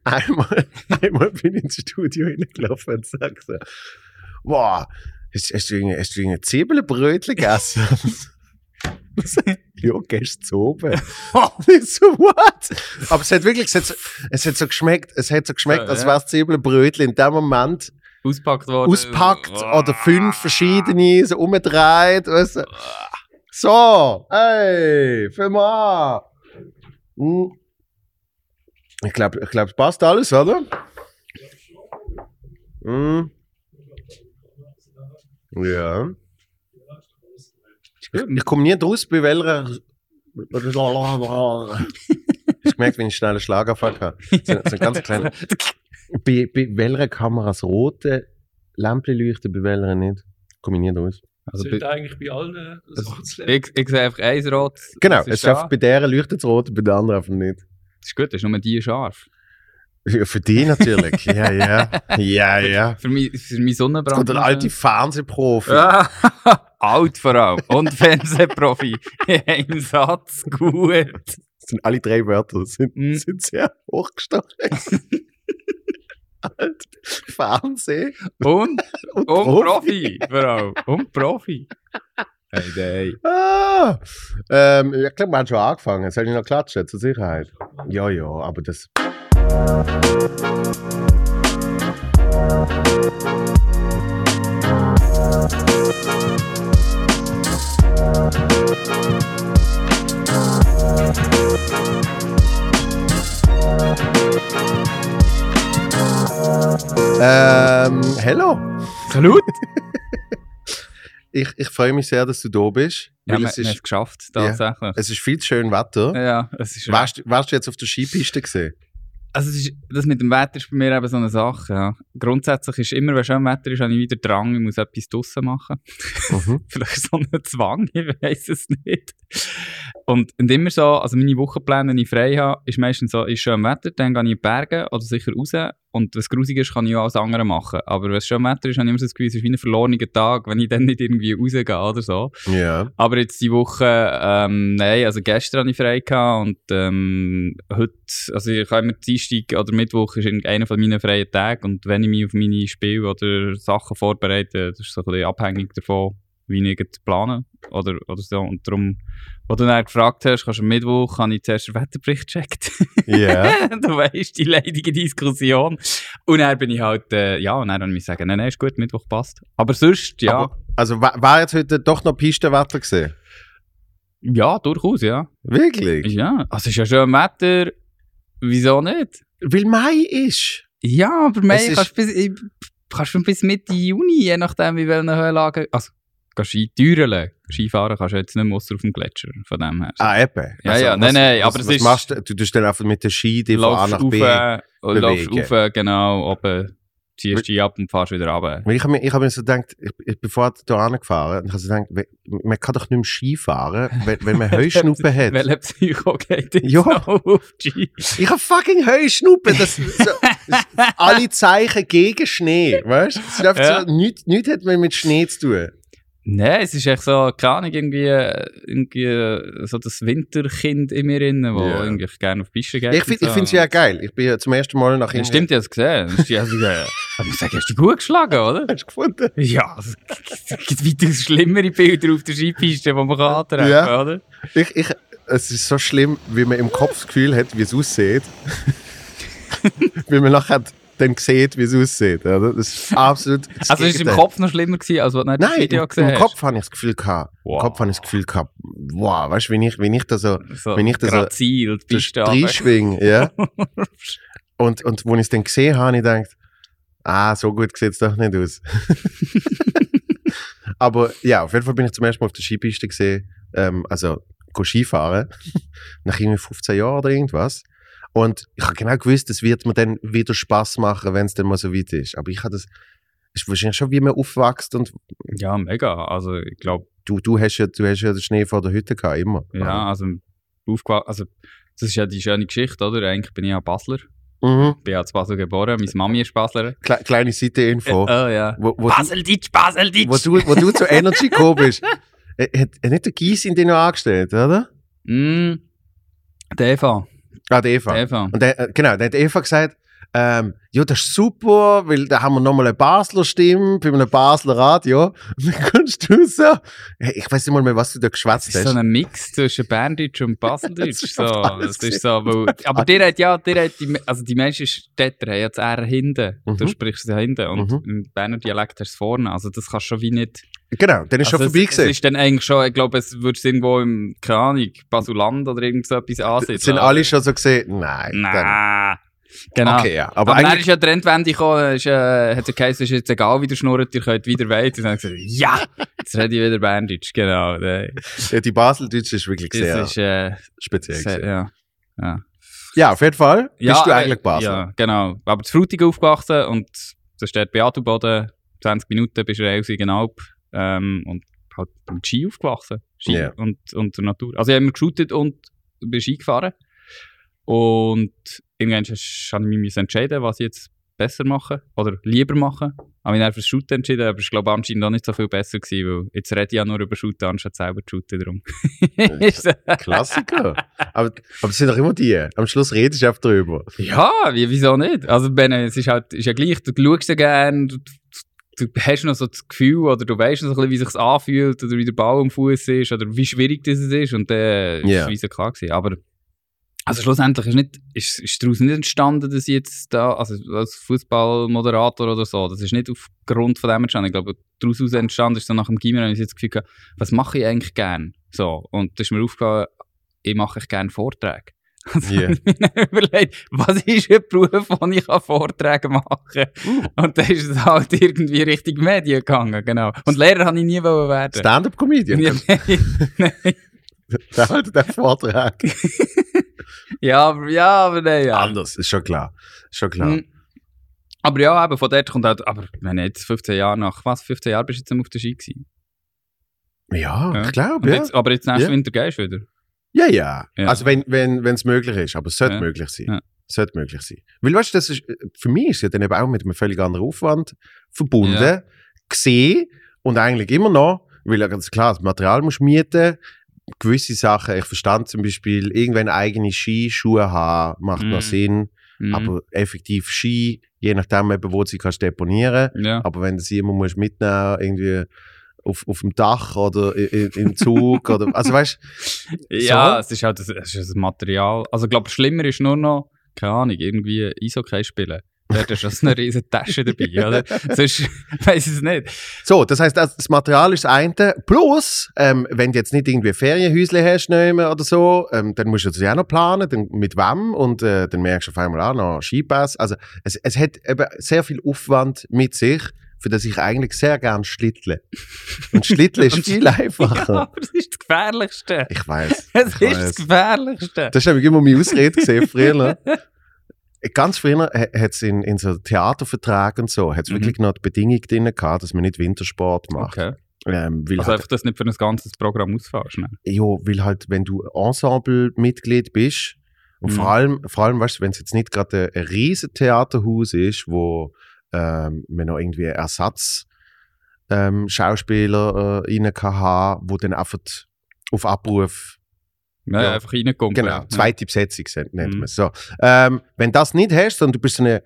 einmal, einmal bin ich ins Studio hineingelaufen und sag so, wow, hast, hast, du irgendwie- hast du Zwiebelbrötchen gegessen? ja, gehst zu oben. So, what? Aber es hat wirklich, es hat, so- es hat so geschmeckt, es hat so geschmeckt, als wäre es Zwiebelbrötchen in dem Moment Auspackt worden. auspackt oder fünf verschiedene so umgedreht. Weißt du? So, hey, für mal. Hm. Ich glaube, ich glaub, es passt alles, oder? Hm. Ja. Ich, ich komme nie draus, bei welcher. ich gemerkt, wenn ich schnell einen Schlaganfall hatte. So, so ganz klein. Bei, bei welcher Kamera das rote Lämpchen leuchtet, bei welcher nicht? Komme ich nie draus. Also, Sollte bei- eigentlich bei allen das- zu ich, ich sehe einfach eins rot. Genau, das es da. bei der leuchtet das rote, bei der anderen einfach nicht. Das ist gut, das ist nur die scharf. Ja, für die natürlich. ja, ja. Ja, ja. Für mich Sonnenbrand. Und ein alter Fernsehprofi. Alt vor allem. Und Fernsehprofi. Im Satz gut. Das sind alle drei Wörter, sind, Mhm. sind sehr hochgestochen. Alt, Fernseh Und, und, und Profi. Profi. Vor allem. Und Profi. Hey, hey. Ah, ähm, ich glaube, wir haben schon angefangen. Soll ich noch klatschen, zur Sicherheit? Ja, ja, aber das. Ähm, hello. Salut. Ich, ich freue mich sehr, dass du da bist. Ja, weil wir, es, haben es ist, geschafft, tatsächlich. es ist viel zu schön Wetter. Ja, es ist Warst, du- warst du jetzt auf der Skipiste gesehen? Also ist, das mit dem Wetter ist bei mir eben so eine Sache. Ja. Grundsätzlich ist immer, wenn schön Wetter ist, habe ich wieder Drang, ich muss etwas draussen machen. Mhm. Vielleicht so ein Zwang, ich weiß es nicht. Und, und immer so, also meine Wochenpläne, wenn ich frei habe, ist meistens so, ist schön Wetter, dann gehe ich in die Berge oder sicher raus. Und wenn es grusig ist, kann ich auch alles andere machen. Aber wenn es schön Wetter ist, habe ich immer so das Gefühl, es ist wie ein verlorener Tag, wenn ich dann nicht irgendwie rausgehe oder so. Ja. Aber jetzt die Woche, ähm, nein, also gestern hatte ich frei gehabt und ähm, heute, also ich habe immer Dienstag oder Mittwoch ist irgendeiner von meinen freien Tagen und wenn ich mich auf meine Spiele oder Sachen vorbereite, das ist so ein bisschen abhängig davon, wie ich es plane oder, oder so. Und darum, wo du dann gefragt hast, kannst du am Mittwoch, habe ich zuerst den Wetterbericht gecheckt. Ja. du weißt, die leidige Diskussion. Und dann bin ich halt, äh, ja, und dann habe ich mir sagen, nein, nein, ist gut, Mittwoch passt. Aber sonst, ja, Aber, also wa- war jetzt heute doch noch Pistenwetter gesehen? ja, durchaus, ja. Wirklich? Ja, also es ist ja schön Wetter. Wieso nicht? Weil Mai ist. Ja, aber Mai kannst du bis, ich- kannst du bis Mitte Juni, je nachdem, wie welche Höhenlage. Also, Ski türeln. Skifahren kannst du jetzt nicht mehr ausser auf dem Gletscher, von dem her. Ah, eben. Ja, ja, nein, nein, aber was, es machst du? Du tust dann einfach mit der Ski die von A Laufst nach B. rauf, und laufst bewegen. rauf, genau, oben, ziehst die ab und fährst wieder runter. Ich habe mir, ich hab mir so gedacht, ich, ich bin vorher hier angefahren und ich habe so gedacht, man kann doch nicht mehr Ski fahren, wenn, wenn man Heuschnuppe hat. Welcher Psycho geht jetzt Ja. auf Ski? Ich habe fucking Heuschnuppe. Das, so, alle Zeichen gegen Schnee. Weißt du? Ja. so, nichts, nichts hat mehr mit Schnee zu tun. Nein, es ist echt so, keine Ahnung, irgendwie, äh, irgendwie äh, so das Winterkind in mir drin, wo Ja. irgendwie gerne auf die Piste geht. Ich finde ich find's ja geil. Ich bin ja zum ersten Mal nach Ja, stimmt, ich habe es gesehen. Das ist- Also, ich muss sagen, hast du gut geschlagen, oder? Hast du gefunden? Ja, also, es gibt weitaus schlimmere Bilder auf der Skipiste, die man kann antreffen Ja. kann, oder? Ich, ich, es ist so schlimm, wie man im Kopf das Gefühl hat, wie es aussieht. wie man nachher dann sieht, wie es aussieht. Oder? Das ist absolut. das Also, es war im. Kopf noch schlimmer, gewesen, als was du nicht das Nein, Video im, gesehen im. Kopf habe ich das Gefühl gehabt. Wow. Im Kopf habe ich das Gefühl gehabt, wow, weißt du, wenn ich, wenn ich da so So, wenn ich das so- Grazil, die Piste runter. reinschwinge, ja. Und, und wo ich es dann gesehen habe, habe ich gedacht, ah, so gut sieht es doch nicht aus. Aber ja, auf jeden Fall bin ich zum ersten Mal auf der Skipiste gesehen, ähm, also Skifahren, nach irgendwie 15 Jahren oder irgendwas. Und ich habe genau gewusst, es wird mir dann wieder Spaß machen, wenn es dann mal so weit ist. Aber ich habe das, ist wahrscheinlich schon, wie man aufwächst und Ja, mega. Also, ich glaube, du, du, hast ja, du hast ja den Schnee vor der Hütte gehabt, immer. ja, also, aufgewa- also, das ist ja die schöne Geschichte, oder? Eigentlich bin ich ja Basler. Mhm. bin ja in Basel geboren, meine Mami ist Basler. Kle kleine Seite-Info. Oh ja. Wo, wo, Baseldeutsch, Baseldeutsch! wo, du, wo du zu Energy gekommen bist. Äh, Hat, hat nicht der Gies in dich noch angestellt, oder? Mm, der Eva. Ah, die Eva. Eva. Und der, äh, genau, dann hat Eva gesagt, ähm, ja, das ist super, weil da haben wir nochmal eine Basler Stimme bei einem Basler Radio. Und dann kommst du so, hey, ich weiß nicht mal mehr, was du da geschwätzt Das ist hast. so ein Mix zwischen Berndeutsch und Baseldeutsch. Das so. Das ist so, weil, aber der hat ja, der hat die, also die meisten Städter haben ja das R hinten. Du Mhm. sprichst es hinten. Und im Berner Dialekt hast du es vorne. Also das kannst du schon wie nicht. Genau, dann ist schon also vorbei es, es gewesen. ist dann eigentlich schon, ich glaube, es würdest irgendwo im, keine Ahnung, Basuland oder irgend so etwas ansiedeln. Sind alle schon so gesehen? Nein. Nein. Genau. Okay, ja. Aber, Aber, dann ist ja die Trendwende gekommen, ist, äh, hat es geheißen, ist jetzt egal, wie der schnurrt, ihr könnt wieder weiter. Und dann gesagt, ja, jetzt rede ich wieder Berndeutsch, genau. Ja, die Baseldeutsche ist wirklich sehr Das ist, äh, speziell. sehr, ja. ja. Ja, auf jeden Fall bist du äh, eigentlich Basel. Ja, genau. Aber zu Frutig aufgewachsen und da steht Beatuboden, 20 Minuten bis Elsigenalp ähm, und halt mit Ski aufgewachsen. Ski Ja. und, und der Natur. Also ich habe immer geshootet und bin Ski gefahren. Und irgendwann habe ich mich entscheiden, was ich jetzt besser mache oder lieber mache. Habe mich dann für Shooten entschieden, aber ich glaube anscheinend auch nicht so viel besser gewesen, weil jetzt rede ich ja nur über Shooten, anstatt selber zu shooten. Darum. Ist so. Klassiker. aber, aber es sind doch immer die. Am Schluss redest du einfach drüber. Ja, wie, wieso nicht? Also, Ben, es ist halt, ist ja gleich, du schaust ja gerne, du, du, hast noch so das Gefühl, oder du weißt noch so ein bisschen, wie sich anfühlt, oder wie der Ball am Fuß ist, oder wie schwierig das ist, und dann Ja. ist es klar gewesen. Aber, also schlussendlich ist, nicht, ist, ist daraus nicht entstanden, dass ich jetzt da, also als Fußballmoderator oder so, das ist nicht aufgrund von dem entstanden. Ich glaube, daraus aus entstanden ist so nach dem Gimmer, habe ich jetzt das Gefühl was mache ich eigentlich gern? So, und da ist mir aufgefallen, ich mache echt gerne Vorträge. Also, Ja. ich habe mir überlegt, was ist ein Beruf, wo ich Vorträge machen kann? Und dann ist es halt irgendwie Richtung Medien gegangen, genau. Und Lehrer habe ich nie werden. Stand-up-Comedian. Ja, nein, nein. Der hat den Vortrag. Ja, aber, ja, aber nein, ja. Anders, ist schon klar. Ist schon klar. Mhm. Aber ja, eben, von dort kommt halt, aber wenn jetzt 15 Jahre nach, was, 15 Jahre bist du jetzt auf der Ski gewesen? Ja, Ja. ich glaube, ja. jetzt, aber jetzt nächsten Ja. Winter gehst du wieder. Ja, ja. Ja. Also wenn wenn wenn, es möglich ist, aber es sollte Ja. möglich sein. Ja. Sollte möglich sein. Weil weißt du, das ist, für mich ist es ja dann eben auch mit einem völlig anderen Aufwand verbunden, gesehen und eigentlich immer noch, weil ja ganz klar, das Material musst mieten, gewisse Sachen, ich verstand zum Beispiel, irgendwann eigene Skischuhe haben, macht noch Mhm. Sinn, Mhm. aber effektiv Ski, je nachdem eben, wo du sie kannst deponieren, ja. aber wenn du sie immer musst mitnehmen, irgendwie auf, auf dem Dach oder im Zug oder, also weißt Ja, So. es ist halt das, ist das Material. Also ich glaube, schlimmer ist nur noch, keine Ahnung, irgendwie Eishockey spielen. Da hast du schon eine riesige Tasche dabei, oder? Sonst weiss ich es nicht. So, das heißt, das das Material ist das eine. Plus, ähm, wenn du jetzt nicht irgendwie Ferienhäusle hast nehmen oder so, ähm, dann musst du das ja auch noch planen, dann mit wem und äh, dann merkst du auf einmal auch noch Skipass. Also es, es hat eben sehr viel Aufwand mit sich, für das ich eigentlich sehr gern schlittle. Und schlittle ist viel Ja, einfacher. aber das ist das Gefährlichste. Ich weiß. Es ist das weiss. Gefährlichste. Das war nämlich immer meine Ausrede gesehen früher. Ganz früher hat es in, in so Theaterverträgen und so, hat es Mhm. wirklich noch die Bedingung drin gehabt, dass man nicht Wintersport macht. Okay. Ähm, Also halt einfach, dass du nicht für ein ganzes Programm ausfährst. Ne? Ja, weil halt, wenn du Ensemble-Mitglied bist, und Mhm. vor allem, vor allem, weißt du, wenn es jetzt nicht gerade ein, ein riesen Theaterhaus ist, wo ähm, man noch irgendwie Ersatz ähm, Schauspieler äh, rein kann haben, wo dann einfach auf Abruf Ja, Ja. einfach reinkommen. Genau, zweite Besetzung nennt Mhm. man es. So. Ähm, wenn das nicht hast, sondern du bist so ein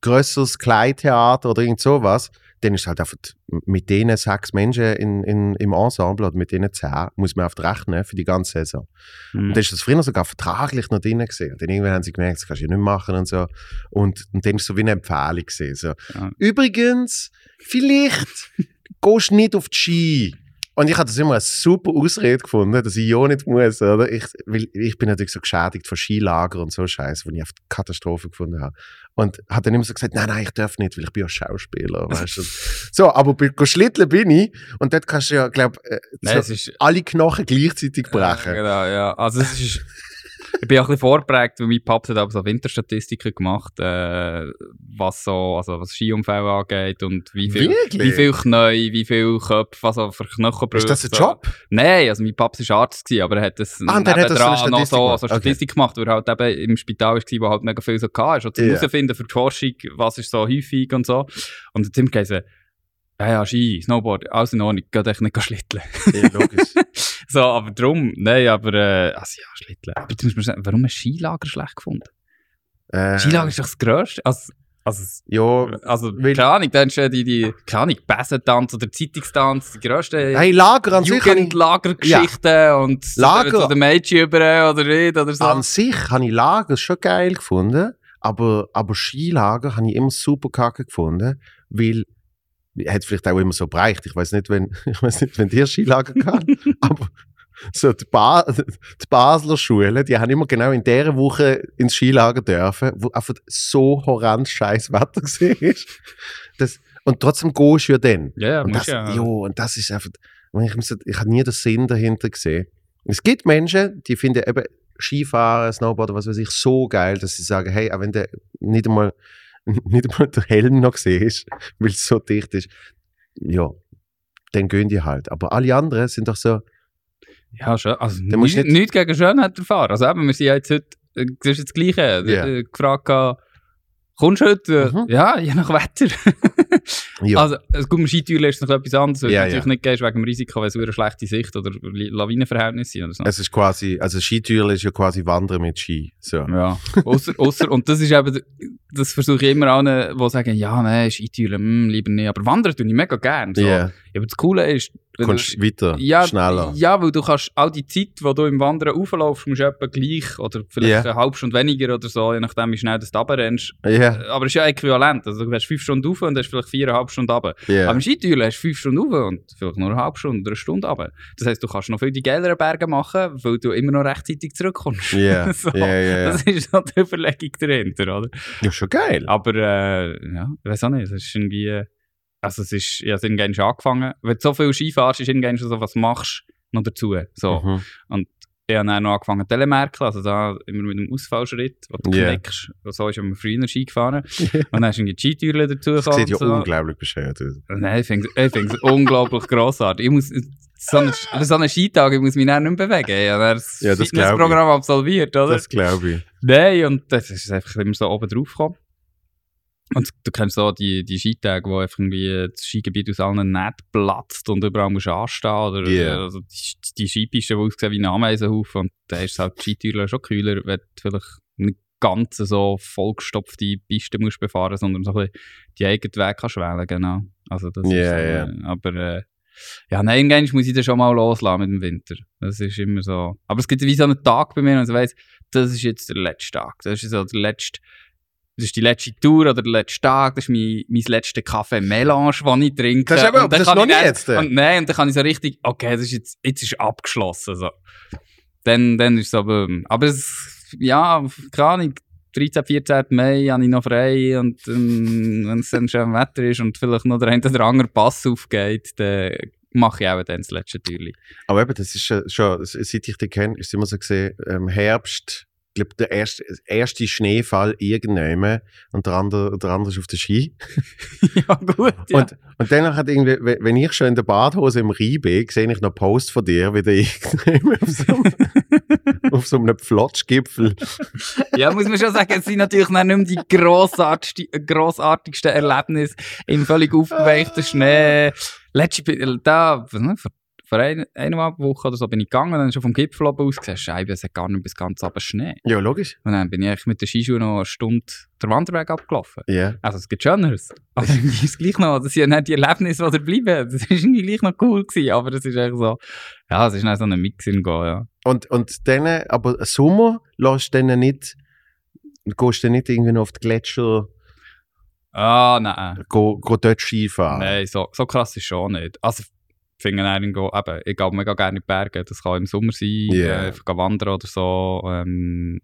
grösseres Kleintheater oder irgend sowas, dann ist halt einfach mit denen sechs Menschen in, in, im Ensemble oder mit denen zehn, muss man oft rechnen für die ganze Saison. Mhm. Und dann ist das früher sogar vertraglich noch drin gesehen. Und dann irgendwann haben sie gemerkt, das kannst du ja nicht machen und so. Und, und dann ist es so wie eine Empfehlung gesehen. So. Ja. Übrigens, vielleicht gehst du nicht auf die Ski. Und ich habe das immer eine super Ausrede gefunden, dass ich ja nicht muss, oder? Ich, weil ich bin natürlich so geschädigt von Skilager und so Scheiße, wo ich auf Katastrophe gefunden habe. Und hat dann immer so gesagt, nein, nein, ich darf nicht, weil ich bin ja Schauspieler, weißt du. So, aber bei Schlitteln bin ich und dort kannst du ja, glaube äh, so alle Knochen gleichzeitig brechen. Ja, genau, ja. Also es ist, ich bin auch ein bisschen vorgeprägt, weil mein Papa hat aber so Winterstatistiken gemacht, äh, was so, also was Skiunfälle angeht und wie viel, Wirklich? wie viel Knie, wie viel Köpfe, was so für Knochenbrüche. Ist das ein so. Job? Nein, also mein Papa war Arzt, gewesen, aber er hat das Ah, dann hat er so nebendran noch Statistik so, gemacht. so Okay. Statistik gemacht, weil er halt eben im Spital war, wo halt mega viel so hatte. Und zum Ja. herausfinden für die Forschung, was ist so häufig und so. Und dann hat er gesagt, ja, ja, Ski, Snowboard, alles in Ordnung, geht echt nicht schlitteln. Ja, logisch. so, aber drum, nein, aber, äh, also ja, Schlitteln. Aber du musst mir sagen, warum hast du Skilager schlecht gefunden? Äh, Skilager ist doch das Grösste. Also, also, Ja, also Weil- keine Ahnung, dann schon die, die, keine Ahnung, Bessentanz oder Zeitungstanz, die grössten hey, Lager an Jugendlagergeschichten und so, Lager. so der Mädchen über oder nicht oder so. an sich habe ich Lager schon geil gefunden, aber, aber Skilager habe ich immer super kacke gefunden, weil hat vielleicht auch immer so bereicht. Ich weiß nicht, wenn ich weiß nicht, wenn dir Skilager kann, aber so die, ba die Basler Schulen, die haben immer genau in dieser Woche ins Skilager dürfen, wo einfach so horrend scheiß Wetter war. Das, und trotzdem gehst du ja dann. ja, ja, Und das, ja. jo, und das ist einfach, ich, muss, ich habe nie den Sinn dahinter gesehen. Es gibt Menschen, die finden eben Skifahren, Snowboarden, was weiß ich, so geil, dass sie sagen, hey, auch wenn der nicht einmal, nicht einmal der Helm noch siehst, weil es so dicht ist, ja, dann gehen die halt. Aber alle anderen sind doch so, Ja, schon. Also, Dann musst nicht, nicht gegen Schönheit erfahren. Also, eben, wir sind ja jetzt heute, äh, das ist jetzt das Gleiche. Yeah. gefragt, äh, kommst du heute? Mhm. Ja, je nach Wetter. ja, Also, äh, gut, im Skitouren ist es noch etwas anderes, weil Ja, du natürlich ja. nicht gehst wegen dem Risiko, weil es eine schlechte Sicht oder Lawinenverhältnisse sind oder so. es ist quasi, also Skitüren ist ja quasi Wandern mit Ski. So. Ja, ausser, ausser, und das ist eben, das versuche ich immer allen, die sagen, ja, nein, Skitouren, hm, lieber nicht, aber wandern tue ich mega gern. So. Ja, Aber das Coole ist, du kommst weiter, ja, schneller. Ja, weil du kannst all die Zeit, die du im Wandern auflaufst, musst du etwa gleich oder vielleicht Ja. eine halbe Stunde weniger oder so, je nachdem, wie schnell du da rennst. Ja, Aber es ist ja äquivalent. Also du hast fünf Stunden rauf und hast vielleicht viereinhalb Stunden runter. ja. Aber im Skitouren hast du fünf Stunden rauf und vielleicht nur eine halbe Stunde oder eine Stunde runter. Das heisst, du kannst noch viel die geileren Berge machen, weil du immer noch rechtzeitig zurückkommst. Ja, so. ja, ja. Das ist so die Überlegung dahinter, oder? ja, schon geil. Aber äh, ja, ich weiß auch nicht, es ist irgendwie, äh, also es ist, ja, es ist irgendwann schon angefangen. Wenn du so viel Ski fährst, ist irgendwann schon so, was machst du noch dazu? So. Mhm. Ich habe dann noch angefangen Telemerken, also da immer mit einem Ausfallschritt, wo du Ja. knickst. So ist man früher Ski gefahren. und dann hast du die Skitüren dazu Das sieht ja und so. unglaublich bescheuert aus. Nein, ich finde es unglaublich grossartig. Ich muss, so einen, so einen Skitag, ich muss mich dann nicht mehr bewegen. Ich habe das Ja, das Fitnessprogramm absolviert, oder? Das glaube ich. Nein, und das ist einfach immer so oben drauf gekommen. Und du kennst so die, die Skitage, wo einfach irgendwie das Skigebiet aus allen Nähten platzt und überall musst anstehen. Oder Yeah. also die, die Skipisten, die aussehen wie ein Ameisenhaufen. Und da ist halt die Skitüre schon kühler, wenn du vielleicht nicht ganz so vollgestopfte Pisten musst befahren, sondern so ein bisschen die eigenen Wege kannst wählen, genau. Also das Ja, ist, ja. äh, aber äh, ja, nein, irgendwann muss ich das schon mal loslassen mit dem Winter. Das ist immer so. Aber es gibt wie so einen Tag bei mir, und ich weiss, das ist jetzt der letzte Tag. Das ist so der letzte, das ist die letzte Tour oder der letzte Tag. Das ist mein, mein letzter Kaffee-Melange, den ich trinke. Das ist eben- Und das ist kann noch nicht jetzt, äh. Und, nein, und dann kann ich so richtig, okay, das ist jetzt, jetzt ist abgeschlossen. So. Dann, dann ist es aber, aber es, ja, keine Ahnung, 13, 14. Mai habe ich noch frei und ähm, wenn es dann schön Wetter ist und vielleicht noch der eine oder andere Pass aufgeht, dann mache ich auch dann das letzte Türli. Aber eben, das ist schon, seit ich dich kenne, ist immer so gesehen, ähm, Herbst, ich glaube, der erste, erste Schneefall irgendwann und der andere, der andere ist auf der Ski. ja, gut. Ja. Und, und dann hat irgendwie, wenn ich schon in der Badhose im Rhein bin, sehe ich noch Post von dir, wie du irgendwann auf so einem, auf so einem Flotschgipfel. Ja, muss man schon sagen, es sind natürlich noch nicht mehr die grossartigsten, grossartigsten Erlebnisse im völlig aufgeweichten Schnee. Letzte, da, vor, vor ein, eineinhalb Wochen oder so bin ich gegangen, dann schon vom Gipfel oben aus gesehen, Scheibe, es hat gar nicht bis ganz runter Schnee. Ja, logisch. Und dann bin ich mit den Skischuhen noch eine Stunde den Wanderweg abgelaufen. Ja. Also es gibt Schöneres. Aber irgendwie ist es gleich noch, das sind ja nicht die Erlebnisse, die da bleiben. Das ist irgendwie gleich noch cool gewesen, aber das ist eigentlich so, ja, es ist nicht so ein Mix in Go, ja. Und, und dann, aber Sommer lässt du dann nicht, gehst du nicht irgendwie noch auf die Gletscher, Ah, nein. go, go dort Skifahren? Nein, so, so krass ist schon nicht. Also, finde einen go, eben, ich gehe mega gerne in die Berge. Das kann im Sommer sein, äh, einfach gehen wandern oder so. Ähm,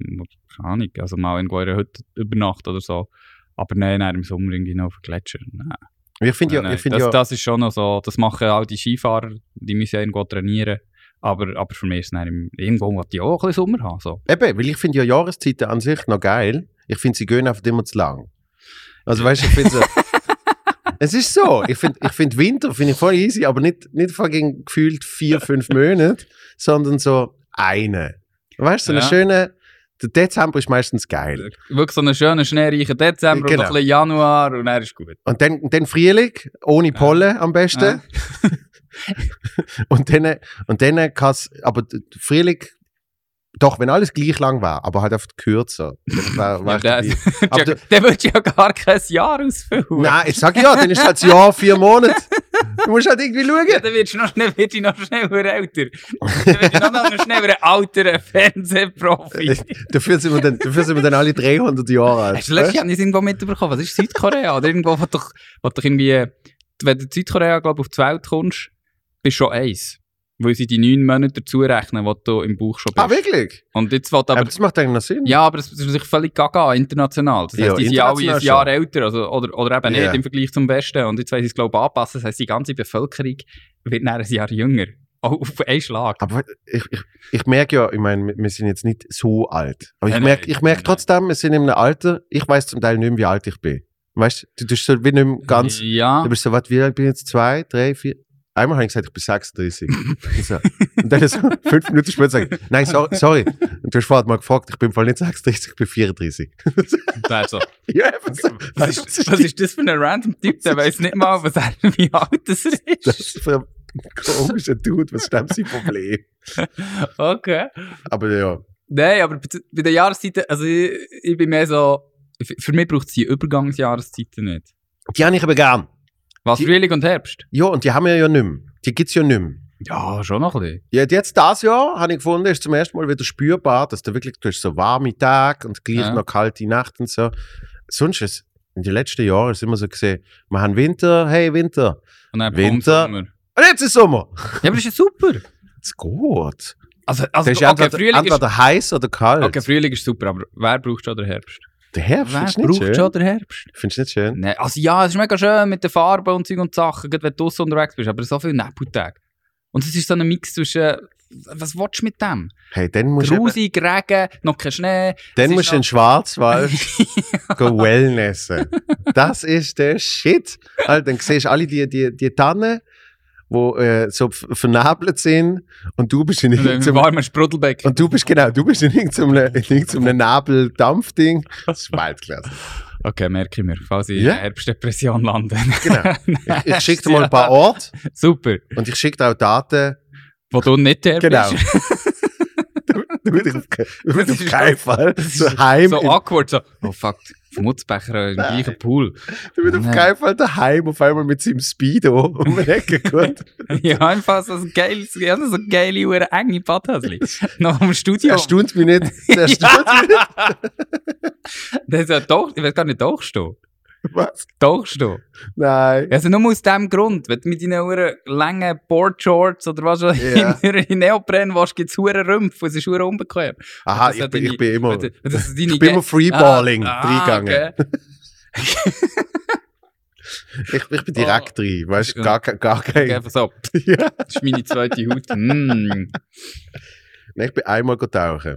keine Ahnung, also mal irgendwo in einer Hütte übernachten oder so. Aber nein, nein, im Sommer irgendwie noch auf den Gletscher. Nein. Ich finde ja, Nein, ich find das, ja, das ist schon noch so, das machen all die Skifahrer, die müssen ja irgendwo trainieren. Aber, aber für mich ist es dann irgendwo, wo die auch ein bisschen Sommer haben. So. Eben, weil ich finde ja Jahreszeiten an sich noch geil. Ich finde, sie gehen einfach immer zu lang. Also weißt du, ich finde so, es ist so. Ich finde ich find Winter finde ich voll easy, aber nicht, nicht fucking gefühlt vier, fünf Monate, sondern so eine. Weißt du, so eine Ja. schöne, der Dezember ist meistens geil. Wirklich so einen schönen, schneereichen Dezember Genau. und ein bisschen Januar und dann ist gut. Und dann, dann Frühling, ohne Pollen am besten. Und dann, und dann kann es, aber Frühling, doch, wenn alles gleich lang war, aber halt einfach kürzer. Wär, wär Ja, ich der. Aber der, der wird ja gar kein Jahr ausfüllen. Nein, ich sag ja, dann ist halt das Jahr vier Monate. Du musst halt irgendwie Ja, schauen. dann wirst du noch schnell, wirst du noch schneller älter. Dann wirst du noch, noch schneller ein alterer Fernsehprofi. Dafür sind, wir dann, dafür sind wir dann alle 300 Jahre alt. Hast du letztes Jahr nicht irgendwo mitbekommen? Was ist Südkorea? Oder irgendwo, wo doch, wo doch irgendwie, wenn du in Südkorea, glaube auf die Welt kommst, bist du schon eins. Weil sie die neun Monate dazu rechnen, die du im Bauch schon bist. Ah, wirklich? Und jetzt Aber, aber, das macht eigentlich noch Sinn. ja, aber es ist sich völlig gaga, international. Das heisst, Ja, die sind alle ein Jahr schon. älter, also, oder, oder eben Ja. nicht im Vergleich zum Westen. Und jetzt wollen sie es, glaube ich, anpassen. Das heisst, die ganze Bevölkerung wird nach ein Jahr jünger. Auch auf einen Schlag. Aber ich, ich, ich merke ja, ich meine, wir- sind jetzt nicht so alt. Aber ich merke ich merke trotzdem, wir sind in einem Alter, ich weiß zum Teil nicht mehr, wie alt ich bin. Weißt du, du bist so wie nicht mehr ganz, Ja. du bist so, was, wie alt bin ich jetzt? Zwei, drei, vier? Einmal habe ich gesagt, ich bin 36. so. Und dann so fünf Minuten später sage ich, nein, sorry, sorry. Und du hast vorhin mal gefragt, ich bin voll nicht 36, ich bin 34. Also, ja, so. was, ist, was ist das für ein random Typ? Der weiß nicht mal, was er, wie alt das Das ist. ist für ein komischer Dude, was ist denn sein Problem? Okay. Aber ja, Nein, aber bei den Jahreszeiten, also ich, ich bin mehr so, für mich braucht es die Übergangsjahreszeiten nicht. die habe ich aber gern. Was, Die- Frühling und Herbst? Ja, und die haben wir ja nicht mehr. Die gibt's ja nicht mehr. Ja, schon noch ein bisschen. Ja, jetzt das Jahr habe ich gefunden, ist zum ersten Mal wieder spürbar, dass du wirklich, du hast so warme Tage und gleich Ja. noch kalte Nacht und so. Sonst ist in den letzten Jahren ist immer so gesehen, wir haben Winter, hey Winter. Und dann Winter. Sommer. Und jetzt ist Sommer. Ja, aber das ist ja super. Es geht. Also, Das also ist okay, entweder, Frühling ist, entweder heiß oder kalt. okay, Frühling ist super, aber wer braucht schon den Herbst? Der Herbst Wer findest du nicht braucht schön? schon den Herbst? Findest du nicht schön? Nee, also ja, es ist mega schön mit den Farben und Zeug und Sachen, gerade wenn du draussen unterwegs bist, aber so viele Nebeltage. Und es ist so ein Mix zwischen, was willst du mit dem? Hey, dann musst du, eben- Grusig, Regen, noch kein Schnee. dann musst du in Schwarzwald go Wellnessen. Das ist der Shit. Halt, dann siehst du alle die, die, die Tannen, die äh, so vernebelt sind und du bist in irgendeinem warmer Sprudelbeck. Und du bist genau, du bist in irgendeinem, in irgendeinem Nebeldampfding. Das ist Weltklasse. Okay, merke ich mir, falls ich Ja. in Herbstdepression lande. Genau. Ich, ich schicke dir mal ein paar Orte Super. und ich schicke dir auch Daten. Wo du nicht der Genau. bist. Ke- du würdest auf keinen so- Fall das ist so awkward, so, oh fuck, Schmutzbecher im gleichen Pool. du würdest auf keinen Fall daheim auf einmal mit seinem Speedo um die Ecke kommen. ja, einfach so ein geiles, ja, so geile, hure enge Badhäsli. Noch im Studio. Erstaunt mich nicht. Das erstaunt mich nicht. Das ist ja doch, ich weiß gar nicht, Tauchstehen. Was? Tauchstehen. Nein. Also nur aus dem Grund, wenn du mit deinen langen Boardshorts oder was auch immer in Neopren warst, gibt es hure Rümpfe, es ist unbequem. Aha, ich bin, ich bin immer, das- das ich bin immer Freeballing Ah, reingegangen. okay. Ich, ich bin direkt rein, weißt du, gar, gar kein. Einfach so, Ja. das ist meine zweite Haut. Mm. Ich bin einmal tauchen.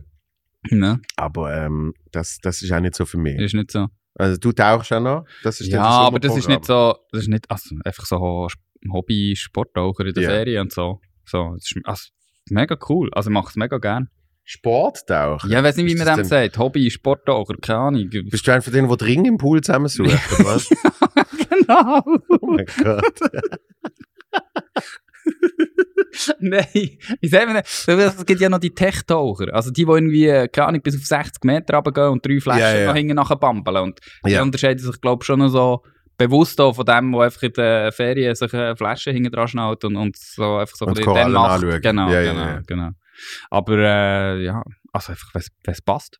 Ne, Aber ähm, das, das ist auch nicht so für mich. ist nicht so. Also du tauchst auch noch? Das ist Ja, das aber das ist nicht so, das ist nicht, also einfach so Hobby-Sporttaucher in der Ja. Ferien und so. So, das ist also, mega cool. Also ich mache es mega gern. Sporttauchen? Ja, ich weiß nicht, wie Ist man das dem sagt. Hobby-Sporttaucher, keine Ahnung. Bist du einer von denen, die Ring im Pool zusammensuchen? was? genau. oh mein Gott. Nein, sagen wir das? Es gibt ja noch die Tech-Taucher. Also die, die irgendwie, äh, keine Ahnung, bis auf 60 Meter runtergehen und drei Flaschen Ja, ja. noch hinten nachher bambeln. Und die Ja. unterscheiden sich, glaube ich, schon noch so bewusst auch von dem, der einfach in den Ferien sich eine Flasche hinten dran schnallt und, und so einfach so Und macht. anschauen. Genau, Ja, ja, genau, ja. genau. Aber äh, ja, also einfach, wenn es passt.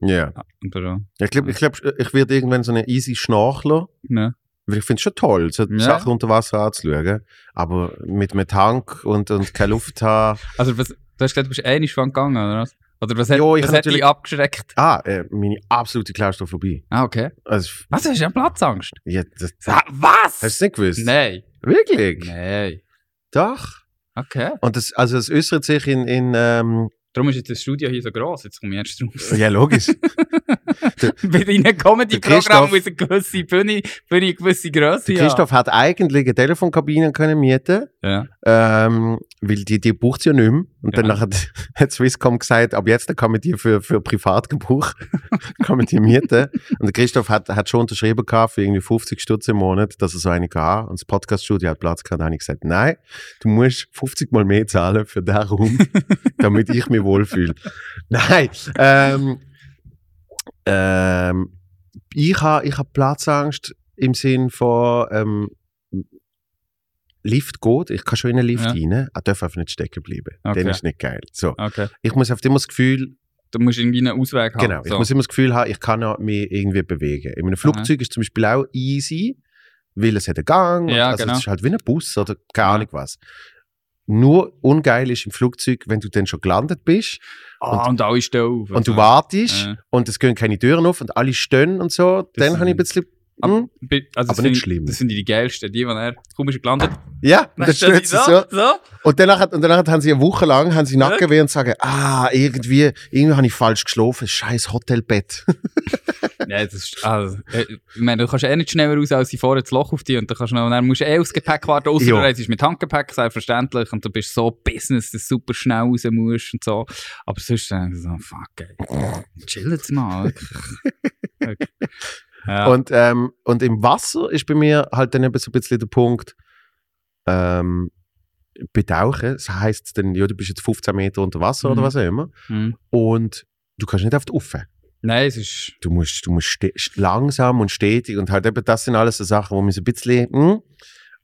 Ja. Und, äh, Ich glaube, ich, glaub, ich werde irgendwann so eine easy Schnorchler. ne. Ich finde es schon toll, so Ja. Sachen unter Wasser anzuschauen. Aber mit einem Tank und, und keine Luft haben. Also was, du hast gesagt, du bist einig schon gegangen, oder was? Oder was hat, Ja, ich was hat dich natürlich- abgeschreckt? Ah, äh, meine absolute Klaustrophobie. Ah, okay. Also, Was, hast du eine Platzangst? ja, das, Ah, was? hast du es nicht gewusst? Nein. Wirklich? Nein. Doch. Okay. Und das, also es äußert sich in, in, ähm, Darum ist jetzt das Studio hier so gross. Jetzt komme ich erst raus. Ja, logisch. Bei deinen Comedy-Programmen muss eine gewisse Bühne, Bühne eine gewisse Größe Der Christoph hat eigentlich eine Telefonkabine können mieten Ja. ähm, weil die, die braucht sie ja nicht mehr. Und dann Ja. hat, hat Swisscom gesagt, ab jetzt kann man die für, für Privatgebrauch kann man die mieten. Und Christoph hat, hat schon unterschrieben gehabt für irgendwie 50 Stutz im Monat, dass er so eine kann. Und das Podcaststudio hat Platz gehabt. Da habe ich gesagt, nein, du musst 50 Mal mehr zahlen für den Raum, damit ich mich wohlfühle. Nein, ähm, ähm, ich habe ich ha Platzangst im Sinn von ähm, Lift geht, ich kann schon in einen Lift Ja. rein, er darf einfach nicht stecken bleiben. Okay. Dann ist nicht geil. So. Okay. Ich muss auf immer das Gefühl, Du musst irgendwie einen Ausweg haben. genau, ich so. muss immer das Gefühl haben, ich kann mich irgendwie bewegen. In einem Flugzeug ist zum Beispiel auch easy, weil es hat einen Gang, Ja, also genau. es ist halt wie ein Bus oder keine Ja. Ahnung was. Nur ungeil ist im Flugzeug, wenn du dann schon gelandet bist Ah, und alle stehen auf. und du Also, wartest äh. und es gehen keine Türen auf und alle stehen und so, dann ist- habe ich ein bisschen, hm, Bi- Also Aber das nicht schlimm. Das sind die geilsten, die, die er kaum ist gelandet. ja, und dann stehen steht sie so. so. Und danach, und danach haben sie eine Woche lang haben sie Nackenweh und sagen, ah, irgendwie, irgendwie habe ich falsch geschlafen, scheiß Hotelbett. Ja, das ist, also, äh, ich meine, du kannst eh nicht schneller raus, als sie vorher das Loch auf dich und dann, kannst du noch, dann musst du eh aufs Gepäck warten, außer du reist mit Handgepäck, selbstverständlich, und du bist so Business, dass du super schnell raus musst und so. Aber sonst denke ich so, fuck, ey, chill jetzt mal. Wirklich. ja. Und, ähm, und im Wasser ist bei mir halt dann eben so ein bisschen der Punkt, ähm, betauchen, das heisst dann, ja, du bist jetzt 15 Meter unter Wasser oder Mhm. was auch immer, Hm. und du kannst nicht auf die Uffe. Nein, es ist, Du musst, du musst langsam und stetig und halt eben, das sind alles so Sachen, wo mir so ein bisschen, hm,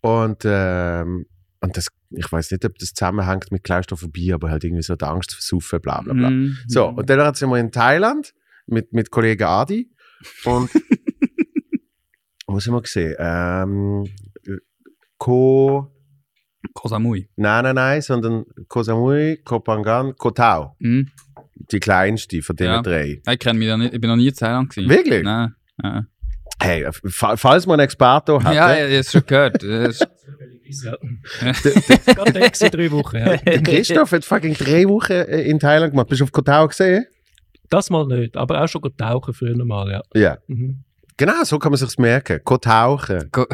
und, ähm, und das, ich weiß nicht, ob das zusammenhängt mit Klaustrophobie, aber halt irgendwie so die Angst versaufen, bla bla bla. Hm. So, und dann sind wir in Thailand mit, mit Kollege Adi und wo sind wir gesehen? Ähm, Ko, Koh Samui. nein, nein, nein, sondern Koh Samui, Koh Phangan, Koh Tao. Hm. Die kleinste von denen Ja. drei. Ich kenne mich da nicht, ich bin noch nie in Thailand gewesen. Wirklich? Nein. Ja, Hey, fa- falls man einen Experto hat, ja, ich habe es schon gehört. Das ist- Ja. Gerade gewesen, drei Wochen. Ja. Christoph hat fucking drei Wochen äh, in Thailand gemacht. Bist du auf Koh Tao gesehen? Das mal nicht, aber auch schon tauchen früher mal, ja. Ja. Mhm. Genau, so kann man sich's merken. Koh Tauchen. Go-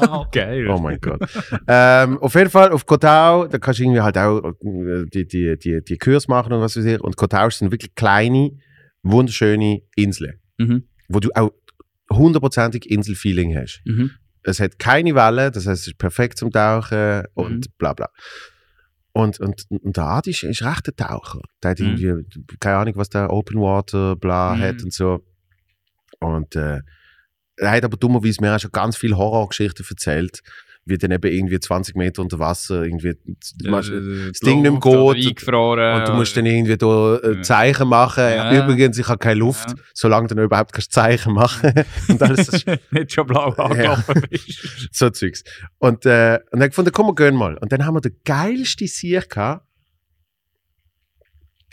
Ah, Geil. Oh mein Gott. ähm, auf jeden Fall auf Kotau, da kannst du irgendwie halt auch äh, die, die, die, die Kurs machen und was weiß ich. Und Kotau sind wirklich kleine, wunderschöne Inseln, Mhm. wo du auch hundertprozentig Inselfeeling hast. Mhm. Es hat keine Wellen, das heißt, es ist perfekt zum Tauchen und Mhm. bla bla. Und, und, und der Adi ist, ist recht ein Taucher. Der hat Mhm. irgendwie, keine Ahnung, was der Open Water bla Mhm. hat und so. Und äh, er hat aber dummerweise mir auch schon ganz viele Horrorgeschichten erzählt, wie dann eben irgendwie 20 Meter unter Wasser irgendwie das Ding nicht mehr geht. Und du musst dann irgendwie da äh, Ja. Zeichen machen. Ja. Übrigens, ich habe keine Luft, Ja. solange du überhaupt kannst Zeichen machen und alles das nicht schon blau angelaufen bist. so Zeugs. Und, äh, und dann gefunden, komm, wir gehen mal. Und dann haben wir den geilsten Sieg gehabt.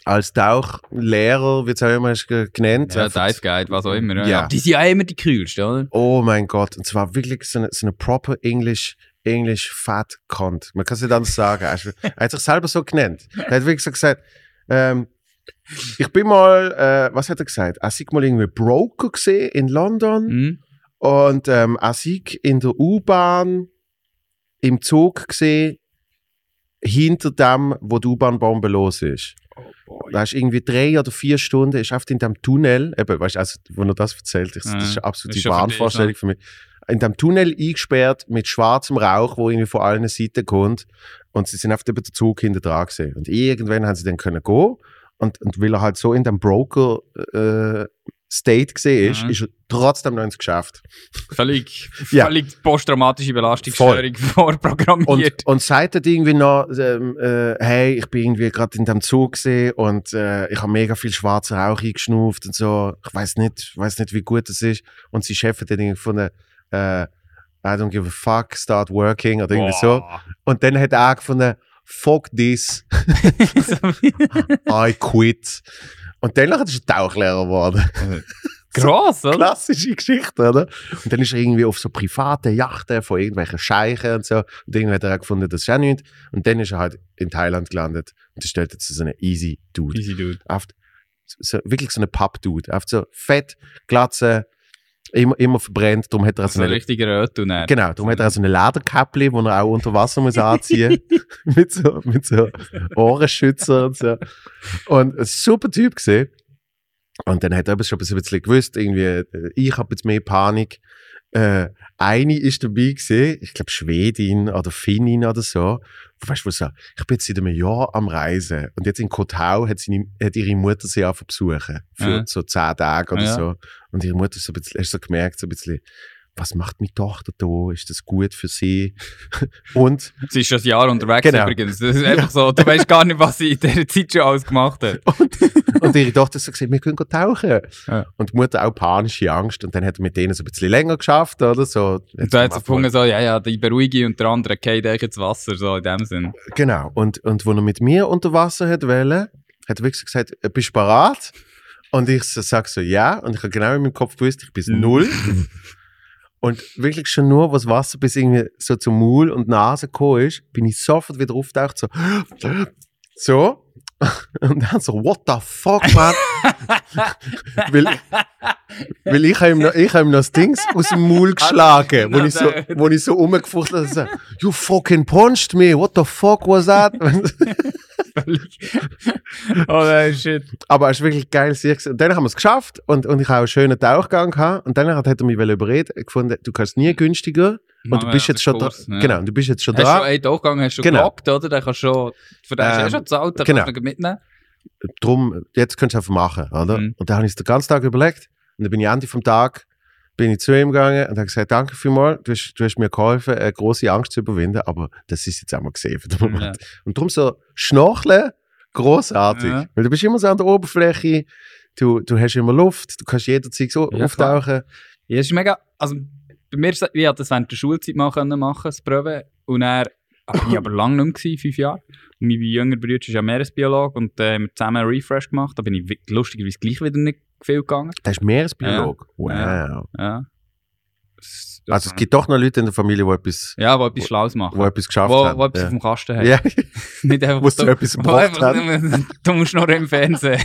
Als Tauchlehrer, wie es auch immer ist ge- genannt. Ja, Dive Guide, was auch immer. Ja. Ja. Die sind ja immer die kühlsten, oder? Oh mein Gott. Und zwar wirklich so eine, so eine proper English, English Fat Cunt. Man kann es nicht anders sagen. Er er hat sich selber so genannt. Er hat wirklich so gesagt, ähm, ich bin mal, äh, was hat er gesagt? Er sieht mal irgendwie Broker gesehen in London. Mhm. Und ähm, er sieht in der U-Bahn im Zug gesehen, hinter dem, wo die U-Bahn-Bombe los ist. Da ist irgendwie drei oder vier Stunden, ist oft in dem Tunnel, eben, weißt du, also, wo er das erzählt, das, das Ja, ist eine absolute ist Wahnvorstellung für mich. In dem Tunnel eingesperrt mit schwarzem Rauch, wo irgendwie von allen Seiten kommt. Und sie sind oft über den Zug hinter dran gesehen. Und irgendwann haben sie dann können gehen. Und, und weil er halt so in dem Broker äh, State gesehen ist, Mhm. ist er trotzdem noch ins Geschäft. Völlig, Ja. völlig posttraumatische Belastungsstörung vorprogrammiert. Und, und sagt er irgendwie noch, ähm, äh, hey, ich bin irgendwie gerade in dem Zug gesehen und äh, ich habe mega viel schwarzen Rauch eingeschnauft und so. Ich weiß nicht, weiß nicht, wie gut das ist. Und sie Chef hat dann irgendwie gefunden, äh, I don't give a fuck, start working oder irgendwie so. Boah. Und dann hat er auch gefunden, fuck this, I quit. Und danach ist er Tauchlehrer geworden. Krass, oder? Klassische Geschichte, oder? Und dann ist er irgendwie auf so privaten Yachten von irgendwelchen Scheichen und so. Und irgendwann hat er auch gefunden, das ist auch nichts. Und dann ist er halt in Thailand gelandet. Und ist dort jetzt so ein easy Dude. Easy Dude. So, wirklich so ein Pub-Dude. Oft so fett, glatze, immer, immer verbrennt. Darum hat er Also so ein eine, richtiger Röttuner. genau, darum hat er auch so eine Lederkäppli, wo er auch unter Wasser muss anziehen mit so, mit so Ohrenschützer und so. Und ein super Typ gesehen. Und dann hat er schon ein bisschen gewusst, irgendwie, äh, ich habe jetzt mehr Panik. Äh, eine ist dabei gesehen, ich glaube Schwedin oder Finnin oder so. Weißt du, was so, ich bin jetzt seit einem Jahr am Reisen und jetzt in Kotau hat, seine, hat ihre Mutter sie auch besuchen für Ja. so zehn Tage oder Ja. so. Und ihre Mutter ist so ein bisschen, hast so gemerkt, so ein bisschen, was macht meine Tochter da? Ist das gut für sie? und Sie ist schon ein Jahr unterwegs Genau. übrigens. Das ist einfach so, du weißt gar nicht, was sie in dieser Zeit schon alles gemacht hat. Und ihre Tochter hat so gesagt, wir können tauchen. Ja. Und die Mutter auch panische Angst. Und dann hat er mit denen so ein bisschen länger geschafft, oder? So, Und da hat sie gefunden, so, ja, ja, die beruhige und der andere geht eigentlich ins Wasser, so in dem Sinn. Genau. Und, und wo er mit mir unter Wasser hat wollen, hat er wirklich gesagt, bist du bereit? Und ich so, sag so, ja. Und ich habe genau in meinem Kopf gewusst, ich bin null. Und wirklich schon nur, was Wasser bis irgendwie so zum Maul und Nase gekommen ist, bin ich sofort wieder aufgetaucht, so, so. Und dann so, what the fuck, man? weil, weil ich habe ihm, noch- ich ihm noch das Ding aus dem Maul geschlagen, wo ich so, wo ich so rumgefuchtelt habe, so, you fucking punched me, what the fuck was that? Oh, nein, shit. Aber es ist wirklich geil. Und dann haben wir es geschafft und, und ich habe einen schönen Tauchgang gehabt. Und dann hat er mich überredet, gefunden, du kannst nie günstiger. Und du bist jetzt schon Kurs, dran. ja. Genau, du bist jetzt schon Hast du dran. einen Durchgang hast du Genau. gelockt, oder? Den kannst du schon, für den hast du Ähm, schon gezahlt, den genau. kannst du mitnehmen. Drum, jetzt kannst du einfach machen, oder? Mhm. Und dann habe ich es den ganzen Tag überlegt. Und dann bin ich Ende vom Tag bin ich zu ihm gegangen und habe gesagt, danke vielmals, du hast, du hast mir geholfen, eine große Angst zu überwinden, aber das ist jetzt einmal gesehen für den Moment. Ja. Und darum so Schnorcheln, großartig. Ja. Weil du bist immer so an der Oberfläche, du, du hast immer Luft, du kannst jederzeit so Ja, auftauchen. Ja, es ist mega, also bei mir, ist das- ich das während der Schulzeit mal können machen, das Probe. Und er bin ich aber lange nicht mehr, fünf Jahre. Und mein jüngerer Bruder ist ja Meeresbiologe und äh, haben wir zusammen einen Refresh gemacht. Da bin ich lustigerweise gleich wieder nicht viel gegangen. Der ist Meeresbiolog. Wow. Ja. Ja. Das- Also es gibt doch noch Leute in der Familie, die etwas, ja, wo etwas Schlaues machen. wo etwas geschafft Wo, haben. wo etwas ja. auf dem Kasten haben. ja. Nicht einfach Wo sie du- etwas haben. nur- Du musst noch im Fernsehen.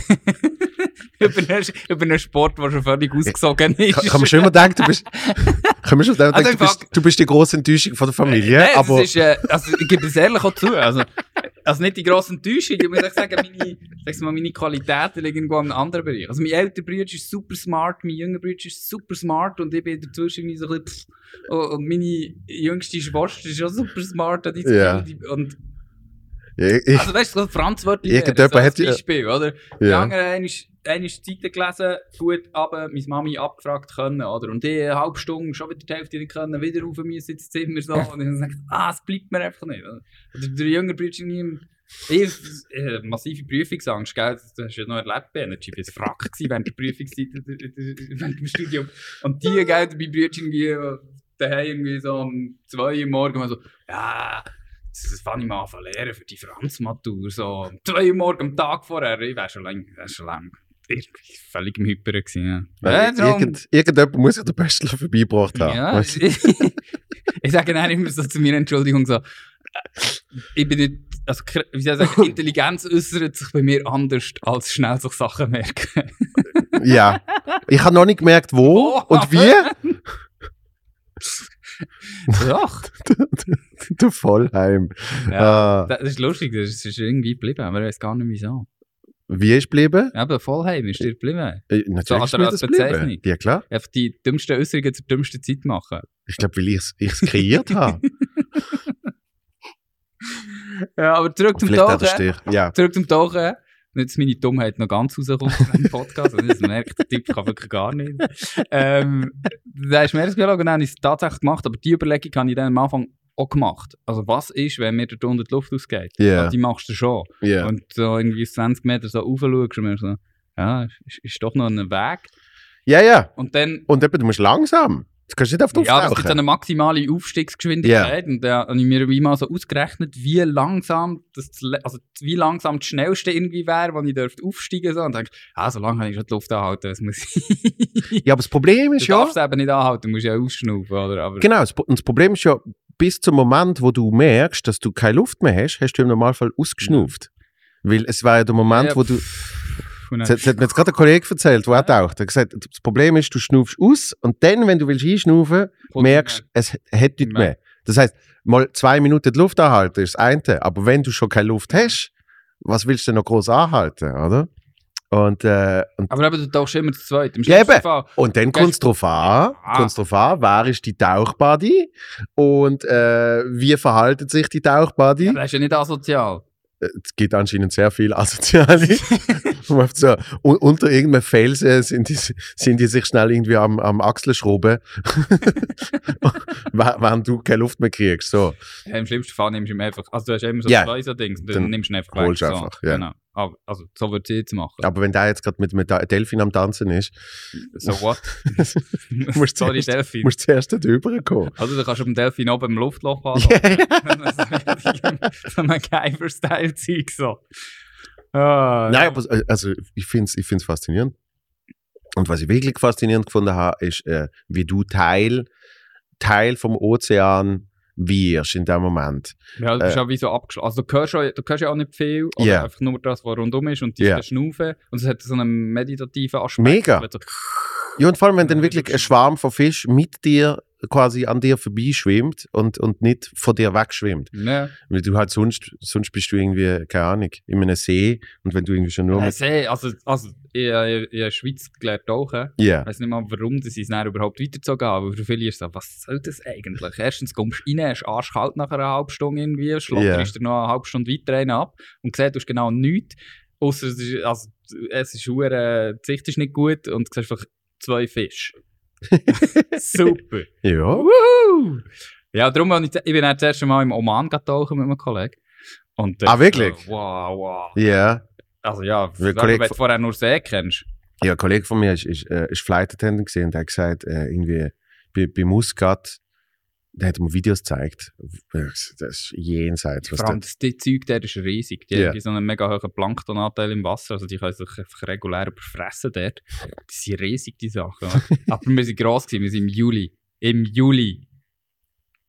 Über, einen, über einen Sport, der schon völlig ausgesogen ist. Kann, kann man schon immer denken, du bist, kann man schon denken, Also du, bist, du bist die grosse Enttäuschung von der Familie. Nein, aber es ist, äh, also, ich gebe es ehrlich auch zu. Also, also nicht die grosse Enttäuschung, ich muss auch sagen, meine, sag's mal, meine Qualitäten liegen irgendwo in einem anderen Bereich. Also mein älterer Bruder ist super smart, mein jüngerer Bruder ist super smart und ich bin dazwischen so ein bisschen pff. Und und meine jüngste Schwester ist auch super smart. Und, die- und ja, ich, also weißt du, Franz Wörtli Irgendjemand so hat Beispiel, oder? Ja. anderen haben eine Seite gelesen, gut, aber meine Mami abgefragt können, oder? Und die eine halbe Stunde, schon wieder die Hälfte nicht können, wieder rauf müssen ins Zimmer, so. Und ich sage, ah, es bleibt mir einfach nicht. Oder, der jüngere Bruder im- ich, äh, massive Prüfungsangst, gell? Das hast du ja noch erlebt bei Energy. Ich war gewesen während der Prüfungszeit, äh, äh, während dem Studium. Und die, gell, bei Brüder irgendwie äh, daheim irgendwie so um zwei Uhr morgens so, ja, das, fange ich mal an zu lernen für die Franzmatur. So um zwei Uhr morgens am Tag vorher. Ich wäre schon lange, wär schon lang irgendwie völlig im Hyper gewesen. Ja. Weil Ja, darum- irgend, irgendjemand muss ja den Bachelor vorbeigebracht haben. ja, weißt du? ich, ich sage dann immer so zu mir Entschuldigung so, ich bin nicht, also wie soll ich sagen, Intelligenz äußert sich bei mir anders als schnell sich Sachen merken. ja. Ich habe noch nicht gemerkt, wo Wo? und wie. Doch. der Vollheim. Ja, Ah, das ist lustig, das ist irgendwie geblieben, aber ich weiß gar nicht wieso. Wie ist geblieben? Ja, aber Vollheim ist dir geblieben. Äh, Natürlich So, ist oder mir. Ja, klar. Einfach die dümmsten Äußerungen zur dümmsten Zeit machen. Ich glaube, weil ich es kreiert habe. Ja, aber zurück zum Tauchen. Ja. Zurück zum Tauchen. Wenn jetzt meine Dummheit noch ganz rauskommt im Podcast, also das merkt der Typ kann wirklich gar nicht. Ähm, der ist Meeresbiologe dann habe ich es tatsächlich gemacht, aber die Überlegung habe ich dann am Anfang auch gemacht. Also was ist, wenn mir da unten die Luft ausgeht? Ja. Also, die machst du schon. Ja. Und so irgendwie 20 Meter so rauf schaust und mir so, ja, ist, ist doch noch ein Weg. ja, ja. Und dann, Und eben, du musst langsam. Du kannst nicht auf den Ja, aber es gibt eine maximale Aufstiegsgeschwindigkeit und da habe ich mir wie mal so ausgerechnet, wie langsam das, also wie langsam das schnellste irgendwie wäre, wenn ich dürfte aufsteigen so und denke, ah, so lange kann ich schon die Luft anhalten, was muss ich? Ja, aber das Problem du ist ja... darfst es eben nicht anhalten, du musst ja ausschnaufen, oder? Aber Genau, das, und das Problem ist ja, bis zum Moment, wo du merkst, dass du keine Luft mehr hast, hast du im Normalfall ausgeschnauft. Weil es war ja der Moment, Ja, wo du... Das hat, das hat mir jetzt gerade ein Kollege erzählt, der auch taucht. Er hat gesagt, das Problem ist, du schnaufst aus und dann, wenn du willst einschnaufen, merkst es hat nicht mehr. Das heißt, mal zwei Minuten die Luft anhalten ist das eine, aber wenn du schon keine Luft hast, was willst du denn noch groß anhalten, oder? Und, äh, und, aber eben, du tauchst immer zu zweit. Im Ja, eben. Fall. und dann kommt es drauf an, Ah. kommt's drauf an, wer ist die Tauchbuddy und äh, wie verhalten sich die Tauchbuddy? Ja, das ist ja nicht asozial. es gibt anscheinend sehr viel Asoziale. So, un unter irgendeinem Felsen sind die, sind die sich schnell irgendwie am, am Wäh- während du keine Luft mehr kriegst. So. Ja, Im schlimmsten Fall nimmst du einfach, also du hast immer so Ja. zwei so Dings, dann, Dann nimmst du ihn einfach holst weg. so. einfach, ja. Genau. Aber, also so würde ich jetzt machen. Aber wenn der jetzt gerade mit, der Delfin am Tanzen ist, So what? musst du Sorry, zuerst, Delfin. musst zuerst dort rüberkommen. Also du kannst auf dem Delfin oben im Luftloch fahren. Ja, so ein Geiver-Style-Zeug so. Ah, Nein, ja. aber äh, also ich finde es ich find's faszinierend. Und was ich wirklich faszinierend gefunden habe, ist, äh, wie du Teil, Teil vom Ozean wirst in dem Moment. Ja, du bist Äh. ja wie so abgeschlossen. Also du hörst, ja, du hörst ja auch nicht viel, oder Ja. einfach nur das, was rundum ist und die yeah. Schnaufen. Und es hat so einen meditativen Aspekt. Mega. Weil So, Ja, und vor allem, wenn dann wirklich ein Schwarm von Fisch mit dir quasi an dir vorbeischwimmt und, und nicht von dir wegschwimmt. ja. Weil du halt sonst, sonst bist du irgendwie, keine Ahnung, in einem See und wenn du irgendwie schon nur mit. See, also, also ich, ich, ich in der Schweiz gelernt tauchen. Ja. Ich weiß nicht mal, warum sie es dann überhaupt weitergezogen haben. Aber für viele ist es so, was soll das eigentlich? Erstens kommst du rein, hast arschkalt nach einer halben Stunde irgendwie, schlotterst dir noch eine halbe Stunde weiter rein ab und siehst, du hast genau nichts. Außer es ist, also, es ist die Sicht ist nicht gut und du siehst einfach zwei Fische. Super. Ja. Wuhu! Ja, darum bin ich, ich bin das erste Mal im Oman getauchen mit einem Kollegen. Und das Ah, wirklich? So, wow, wow. Ja. Also ja, wenn du vorher nur See kennst. Ja, ein Kollege von mir ist, ist, äh, ist Flight Attendant gesehen und hat gesagt, äh, irgendwie bei, bei Muscat, der hat mir Videos gezeigt. Das ist jenseits, Vor allem da. das die Zeug der ist riesig. Die Ja. haben so einen mega hohen Planktonanteil im Wasser, also die können sich einfach regulär überfressen dort. Die sind riesig, die Sachen. Aber wir sind gross gewesen, wir sind im Juli. Im Juli.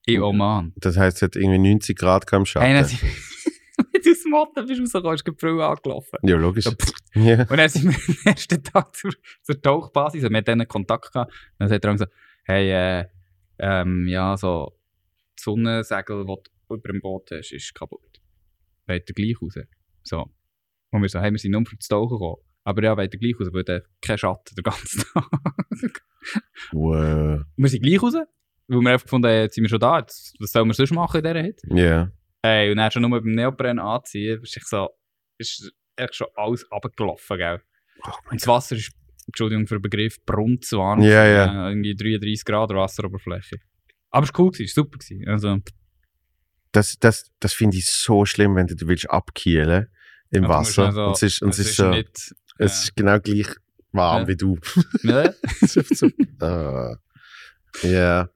In Oman. Das heißt, es hat irgendwie 90 Grad im Schatten. Hey, dann wenn du aus Motten bist rausgekommen, ist die Brille angelaufen. ja, logisch. Ja. Und dann sind wir am ersten Tag zur, zur Tauchbasis wir hatten denen Kontakt gehabt. Dann sagt er so, hey, äh, ähm, ja, so, das Sonnensegel, das du über dem Boot hast, ist kaputt. Ihr gleich raus? So. Und wir so, hey, wir sind nur um zu tauchen gekommen. Aber ja, ihr gleich raus, weil kein Schatten den ganzen Tag. Wow. wir sind gleich raus, weil wir einfach gefunden haben, jetzt sind wir schon da, jetzt, was sollen wir sonst machen in dieser Hitze? Ja. Hey, und dann schon nur beim Neopren anziehen, ist echt so, ist echt schon alles runtergelaufen, gell? und das Wasser ist, Entschuldigung für den Begriff, brunzwarm. Ja, ja. Äh, Irgendwie 33 Grad Wasseroberfläche. Aber es war cool, gewesen, super. Gewesen. Also, Das, das, das finde ich so schlimm, wenn du, du willst abkühlen im du Wasser. also- und es ist, und es ist, so, nicht... es ist genau gleich warm Ja. wie du. Ne? Es ist so, ah. Ja.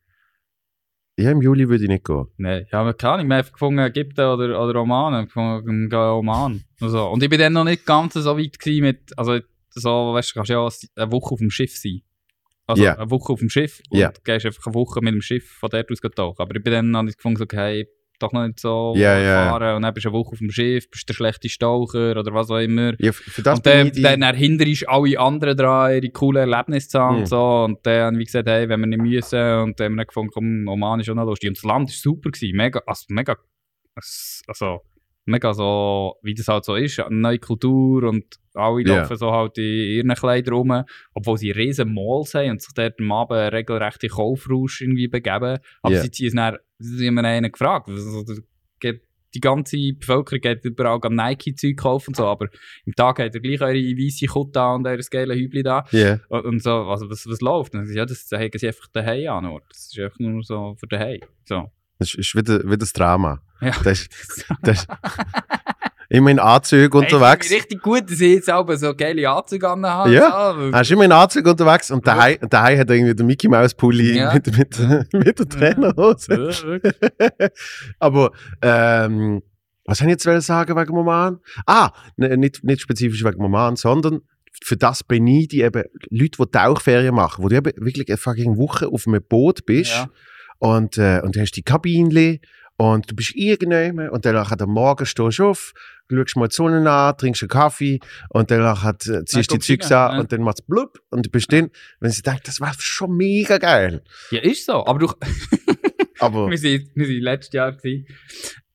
Ja, im Juli würde ich nicht gehen. Nein, ja, aber keine Ahnung, wir haben einfach gefunden, Ägypten oder, oder Oman, wir haben gefunden, Oman. Also, und ich bin dann noch nicht ganz so weit gewesen mit, also so, weißt du, kannst ja eine Woche auf dem Schiff sein. Also Ja. eine Woche auf dem Schiff und Ja. gehst einfach eine Woche mit dem Schiff von dort aus tauchen. Aber ich bin dann noch nicht gefunden, okay, doch noch nicht so Ja, ja. erfahren und dann bist du eine Woche auf dem Schiff, bist der schlechteste Taucher oder was auch immer. Ja, für das und dann, ich die- dann hinderst du alle anderen dran, ihre coolen Erlebnisse zu haben Mhm. und so. Und dann haben wir gesagt, hey, wenn wir nicht müssen. Und dann haben wir gefunden, komm, Oman ist auch noch lustig. Und das Land war super. Gewesen. Mega, also mega, also mega so, wie das halt so ist. Eine neue Kultur und alle Ja. laufen so halt in ihren Kleidern rum. Obwohl sie riesen Malls haben und sich dort am Abend einen regelrechten Kaufrausch irgendwie begeben. Aber Ja. sie ziehen es dann, sie haben einen gefragt. Also, die ganze Bevölkerung geht überall am Nike-Zeug kaufen und so, aber im Tag hat er gleich eure weisse Kutte und eure geile Hübli da. Ja. Und, und so, also was, was läuft? Und ja, das haben sie einfach daheim an. Ort. Das ist einfach nur so für daheim. So. Das ist wieder, wieder das Drama. Ja. Das ist, das, immer in Anzügen unterwegs. Hey, richtig gut, dass ich jetzt aber so geile Anzüge anhabe. Ja. Er ist immer in Anzügen unterwegs und daheim, daheim hat er irgendwie den Mickey Mouse Pulli Ja. mit, mit, mit der Trainerhose. Aber ähm, was habe ich jetzt sagen wegen Oman? Ah, nicht, nicht spezifisch wegen Oman, sondern für das beneide ich eben Leute, die Tauchferien machen, wo du eben wirklich eine fucking Woche auf einem Boot bist Ja. Und, äh, und hast die Kabine und du bist irgendjemand und dann am Morgen stehst du auf, schaust mal die Sonne an, trinkst einen Kaffee und dann nachher äh, ziehst du die Zeugs an ja. und dann macht es blub und du bist drin. Wenn sie denkt, das war schon mega geil. ja, ist so. Aber du, Aber wir sind, wir sind letztes Jahr gewesen,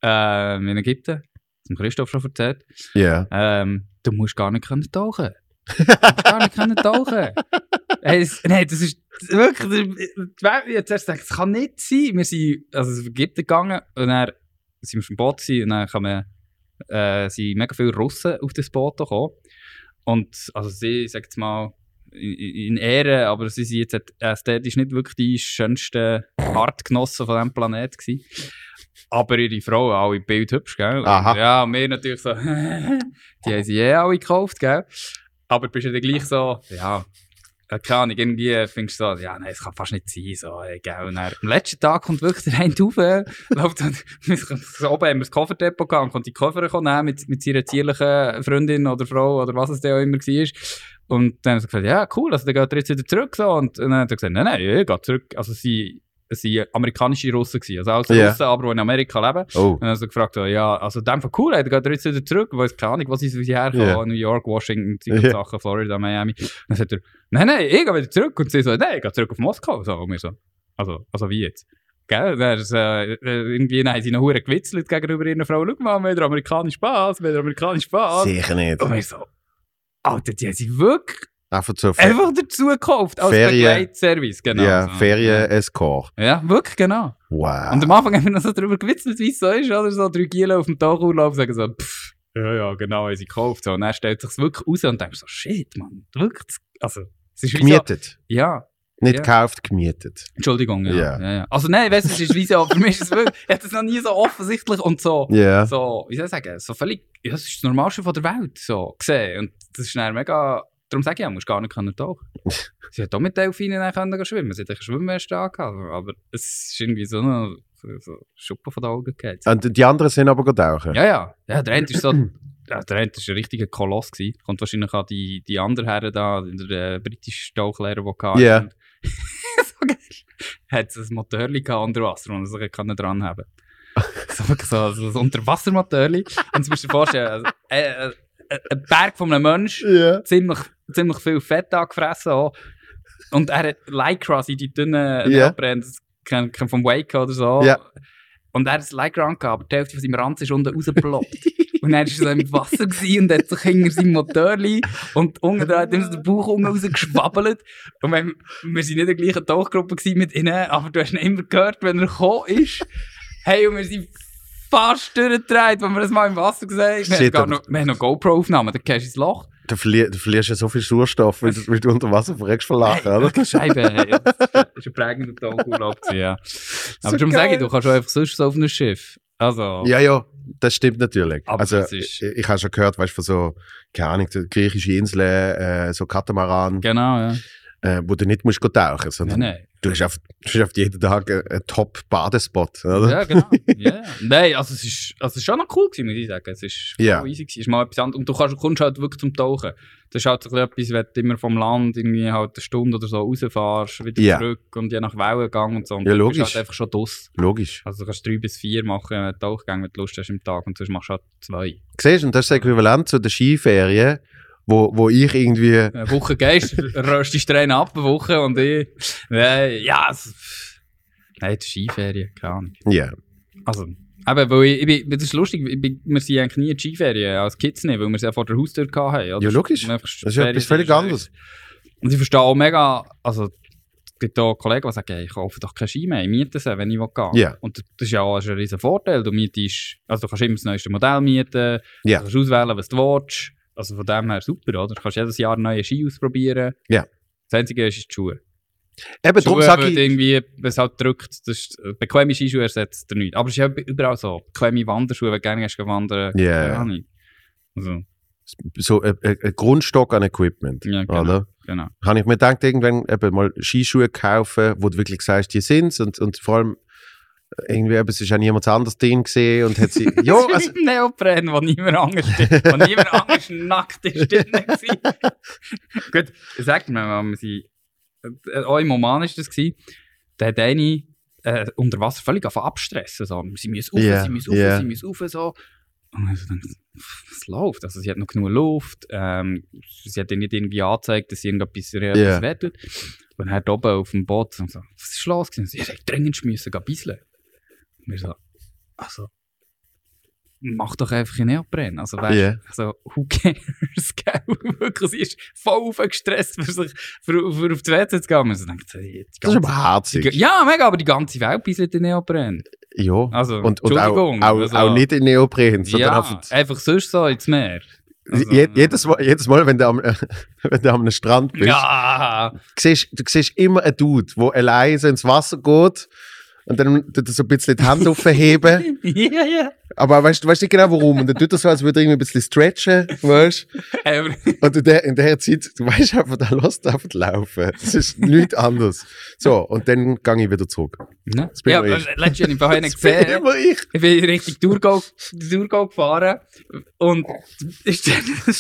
ähm, in Ägypten. Zum Christoph schon erzählt. ja, Ähm, du musst gar nicht können tauchen. Du musst gar nicht können tauchen. Hey, es, nein, das ist wirklich. Ich habe zuerst gedacht, das kann nicht sein. Wir sind also in Ägypten gegangen und dann sind wir auf dem Boot gewesen, und dann kamen, äh, sind mega viele Russen auf das Boot gekommen. Und also sie, sag jetzt mal, in, in Ehre, aber sie sind jetzt ästhetisch nicht wirklich die schönsten Artgenossen von diesem Planeten gewesen. Aber ihre Frauen alle bildhübsch, gell? Aha. Ja, wir natürlich so, die haben sie eh alle gekauft, gell? Aber bist du dann gleich so, ja, äh, keine Ahnung, irgendwie findest du so, ja, nein, es kann fast nicht sein, so, ey, gell? Und dann, am letzten Tag kommt wirklich der eine rauf, äh, läuft dann, so oben haben wir das Kofferdepot gehabt und konnte die Koffer nehmen mit, mit seiner zierlichen Freundin oder Frau oder was es dann auch immer war. Und dann haben sie gesagt, ja, cool, also dann geht er jetzt wieder zurück, so. Und dann hat er gesagt, nein, nein, ich gehe zurück. Also sie, sie waren amerikanische Russen gewesen, also alles Ja. Russen, aber die in Amerika leben. oh, Und dann haben sie gefragt, so, ja, also in dem Fall cool, dann geht er jetzt wieder zurück, weiß keine Ahnung, was ist wie sie herkommen, Ja. New York, Washington, solche Ja. Sachen, Florida, Miami. Dann sagt er, nein, nein, ich gehe wieder zurück. Und sie so, nein, ich gehe zurück auf Moskau. So, und wir so, also, also wie jetzt? Gell? Dann ist, äh, irgendwie haben sie noch hure gewitzelt gegenüber ihrer Frau. Schau mal, wir haben amerikanischen Spaß, wir haben amerikanischen Spaß. sicher nicht. Und wir so, Alter, die haben sie wirklich Einfach so einfach dazu gekauft als Begleitservice. Genau. ja, so. Ferien-Escort. Ja, wirklich, genau. Wow. Und am Anfang haben wir noch so darüber gewitzelt, wie es so ist, oder? So drei Giele auf dem Tagurlaub sagen so, pff, ja, ja, genau, haben sie gekauft. So. Und dann stellt sich wirklich raus und denkst so, shit, Mann, wirklich, also, es ist wie so, gemietet. ja, Nicht Ja. gekauft, gemietet. Entschuldigung, ja. Ja. ja. ja, Also nein, weißt du, es ist wie so, für mich ist es wirklich, ich hätte es noch nie so offensichtlich und so, Ja. so, wie soll ich sagen, so völlig, ja, das ist das Normalste von der Welt, so, gesehen. Und das ist dann mega, darum sage ich ja, musst gar nicht können tauchen. Sie hat auch mit Delfinen können schwimmen, sie hat eine Schwimmweste angehabt, aber es ist irgendwie so eine, so, so Schuppen von den Augen gehabt. Und die anderen sind aber tauchen. Ja, ja. Ja, der eine ist so. Ja, der eine ist ein richtiger Koloss gewesen. Kommt wahrscheinlich an die, die anderen Herren da, der äh, britische Tauchlehrer, der. Ja. Und- so geil. Hat so ein Motörli unter Wasser und sich dran haben. so so, so ein Unterwassermotörli. Und du musst dir vorstellen, also, äh, äh, ein Berg von einem Menschen, Ja. ziemlich, ziemlich viel Fett angefressen auch. Und er hat Lycra, sind die dünnen Ja. Neopren, das vom Wake oder so. Ja. Und er hat das Lycra angehabt, aber die Hälfte von seinem Ranz ist unten rausgeploppt. und dann war er so im Wasser und hat sich hinter seinem Motorli und unten hat ihm so der Bauch unten rausgeschwabbelt. Und wenn, wir sind nicht in der gleichen Tauchgruppe mit ihnen, aber du hast ihn immer gehört, wenn er gekommen ist. Hey, und wir sind fast durchgedreht, wenn wir das mal im Wasser gesehen haben. Wir haben, noch, wir haben noch GoPro-Aufnahmen, dann gehst du ins Loch. Du, verli du verlierst ja so viel Sauerstoff, weil, du- weil du unter Wasser verreckst vor Lachen, oder? wirklich Scheibe. Hey, das ist ein prägender Tauchurlaub gewesen, ja. Aber So darum sage ich, du kannst auch einfach sonst so auf einem Schiff. Also, Ja, ja, das stimmt natürlich. Aber also, ich, ich habe schon gehört, weißt du, von so, keine Ahnung, so griechische Inseln, äh, so Katamaran, genau, ja. Äh, wo du nicht musst tauchen, sondern Nein, nein. du hast auf, du hast auf jeden Tag einen, Top-Badespot, oder? Ja, genau. Ja. Nein, also es ist, also es ist schon noch cool gewesen, muss ich sagen. Es ist voll Ja. easy gewesen. Es ist mal etwas anderes. Und du kannst, kommst halt wirklich zum Tauchen. Das ist halt so etwas, wenn du immer vom Land irgendwie halt eine Stunde oder so rausfährst, wieder Ja. zurück und je nach Wellengang und so. Und Ja, logisch. bist du halt einfach schon draus. Logisch. Also du kannst drei bis vier machen, Tauchgänge, wenn du Lust hast im Tag. Und sonst machst du halt zwei. Siehst du, und das ist Äquivalent zu den Skiferien, wo, wo ich irgendwie, Eine Woche gehst, röstest du einen ab, eine Woche und ich. Nein, ja, es, nein, ist Skiferien, keine Ahnung. ja, Also, eben, weil ich, ich bin, das ist lustig, ich bin, wir sind eigentlich nie in die Skiferien als Kids nicht, weil wir sie ja vor der Haustür hatten. Ja, logisch. Das ist ja etwas völlig anderes. Und ich verstehe auch mega, also, es gibt auch Kollegen, die sagen, hey, ich kaufe doch keine Ski mehr, ich miete sie, wenn ich will gehen. Ja. Und das ist ja auch ein riesen Vorteil, du mietest, also du kannst immer das neueste Modell mieten, Ja. du kannst auswählen, was du willst. Also von dem her super, oder? Du kannst jedes Jahr neue Ski ausprobieren. Ja. Das Einzige ist, die Schuhe. Eben, darum sage ich, irgendwie, wenn es halt drückt, das ist, äh, bequeme Skischuhe ersetzt er nichts. Aber es ist ja überall so. Bequeme Wanderschuhe, wenn du gerne gehst, wandern. Ja. keine Ahnung. Also, So ein, ein ein Grundstock an Equipment. ja, genau. Oder? genau. Habe ich mir gedacht, irgendwann eben mal Skischuhe kaufen, wo du wirklich sagst, die sind's und, und vor allem äh, irgendwie, eben, es ist auch niemand anders drin gesehen und hat sie, ja, also, Neopren, wo niemand anders wo niemand anders nackt ist drin. Gut, sagt mir mal, wir sind, äh, auch im Oman war das gewesen, da hat eine äh, unter Wasser völlig angefangen abstressen, so, sie müssen rauf, Ja, sie müssen rauf, ja. sie müssen rauf, so. Und ich so dachte, was läuft? Also sie hat noch genug Luft, ähm, sie hat ihr nicht irgendwie angezeigt, dass sie irgendetwas reales Ja. weh tut. Und er hat oben auf dem Boot und so, was ist los? Sie hat dringend müssen gehen bisseln. Und wir so, also, mach doch einfach einen Neopren. Also, weißt Ja. also, who cares, gell? Wirklich, sie ist voll aufgestresst, für sich, für, für auf die WC zu gehen. Und so denkt, die das ist ganze- aber herzig. ja, mega, aber die ganze Welt bisselt in Neopren. Ja. Also, und, und auch, auch, also- auch nicht in Neopren, sondern Ja, einfach, einfach sonst so ins Meer. Also, je, jedes, Mal, jedes Mal, wenn du am, wenn du am Strand bist, Ja, siehst, du siehst immer einen Dude, der alleine ins Wasser geht und dann tut er so ein bisschen die Hand aufheben. ja, ja. Aber weißt du weißt nicht genau warum. Und dann tut er so, als würde er irgendwie ein bisschen stretchen, weißt Aber, Und in der, in der Zeit, du weißt einfach, der lässt einfach laufen. Das ist nichts anderes. So, und dann gehe ich wieder zurück. ja, aber ich. letztes Jahr habe ich vorhin Das bin gesehen. immer ich. Ich bin Richtung Thurgau, Thurgau gefahren und es war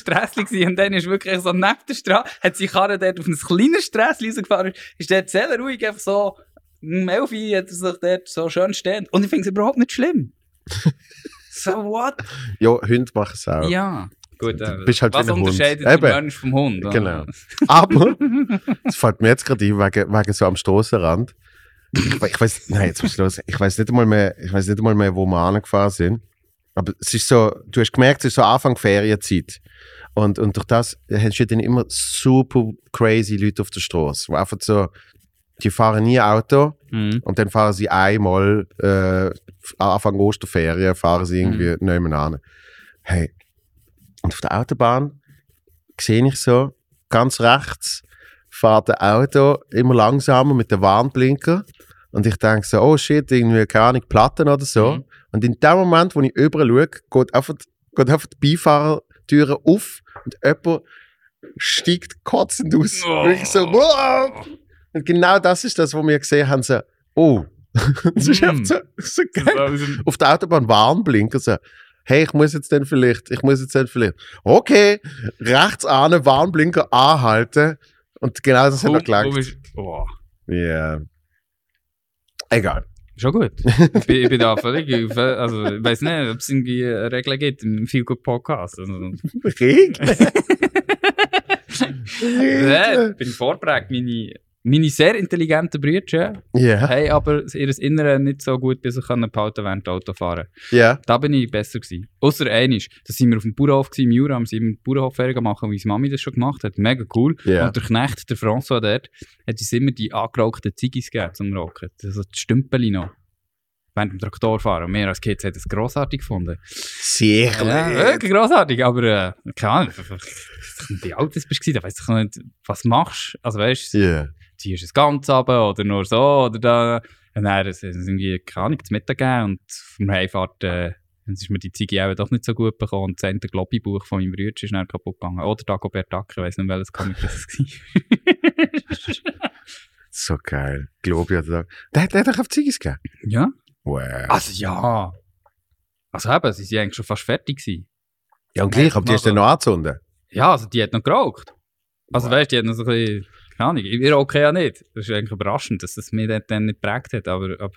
dann gewesen. und dann ist wirklich so neben der Straße, hat sie Karre dort auf ein kleines Stressli rausgefahren, ist dort sehr ruhig, einfach so, 11 Uhr hat er sich dort so schön stehen und ich finde es überhaupt nicht schlimm. so what? Ja, Hunde machen es auch. Ja. Gut, äh, bist halt was unterscheidet den. Mensch vom Hund? oder? Genau. Aber, das fällt mir jetzt gerade ein, wegen, wegen so am Strassenrand. Ich, ich weiß, nein, jetzt muss ich los. Ich weiß nicht einmal mehr, ich weiß nicht einmal mehr, wo wir angefahren sind. Aber es ist so, du hast gemerkt, es ist so Anfang Ferienzeit. Und, und durch das hast du dann immer super crazy Leute auf der Straße, die einfach so, die fahren nie Auto Mhm. und dann fahren sie einmal, äh, Anfang Osterferien, fahren sie irgendwie mhm. nebenan. Hey, und auf der Autobahn sehe ich so, ganz rechts fährt ein Auto immer langsamer mit dem Warnblinker. Und ich denke so, oh shit, irgendwie, keine Ahnung, Platten oder so. Mhm. Und in dem Moment, wo ich überall schaue, geht einfach, geht einfach die Beifahrertüre auf und jemand steigt kotzend aus. Oh. Und ich so, wow! Und genau das ist das, was wir gesehen haben, so, oh. das ist Mm. so, so geil auf der Autobahn Warnblinker so, hey, ich muss jetzt dann vielleicht, ich muss jetzt dann vielleicht, okay, rechts an, Warnblinker anhalten und genau das hat Komm, er gelangt. Oh. Ja. Egal. Schon gut. ich, bin, ich bin da völlig, also ich weiß nicht, ob es irgendwie eine Regel gibt im Feel Good Podcast. Also, Regel. ja, bin ich vorprägt, meine, meine sehr intelligenten Brüder Ja, haben aber ihr Innere nicht so gut sich können behalten während dem Autofahren. ja, Da bin ich besser gewesen. Ausser einisch, da sind wir auf dem Bauernhof gewesen, im Jura, haben sie im Bauernhof Ferien gemacht, wie unsere Mami das schon gemacht hat. Mega cool. ja. Und der Knecht, der François dort, hat uns immer die angerauchten Ziggis gegeben zum Rocken. Also die Stümpeli noch. Während dem Traktorfahren. Und wir als Kids haben das grossartig gefunden. Sicher. Ja, wirklich grossartig, aber äh, keine Ahnung, wie alt das bist du, da weißt du nicht, was du machst. Also weißt du, Ja. Ziehst du es ganz runter oder nur so oder da. Und dann ist es irgendwie, keine Ahnung, zu Mittag gegeben und vom Heimfahrt, äh, dann ist mir die Ziege auch doch nicht so gut bekommen und das eine Globi-Buch von meinem Bruder ist dann kaputt gegangen. Oder Dagobert Duck, ich weiss nicht, welches Comic das war. So geil. Glaube ich. Der, der, der hat doch auf Ziggis gegeben. ja? Wow. Also ja. Also eben, sie waren eigentlich schon fast fertig gewesen. Ja, und gleich, aber die hast du dann noch angezündet. Ja, also die hat noch geraucht. Also weißt du, die hat noch so ein bisschen, keine Ahnung, ich rauche ja nicht. Das ist eigentlich überraschend, dass das mich dann nicht geprägt hat, aber, aber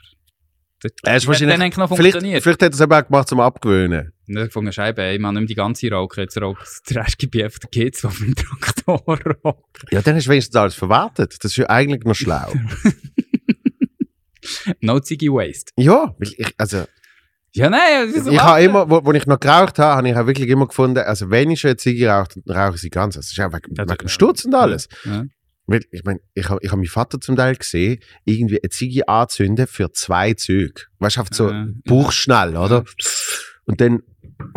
das ist hat wahrscheinlich- dann noch funktioniert. vielleicht hat er es eben auch gemacht zum Abgewöhnen. Nicht von der Scheibe, ey, man nimmt die ganze Rauche, jetzt raucht der Rest gebe ich einfach den Kids, die auf dem Traktor rauchen. Ja, dann hast du wenigstens alles verwertet. Das ist ja eigentlich noch schlau. No Ziggy Waste. ja, weil ich, also, Ja, nein, das ich habe immer, wo, wo ich noch geraucht habe, habe ich auch wirklich immer gefunden, also wenn ich schon eine Ziege rauche, dann rauche ich sie ganz. Das ist wegen, Ja, wegen dem. Sturz und alles. Ja. Weil, ich meine, ich habe ich hab meinen Vater zum Teil gesehen, irgendwie eine Ziege anzünden für zwei Züge. Weißt du, einfach so Ja. buchschnell, oder? Und dann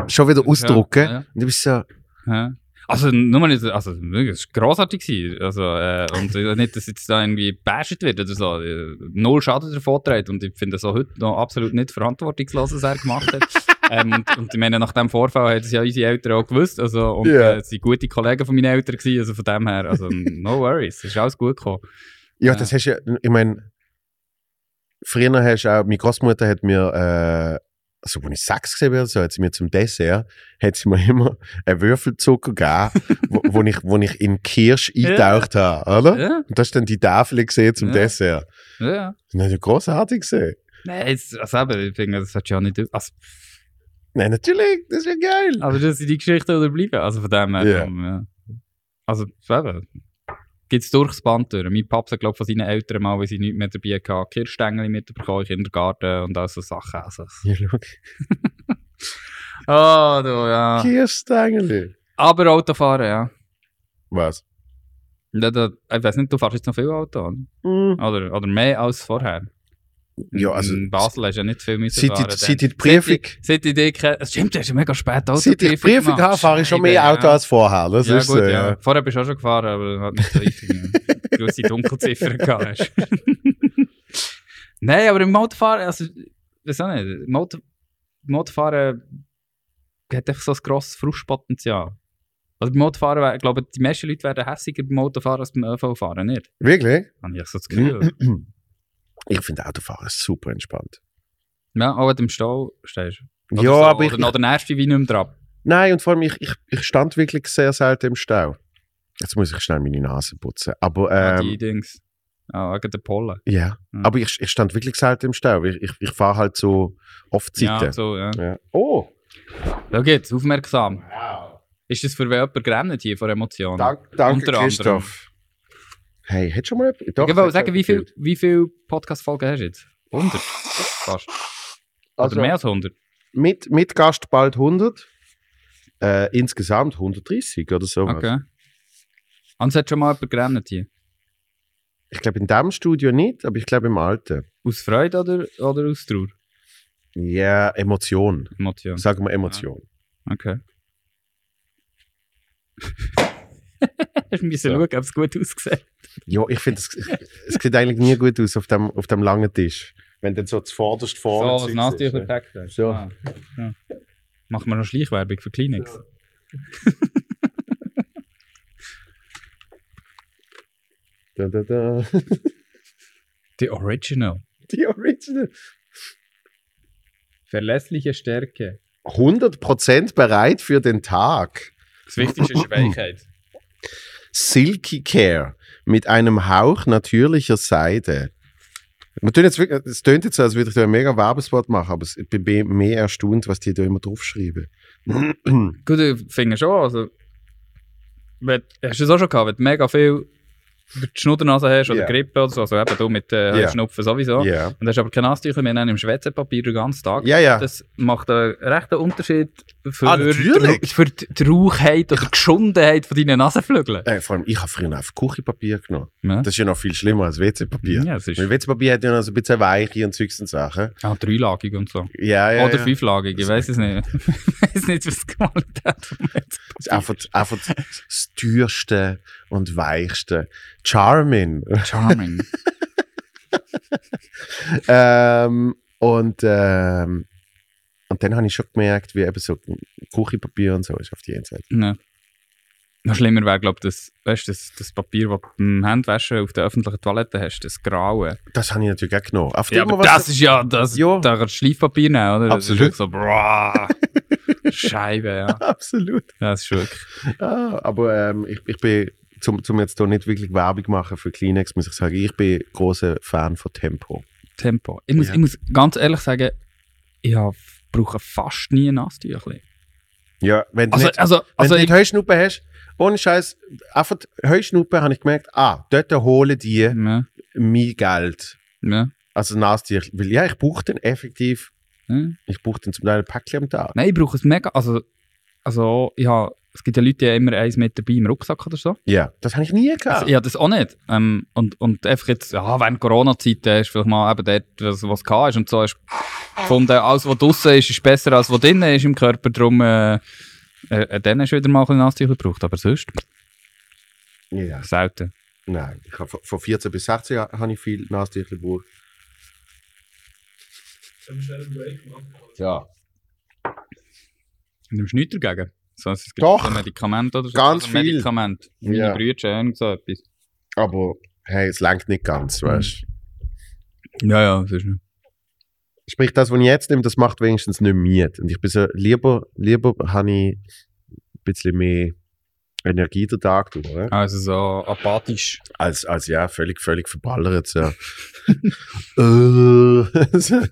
schon wieder ausdrucken. Ja, ja. Und du bist so, Ja. Also, nur nicht, also, es war grossartig. gewesen. Also, äh, und äh, nicht, dass jetzt da irgendwie gebasht wird oder so. Äh, Null Schaden davon trägt. Und ich finde es auch heute noch absolut nicht verantwortungslos, was er gemacht hat. ähm, und, und ich meine, nach dem Vorfall haben es ja unsere Eltern auch gewusst. Also, und Ja. äh, waren gute Kollegen von meinen Eltern gewesen. Also, von dem her, also, no worries. Es ist alles gut gekommen. Ja, Ja. das hast ja, ich meine, früher hast du auch, meine Großmutter hat mir, äh, also als ich sechs gesehen bin, so, hat sie mir zum Dessert, hat sie mir immer einen Würfelzucker gegeben, wo, wo, ich, wo ich in Kirsch Ja. eingetaucht habe, oder? Ja, Und das ist dann die Tafel gesehen zum Ja. Dessert. ja. Das ist ja großartig gesehen. Nein, jetzt, also, eben, ich finde, das hat ja nicht. Also, Nein, natürlich, das ist ja geil. aber das sind die Geschichten, die bleiben. Also, von dem her. Ja. ähm, ja. Also, eben. Gibt es durchs Band durch. Mein Papa hat, glaube von seinen Eltern mal, weil sie nichts mehr dabei hatten, Kirschstängel mitbekommen, Kindergarten und all so Sachen. Also, Ja, schau. oh, du, ja. Kirschstängel. Aber Autofahren, ja. Was? Da, da, ich weiß nicht, du fährst jetzt noch viel Auto, oder? Mm. Oder, oder mehr als vorher. Ja, also, In Basel hast du ja nicht viel müssen seit, fahren. seit die Prüfung, Seit kenne, es stimmt, du hast ja mega spät Auto seit ich die Prüfung habe, fahre ich schon mehr Auto als vorher. Das ja, ist gut, so, ja. ja. Vorher bist du auch schon gefahren, aber hat nicht richtig. ja. die Dunkelziffer gehabt. hast. Nein, aber im Motorfahren, also, weiß auch nicht, Motor, Motorfahren hat einfach so ein grosses Frustpotenzial. Also beim Motorfahren, ich glaube, die meisten Leute werden hässiger beim Motorfahren als beim ÖV-Fahren, nicht? Wirklich? Habe ich so das Gefühl. Ich finde Autofahren super entspannt. ja, du im Stau stehst. Oder ja, so, aber ich, Oder noch der dich wie nicht mehr dran. Nein, und vor allem, ich, ich, ich stand wirklich sehr selten im Stau. Jetzt muss ich schnell meine Nase putzen. Aber, Ah, ähm, die Dings. Ah, wegen der Pollen. ja. Ja. Aber ich, ich stand wirklich selten im Stau. Ich, ich, ich fahre halt so oft Zeiten. Ja, so, ja. Ja. Oh, Schau jetzt, aufmerksam. Ist das für jemand gerannt hier von Emotionen? dank, danke, Unter anderem. Hey, du schon mal jemand? Doch, ich wollte sagen, hat wie viel, gefühlt. wie viel Podcast-Folgen hast du jetzt? 100? Fast. Also, Oder mehr als 100? mit, mit Gast bald 100. Äh, insgesamt 130 oder so. Okay. Hans hat schon mal jemand gerannt hier. Ich glaube, in dem Studio nicht, aber ich glaube im alten. Aus Freude oder, oder aus Trauer? Ja, Emotion. Emotion. Sagen wir Emotion. Okay. Hast du müssen So. schauen, ob es gut aussieht. Ja, ich finde, es, es sieht eigentlich nie gut aus auf dem, auf dem langen Tisch. Wenn dann so zuvorderst vorne So, das Zeug Nasentücher ist. So. Ah, ja. Machen wir noch Schleichwerbung für Kleenex. Da, da, da. Die Original. Die Original. Verlässliche Stärke. 100% bereit für den Tag. Das Wichtigste ist Weichheit. Silky Care mit einem Hauch natürlicher Seide. Es tönt jetzt so, als würde ich da einen mega Werbespot machen, aber ich bin mehr erstaunt, was die da immer draufschreiben. Gut, ich finde schon, also, wenn, hast du das auch schon gehabt, wenn du mega viel Schnuddernase hast oder Ja. Grippe oder so, also eben du mit äh, Ja. Schnupfen sowieso, Ja. und hast aber kein Nasentücher mehr im Schwätzepapier den ganzen Tag, Ja, ja. das macht einen rechten Unterschied für, Ah, die, für die Rauchheit oder die Geschundenheit von deinen Nasenflügeln. Äh, vor allem, ich habe früher einfach Küchenpapier genommen. Ja. Das ist ja noch viel schlimmer als WC-Papier. Ja, WC-Papier hat ja noch so ein bisschen weiche und Zeugs und Sachen. ah, dreilagig und so. Ja, ja. Oder ja. fünflagig, ich weiß es nicht. ich weiß nicht, was die Qualität vom Das ist einfach, einfach das teuerste und weichste. Charmin. Charming. ähm, und, ähm, und dann habe ich schon gemerkt, wie eben so Küchenpapier und so ist auf die einen Seite. Ja. Noch schlimmer wäre, glaube ich, das, weißt, das, das Papier, das du beim Handwaschen auf der öffentlichen Toilette hast, das Graue. Das habe ich natürlich auch genommen. Auf Ja, aber das ist ja, das, Ja. da kannst du Schleifpapier nehmen, oder? Das Absolut. So, boah, Scheibe, ja. Absolut. ja. Das ist wirklich. Ah, aber ähm, ich, ich bin, zum, zum jetzt hier nicht wirklich Werbung machen für Kleenex, muss ich sagen, ich bin großer Fan von Tempo. Tempo. Ich muss, Ja. ich muss ganz ehrlich sagen, ich brauche fast nie ein Nasstüchli. Ja, wenn du Also, nicht, also, wenn also du nicht Heuschnuppe hast, ohne Scheiß, einfach Heuschnuppe habe ich gemerkt, ah, dort holen die ja, mein Geld. ja, Also Nasentücher. Weil ja, ich brauche den effektiv, ja. ich brauche den zum Teil ein Päckchen am Tag. Nein, ich brauche es mega. Also, also ich hab, es gibt ja Leute, die haben immer eins mit dabei im Rucksack oder so. Ja, das habe ich nie gehabt. Also, habe das auch nicht. Ähm, und, und einfach jetzt, ja, während Corona-Zeit hast du vielleicht mal eben dort, was, was gehabt ist und so, hast du gefunden, alles, was draußen ist, ist besser als was drinnen ist im Körper. Darum äh, Äh, äh, dann hast du wieder mal ein bisschen Nasstücher gebraucht, aber sonst Ja. selten. Nein, ich hab, von- von 14 bis 16 Jahren habe ich viel Nasentücher gebraucht. Ja. Nimmst du nichts dagegen? So, es gibt Doch. ein Medikament oder so. Ganz also viel. Medikament. Meine Ja. Brüder haben so etwas. Aber hey, es langt nicht ganz, weißt du. Ja, ja, nicht. Sprich, das, was ich jetzt nehme, das macht wenigstens nicht Miet. Und ich bin so, lieber, lieber habe ich ein bisschen mehr Energie den Tag durch, oder? Also so apathisch. als, als ja, völlig, völlig verballert. So. Äh, so.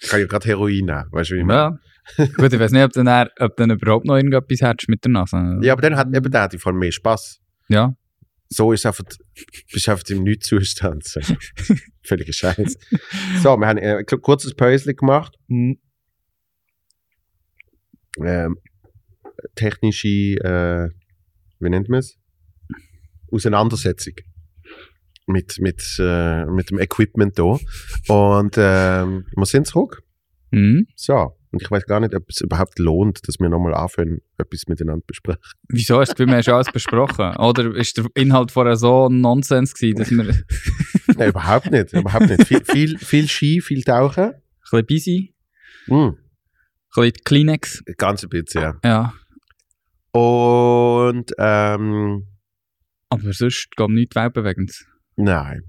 ich kann ja gerade Heroin nehmen, weißt du, wie ich meine? Ja. Gut, ich weiß nicht, ob du, dann, ob dann überhaupt noch irgendetwas hättest mit der Nase. Ja, aber dann hat eben der, die vor allem mehr Spaß. Ja. So ist einfach, bist du einfach im Nichtzustand. So. Völliger Scheiß. So, wir haben äh, ein kurzes Päuschen gemacht. Ähm, technische, äh, wie nennt man es? Auseinandersetzung. Mit, mit, äh, mit dem Equipment da. Und ähm, wir sind zurück. Mhm. So. Und ich weiß gar nicht, ob es überhaupt lohnt, dass wir nochmal anfangen, etwas miteinander besprechen. Wieso hast du wir haben schon alles besprochen? Oder ist der Inhalt vorher so Nonsens gewesen, dass wir ein Nein, überhaupt nicht. Überhaupt nicht. Viel, viel, viel Ski, viel Tauchen. bisschen busy, Mm, ein bisschen Kleenex? ganz ein bisschen, ja. Ja. Und, ähm, Aber sonst geht nichts weltbewegendes. nein.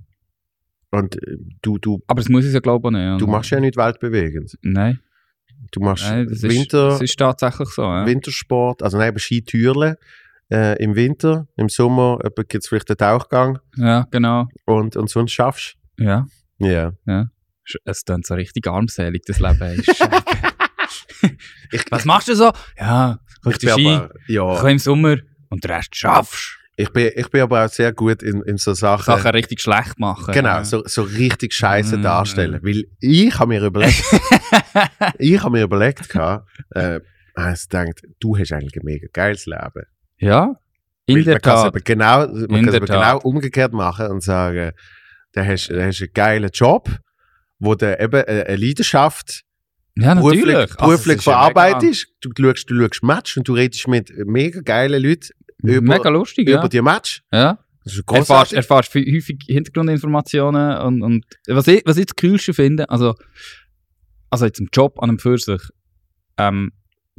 Und äh, du, du, Aber das muss ich ja glaube ich nicht. du machst ja nicht weltbewegend. Nein, Du machst nein das, Winter, ist, das ist tatsächlich so. Ja. Wintersport, also nein, Skitürle äh, im Winter, im Sommer gibt es vielleicht einen Tauchgang ja, genau. und, und sonst schaffst Ja. du. Ja. Sch- Es klingt so richtig armselig, das Leben ist. Ich, Was machst du so? Ja, ich, bin Ski, aber, ich ja, im Sommer und den Rest schaffst. ich, bin, ich bin aber auch sehr gut in, in so Sachen. Sachen richtig schlecht machen. Genau, ja. so, so richtig scheiße Mm. darstellen. Weil ich habe mir überlegt, ich habe mir überlegt, gehabt, äh, also gedacht, du hast eigentlich ein mega geiles Leben. ja, in Weil der man Tat. aber genau, man kann es aber genau umgekehrt machen und sagen, da hast du hast einen geilen Job, wo du eben eine Leidenschaft Ja, natürlich. beruflich, Also, beruflich ja verarbeitest. Du schaust, du schaust Match und du redest mit mega geilen Leuten über, mega lustig, über ja. die Match. ja. Erfährst viel- häufig Hintergrundinformationen und, und was, ich, was ich das Coolste finde, also, also jetzt im Job an einem für sich, ähm,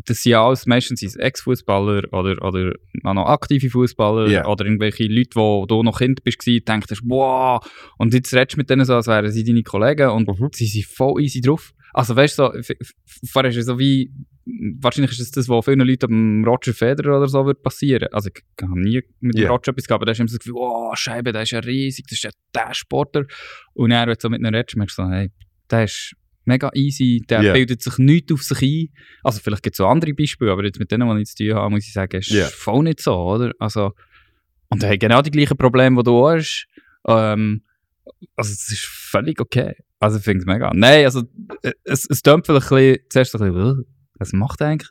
das sind ja alles meistens Ex-Fußballer oder, oder noch aktive Fußballer Ja. oder irgendwelche Leute, wo du noch Kind bist, denkst, wow, und jetzt redest du mit denen so, als wären sie deine Kollegen und Mhm. sie sind voll easy drauf. Also weißt du, so, vorher ist es so wie, wahrscheinlich ist es das, was vielen Leuten am Roger Federer oder so wird passieren. Also ich habe nie mit dem Ja. Roger etwas gehabt, aber da du immer so das Gefühl, oh, Scheibe, der ist ja riesig, das ist ja der Sportler. Und dann, wenn du so mit einem redest, merkst du so, hey, der ist mega easy, der Ja. bildet sich nichts auf sich ein. Also vielleicht gibt es auch andere Beispiele, aber jetzt mit denen, die ich zu tun habe, muss ich sagen, ist Ja. voll nicht so, oder? Also, und er hat genau die gleichen Probleme, die du hast. Ähm, also es ist völlig okay. Also ich finde es mega. Nein, also es, es klingt vielleicht ein bisschen, zuerst ein bisschen, «Äh, was macht er eigentlich?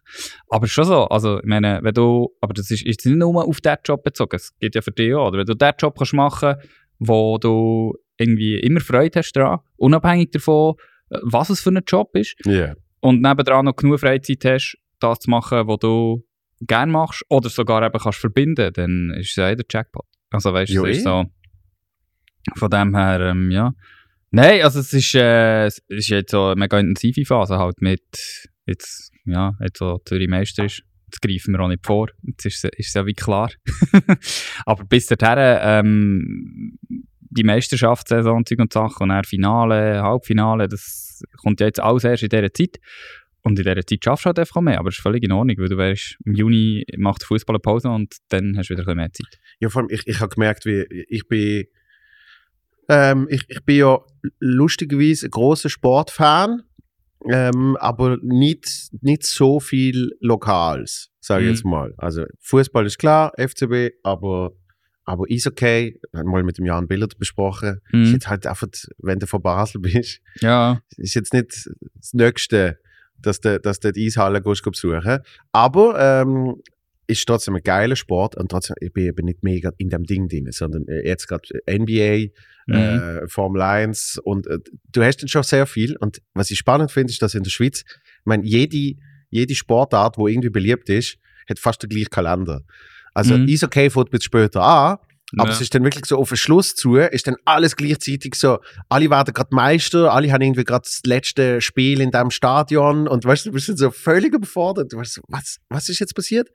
Aber schon so, also ich meine, wenn du, aber das ist, ist nicht nur auf diesen Job bezogen, es geht ja für dich auch, oder? Wenn du diesen Job kannst machen, wo du irgendwie immer Freude hast dran, unabhängig davon, was es für ein Job ist, Ja. und nebendran noch genug Freizeit hast, das zu machen, was du gerne machst, oder sogar eben kannst verbinden, dann ist es ja eh der Jackpot. Also weißt du, es ist eh. so, von dem her, ähm, ja. Nein, also es ist, äh, es ist jetzt so eine mega intensive Phase halt mit, jetzt, ja, jetzt so Zürich Meister ist, jetzt greifen wir auch nicht vor, jetzt ist es ja wie klar. Aber bis dahin, ähm, die Meisterschaftssaison Zeug und Sachen und dann Finale, Halbfinale, das kommt ja jetzt alles erst in dieser Zeit. Und in dieser Zeit schaffst du halt einfach mehr, aber das ist völlig in Ordnung, weil du weißt, im Juni macht Fußball eine Pause und dann hast du wieder ein bisschen mehr Zeit. Ja, vor allem, ich, ich habe gemerkt, wie ich bin, ähm, ich, ich bin ja lustigerweise ein großer Sportfan, ähm, aber nicht, nicht so viel Lokals, sage ich Mhm. jetzt mal. Also Fußball ist klar, FCB, aber, aber Eishockey, haben wir mal mit dem Jan Billard besprochen, ist Mhm. jetzt halt einfach, wenn du von Basel bist, Ja, ist jetzt nicht das Nächste, dass du, dass du die Eishalle gehst, besuchen Aber ähm, ist trotzdem ein geiler Sport und trotzdem, ich bin eben nicht mega in dem Ding drin, sondern äh, jetzt gerade NBA, mhm. äh, Formel 1 und äh, du hast dann schon sehr viel und was ich spannend finde, ist, dass in der Schweiz, ich meine, jede, jede Sportart, wo irgendwie beliebt ist, hat fast den gleichen Kalender. Also Mhm. Eishockey fängt ein bisschen später an, aber Ja. es ist dann wirklich so auf den Schluss zu, ist dann alles gleichzeitig so, alle werden gerade Meister, alle haben irgendwie gerade das letzte Spiel in dem Stadion und weißt du, bist dann so völlig überfordert. Du weißt was, was ist jetzt passiert?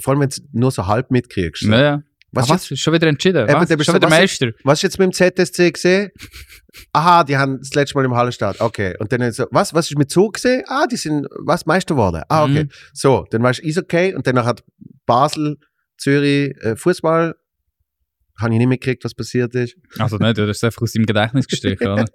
Vor allem, wenn du nur so halb mitkriegst. So. Ja, ja. Was, Was, ist? Ist schon wieder entschieden? Eben, Was? Schon so- wieder was Meister? was ist jetzt mit dem ZSC gesehen? Aha, die haben das letzte Mal im Hallenstad. Okay. Und dann so, was, was ist mit Zug gesehen? Ah, die sind, was, Meister geworden. Ah, okay. Mhm. So, dann weißt du, ist okay. Und dann hat Basel, Zürich, äh, Fußball. Habe ich nicht mitgekriegt, was passiert ist. Also nicht, du hast es einfach aus deinem Gedächtnis gestrichen, oder?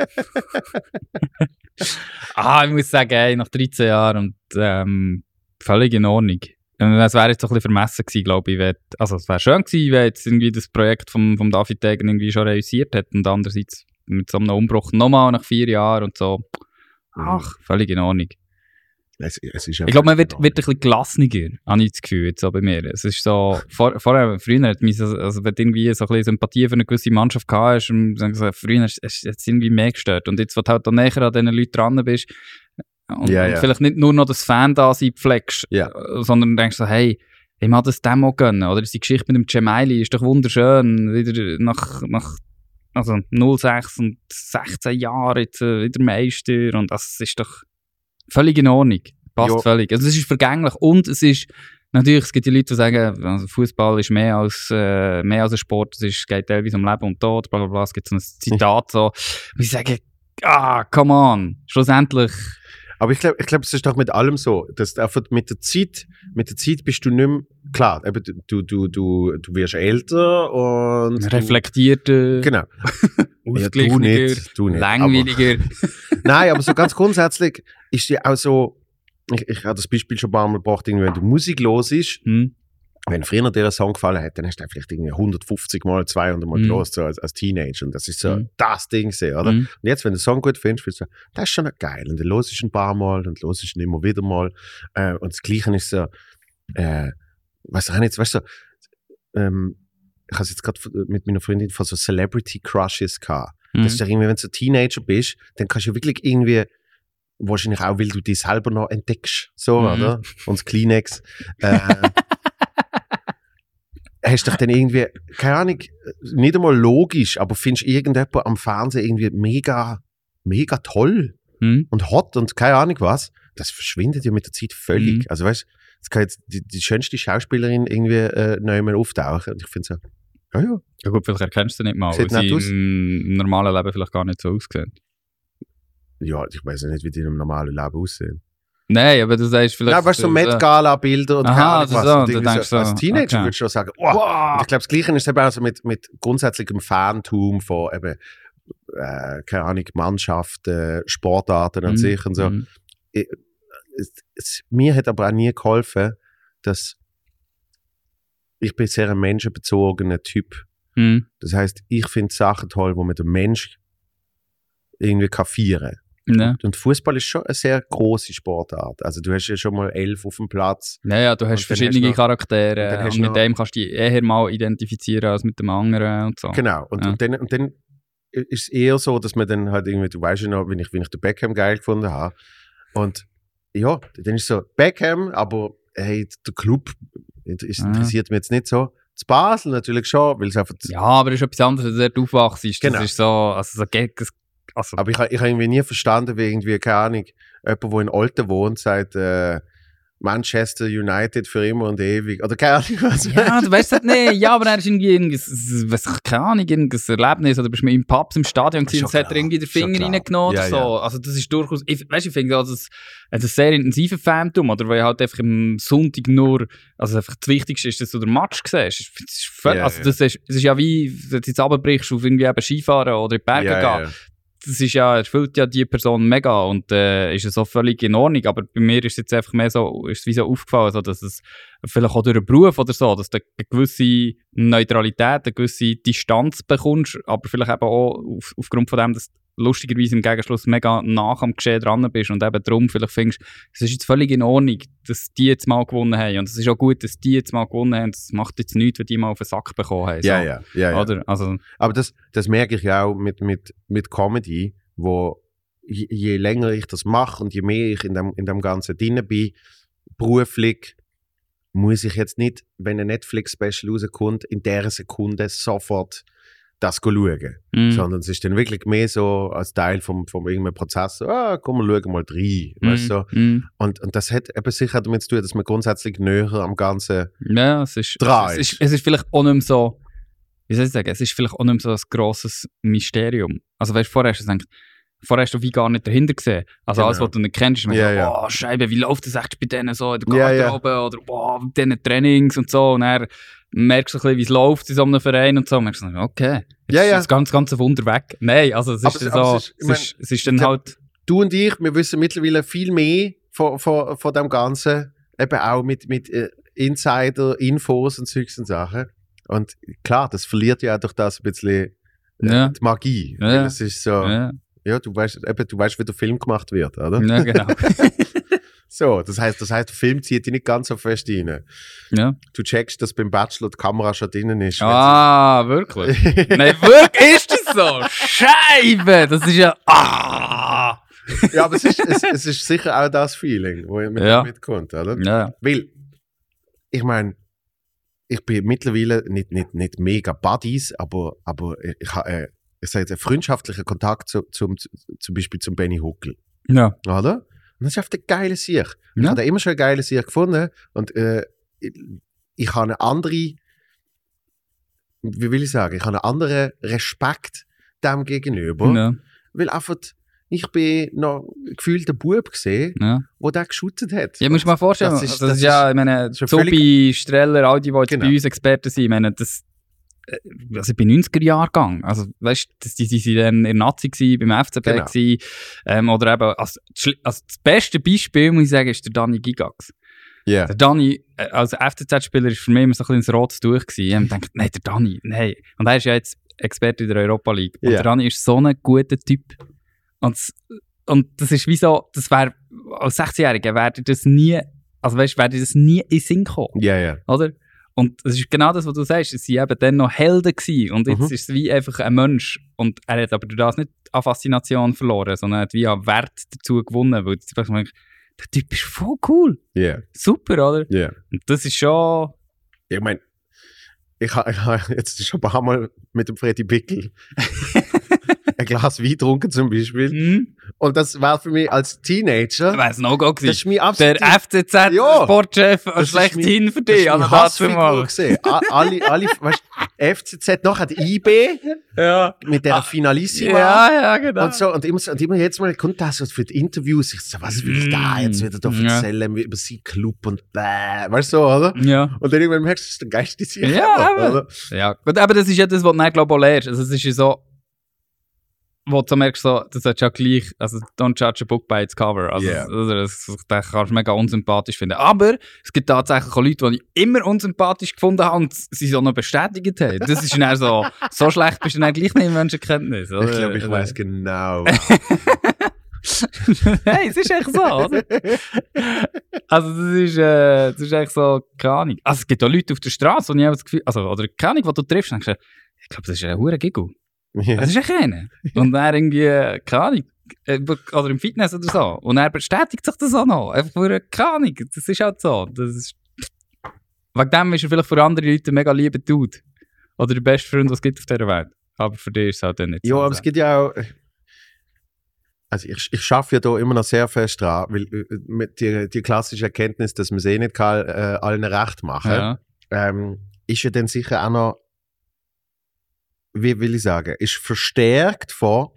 ah, ich muss sagen, ey, nach 13 Jahren und ähm, völlig in Ordnung. Und Es wäre jetzt so ein bisschen vermessen gewesen, glaube ich. Wenn, also es wäre schön gewesen, wenn jetzt irgendwie das Projekt vom, vom David Degen irgendwie schon realisiert hat und andererseits mit so einem Umbruch nochmal nach vier Jahren und so. Ach, völlig in Ordnung. Es, es Ich glaube, man wird, wird ein bisschen gelassener, habe ich das Gefühl, jetzt auch bei mir. Es ist so, vor, vorher, früher hat mich so, also wenn du irgendwie so ein bisschen Sympathie für eine gewisse Mannschaft gehabt hast, und dann gesagt, früher hast du jetzt irgendwie mehr gestört. Und jetzt, wo du halt da näher an diesen Leuten dran bist, und, und ja. vielleicht nicht nur noch das Fan da sein pflegst, Ja. äh, sondern denkst so, hey, ich mag das Demo gönnen. Oder die Geschichte mit dem Cemaili ist doch wunderschön. Wieder nach, nach also 06 und 16 Jahren jetzt äh, wieder Meister. Und das ist doch völlig in Ordnung. Passt Ja. völlig. Also es ist vergänglich und es ist natürlich, es gibt die Leute, die sagen, also Fußball ist mehr als, äh, mehr als ein Sport, es ist, geht teilweise um Leben und Tod, bla bla bla. Es gibt so ein Zitat so, wie sagen, ah, come on, schlussendlich, Aber ich glaube, ich glaub, es ist doch mit allem so, dass einfach mit der Zeit, mit der Zeit bist du nicht mehr, klar, eben, du, du, du, du wirst älter und. reflektierter, Genau. Ja, du ausgeglichener, nicht, du nicht. langweiliger. Nein, aber so ganz grundsätzlich ist ja auch so, ich, ich habe das Beispiel schon ein paar Mal gebracht, irgendwie, wenn du Musik los ist, Hm? wenn früher dir ein Song gefallen hat, dann hast du vielleicht irgendwie 150 Mal, 200 Mal Mhm. gelost, so als, als Teenager. Und das ist so Mhm. das Ding, gewesen, oder? Hm? Und jetzt, wenn du den Song gut findest, findest du, so, das ist schon geil. Und dann los ist ein paar Mal und los ist ihn immer wieder mal. Äh, und das Gleiche ist so, äh, was auch nicht, weißt du, ähm, ich habe jetzt gerade mit meiner Freundin von so Celebrity Crushes gehabt. Hm? Das ist ja irgendwie, wenn du Teenager bist, dann kannst du wirklich irgendwie, wahrscheinlich auch, weil du dich selber noch entdeckst, so, Mhm. oder? Und das Kleenex. Äh, hast dich dann irgendwie, keine Ahnung, nicht einmal logisch, aber findest irgendjemand am Fernsehen irgendwie mega, mega toll Hm? und hot und keine Ahnung was, das verschwindet ja mit der Zeit völlig. Mhm. Also weißt es kann jetzt die, die schönste Schauspielerin irgendwie äh, neu mal auftauchen. Und ich finde so, ja, ja. Ja gut, vielleicht erkennst du sie nicht mal, Sieht weil sie aus. im normalen Leben vielleicht gar nicht so aussehen. Ja, ich weiß nicht, wie die im normalen Leben aussehen. Nein, aber du sagst vielleicht... Ja, weißt du, so äh, Met Gala-Bilder und Aha, keine Ahnung also was. so, denkst so, als Teenager okay. würdest du schon sagen, wow. Wow. Und ich glaube, das Gleiche ist eben auch so mit, mit grundsätzlichem Fantum von eben, äh, keine Ahnung, Mannschaften, Sportarten an Mhm. sich und so. Mhm. Es, es, mir hat aber auch nie geholfen, dass ich bin sehr ein menschenbezogener Typ. Mhm. Das heißt, ich finde Sachen toll, wo man den Mensch irgendwie kann feiern Ja. Und Fußball ist schon eine sehr große Sportart. Also du hast ja schon mal elf auf dem Platz. Naja, du hast Und verschiedene hast noch- und Charaktere und, du mit dem kannst du dich eher mal identifizieren als mit dem anderen und so. Genau. Und, Ja. und, dann, und dann ist es eher so, dass man dann halt irgendwie, du weißt ja noch, wenn ich, wenn ich den Beckham geil gefunden habe. Und ja, dann ist so Beckham, aber hey, der Club ist, interessiert mich jetzt nicht so. Das Basel natürlich schon, weil es einfach. Ja, aber das ist etwas anderes, als du aufwachst. Das Genau. ist so, also so das- also, Aber ich, ich habe irgendwie nie verstanden, wie irgendwie, keine Ahnung, jemand, der in Olten wohnt, sagt, äh, Manchester United für immer und ewig. Oder keine Ahnung was. ja, du weißt halt nicht. Ja, aber er ist irgendwie, irgendein, weiss ich, keine Ahnung, irgendein Erlebnis. Oder bist du mit ihm Pubs im Stadion gewesen und hat er irgendwie den Finger reingenommen oder Ja, so. ja. Also das ist durchaus, ich, weißt du, ich finde, also, das das ist ein sehr intensiver Phantom, oder? Weil halt einfach am Sonntag nur, also einfach das Wichtigste ist, dass du den Match siehst. Das ist, also das ist, das ist ja wie, wenn du jetzt runterbrichst auf irgendwie eben Skifahren oder in die Berge gehen. Das ist ja, erfüllt ja die Person mega und äh, ist ja so völlig in Ordnung. Aber bei mir ist es jetzt einfach mehr so, ist es wie so aufgefallen, so, dass es vielleicht auch durch einen Beruf oder so, dass du eine gewisse Neutralität, eine gewisse Distanz bekommst, aber vielleicht eben auch auf, aufgrund von dem, dass du lustigerweise im Gegenschluss mega nach am Geschehen dran bist und eben darum vielleicht findest, es ist jetzt völlig in Ordnung, dass die jetzt mal gewonnen haben und es ist auch gut, dass die jetzt mal gewonnen haben. Es macht jetzt nichts, wenn die mal auf den Sack bekommen haben. Ja, so. ja, ja, ja. Oder? Also, Aber das, das merke ich ja auch mit, mit, mit Comedy, wo je, je länger ich das mache und je mehr ich in dem, in dem Ganzen drin bin, beruflich muss ich jetzt nicht, wenn ein Netflix-Special rauskommt, in der Sekunde sofort das schauen. Mhm. Sondern es ist dann wirklich mehr so als Teil vom, vom irgendeinem Prozess, ah, komm, wir schauen mal rein. Weißt, du. Mhm. und, und das hat eben sicher damit zu tun, dass man grundsätzlich näher am Ganzen Ja, es ist, Dran es ist. es ist vielleicht auch nicht mehr so, wie soll ich sagen, es ist vielleicht auch nicht mehr so ein grosses Mysterium. Also weißt du, vorher hast du gedacht, vorher hast du wie gar nicht dahinter gesehen. Also Genau. alles, was du nicht kennst, ist man so, ja. oh, Scheibe, wie läuft das echt bei denen so in der Ja, ja. Garderobe oder boah, mit diesen Trainings und so. Und dann merkst du ein bisschen, wie es läuft in so einem Verein und so. Und merkst du, okay, jetzt Ja, ist ja. das ganze, ganze Wunder weg. Nein, also es ist aber so, es ist- es ist, es ist dann der- halt, du und ich, wir wissen mittlerweile viel mehr von, von, von dem Ganzen, eben auch mit, mit äh, Insider-Infos und Zeugs und Sachen. Und klar, das verliert ja durch das ein bisschen äh, Ja. die Magie. Ja. Es ist so, ja. ja, du, weißt, eben, du weißt, wie der Film gemacht wird, oder? ja, genau. So, das heißt, das heißt, der Film zieht dich nicht ganz so fest rein. ja. Du checkst, dass beim Bachelor die Kamera schon drinnen ist. Ah, wirklich? Nein, wirklich ist das so? Scheibe! Das ist ja. Ah! ja, aber es ist, es, es ist sicher auch das Feeling, wo mit Ja. mitkommt, oder? Ja. Weil, ich meine, ich bin mittlerweile nicht, nicht, nicht mega Buddies, aber, aber ich habe, äh, ich sage jetzt, einen freundschaftlichen Kontakt zu, zum, zum Beispiel zum Benny Huckel, Ja. oder? Und das ist einfach ein geiler Sieg. Ich Ja. habe immer schon einen geilen Sieg gefunden und äh, ich, ich habe eine andere, wie will ich sagen, ich habe einen anderen Respekt dem gegenüber, Ja. weil einfach, ich bin noch gefühlt der Bub gesehen, Ja. wo der geschootet hat. Ja, musst du mal vorstellen, Das ist- ist, das das ist ja, ich meine, Zobi, Streller, all die, die jetzt Genau. bei uns Experten sind, ich meine, das, also ich bin 90er-Jahrgang, also weißt du, die, die sind dann in Nazi gewesen, beim FCB Genau. gewesen, ähm, oder eben, also, also das beste Beispiel, muss ich sagen, ist der Dani Gigax. Ja. Der Dani, äh, als FCZ-Spieler, ist für mich immer so ein bisschen rotes Tuch gewesen. Ich habe nein, der Dani, nein. Und er ist ja jetzt Experte in der Europa League. Und Ja. der Dani ist so ein guter Typ. Und, und das ist wie so, das wäre, als 16-Jähriger wäre das nie, also weißt wäre das nie in Sinn gekommen, Ja, ja. oder? Und das ist genau das, was du sagst. Es waren eben dann noch Helden gewesen. Und jetzt Mhm. ist es wie einfach ein Mensch. Und er hat aber durch das nicht an Faszination verloren, sondern er hat wie an Wert dazu gewonnen. Weil jetzt einfach merkst, der Typ ist voll cool. Ja, Super, oder? ja. Und das ist schon. Ich meine, ich habe ha jetzt schon ein paar Mal mit dem Freddy Bickel ein Glas Wein getrunken zum Beispiel. Hm? Und das war für mich als Teenager, Wäre es noch das ist gewesen. mein Der Ja. FCZ-Sportchef Das ist schlechthin für das dich. ist Also Hassfigur mal. gesehen. Alle, alle, weißt, FCZ noch hat IB Ja. mit der Ah, Finalissima. Ja, ja, genau. Und so, und immer, und immer jetzt mal kommt das für die Interviews. Ich so, was will ich da Mm. jetzt wieder da Ja. erzählen über sie Club und bäh, weißt du, so, oder? Ja. Und dann irgendwann merkst du, das ist der geilste Sieg Ja, aber-? Ja, gut, aber das ist ja das, was du dann, glaube ich, auch lernst. Also, es ist ja so, wo du merkst, so, das hat ja gleich, also, don't judge a book by its cover. Also, Yeah. also das, das kannst du mega unsympathisch finden. Aber es gibt tatsächlich auch Leute, die ich immer unsympathisch gefunden habe und sie so noch bestätigt haben. Das ist dann so, so schlecht bist du dann gleich nicht in Menschenkenntnis. Oder? Ich glaube, ich Also- weiß genau. hey, es ist echt so, oder? Also, das ist, äh, das ist echt so, keine Ahnung. Also, es gibt auch Leute auf der Straße, und ich habe das Gefühl, also, oder keine Ahnung, was du triffst, und denkst du, ich glaube, das ist ein hure Giggle. Ja. Das ist echt einer. Und er irgendwie, keine Ahnung, äh, oder im Fitness oder so. Und er bestätigt sich das auch noch. Einfach für, keine Ahnung, das ist halt so. Das ist, wegen dem ist er vielleicht für andere Leute mega lieber Dude. Oder der beste Freund, was es gibt auf dieser Welt. Aber für dich ist es halt dann nicht Ja, so. aber es gibt ja auch. Also ich, ich schaffe ja da immer noch sehr fest dran, weil äh, mit die, die klassische Erkenntnis, dass man es eh nicht kann, äh, allen recht machen, ja. ähm, ist ja dann sicher auch noch, wie will ich sagen, ist verstärkt von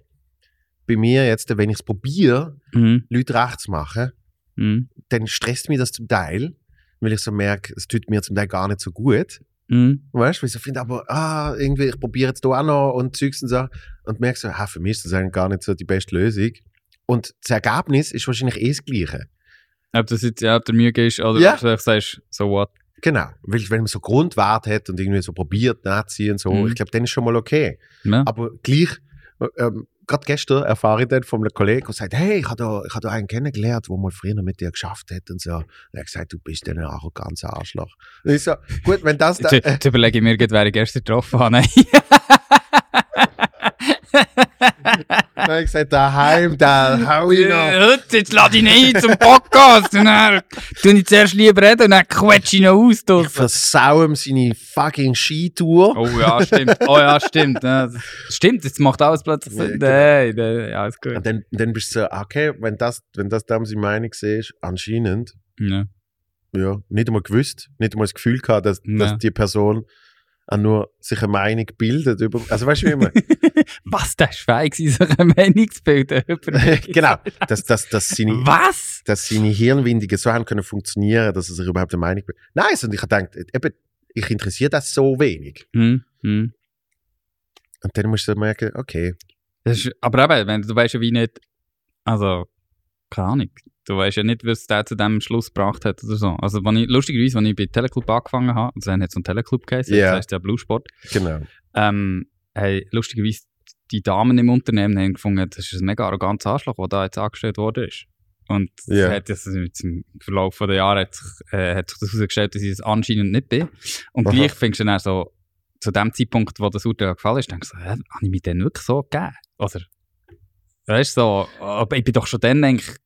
bei mir jetzt, wenn ich es probiere, Mhm. Leute recht zu machen, Mhm. dann stresst mich das zum Teil, weil ich so merke, es tut mir zum Teil gar nicht so gut. Mhm. Weißt du, weil ich so finde, aber ah, irgendwie, ich probiere jetzt da auch noch und Zeugs und so. Und merke so, ah, für mich ist das eigentlich gar nicht so die beste Lösung. Und das Ergebnis ist wahrscheinlich eh das Gleiche. Ob das jetzt ja, der Mühe ist oder Ja. ob du sagst, so what. Genau. Weil wenn man so Grundwert hat und irgendwie so probiert, nachziehen und so, Mhm. ich glaube, dann ist schon mal okay. Ja. Aber gleich, ähm, gerade gestern erfahre ich dann von einem Kollegen, der sagt, hey, ich habe da, ich hab da einen kennengelernt, der mal früher mit dir geschafft hat und so. Und er hat gesagt, du bist ein arroganter Arschloch. Und ich so, gut, wenn das da, Jetzt, jetzt überlege ich mir, wer ich gestern getroffen habe. Dann habe ich gesagt, daheim, da hau ich noch. Heute, jetzt lade ich ihn ein zum Podcast und dann tue ich zuerst lieber reden und dann quetsche ich ihn aus. Ich versau ihm seine fucking Skitour. Oh ja, stimmt. Oh ja, stimmt. Ja, stimmt, jetzt macht alles plötzlich Ja, Sinn. genau. Nein, nein, ja, ist gut. Und dann, dann bist du so, okay, wenn das, wenn das dann seine Meinung ist, anscheinend, Ja. ja, nicht einmal gewusst, nicht einmal das Gefühl gehabt, dass, Ja. dass die Person auch nur sich eine Meinung bildet über, also weißt du, wie immer, Was, der gewesen, sich eine Meinung zu bilden? genau, dass, dass, dass seine, Was? dass seine Hirnwindungen so haben können funktionieren, dass er sich überhaupt eine Meinung bildet. Nein, und ich habe gedacht, eben, ich interessiere das so wenig. Hm, hm. Und dann musst du merken, okay, Das ist, aber eben, wenn, du weißt ja wie nicht, also, keine Ahnung, du weißt ja nicht, was der zu dem Schluss gebracht hat oder so. Also, wenn ich, lustigerweise, als ich bei Teleclub angefangen habe, also dann hat es so einen Teleclub geheißen, Ja. das heisst ja Blue Sport, genau. ähm, hey, lustigerweise, die Damen im Unternehmen haben gefunden, das ist ein mega arrogantes Arschloch, der da jetzt angestellt worden ist. Und Ja. hat das mit dem Verlauf der Jahre hat sich, äh, hat sich das herausgestellt, dass ich das anscheinend nicht bin. Und Aha. gleich findest du dann so, zu dem Zeitpunkt, wo das Urteil gefallen ist, denkst du habe ich mich denn wirklich so gegeben? Oder, weißt du, so, aber ich bin doch schon dann eigentlich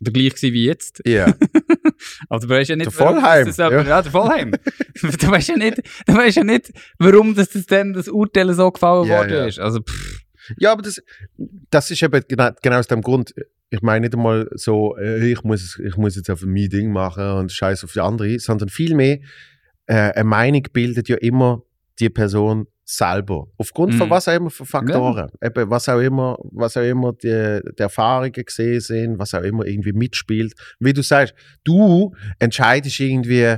der gleich gewesen wie jetzt. Ja, Also du weißt ja nicht, Der Vollheim, das jemand- ja. der Vollheim. du weißt ja nicht, du weißt ja nicht, warum das, das dann das Urteil so gefallen Ja, worden ja. ist. Also pff, ja aber das, das ist eben genau, genau aus dem Grund, ich meine nicht einmal so, äh, ich, muss, ich muss jetzt auf mein Ding machen und scheiß auf die andere, sondern vielmehr, äh, eine Meinung bildet ja immer die Person selber. Aufgrund von Mhm. was auch immer für Faktoren. Eben, was auch immer, was auch immer die, die Erfahrungen gesehen sind, was auch immer irgendwie mitspielt. Wie du sagst, du entscheidest irgendwie,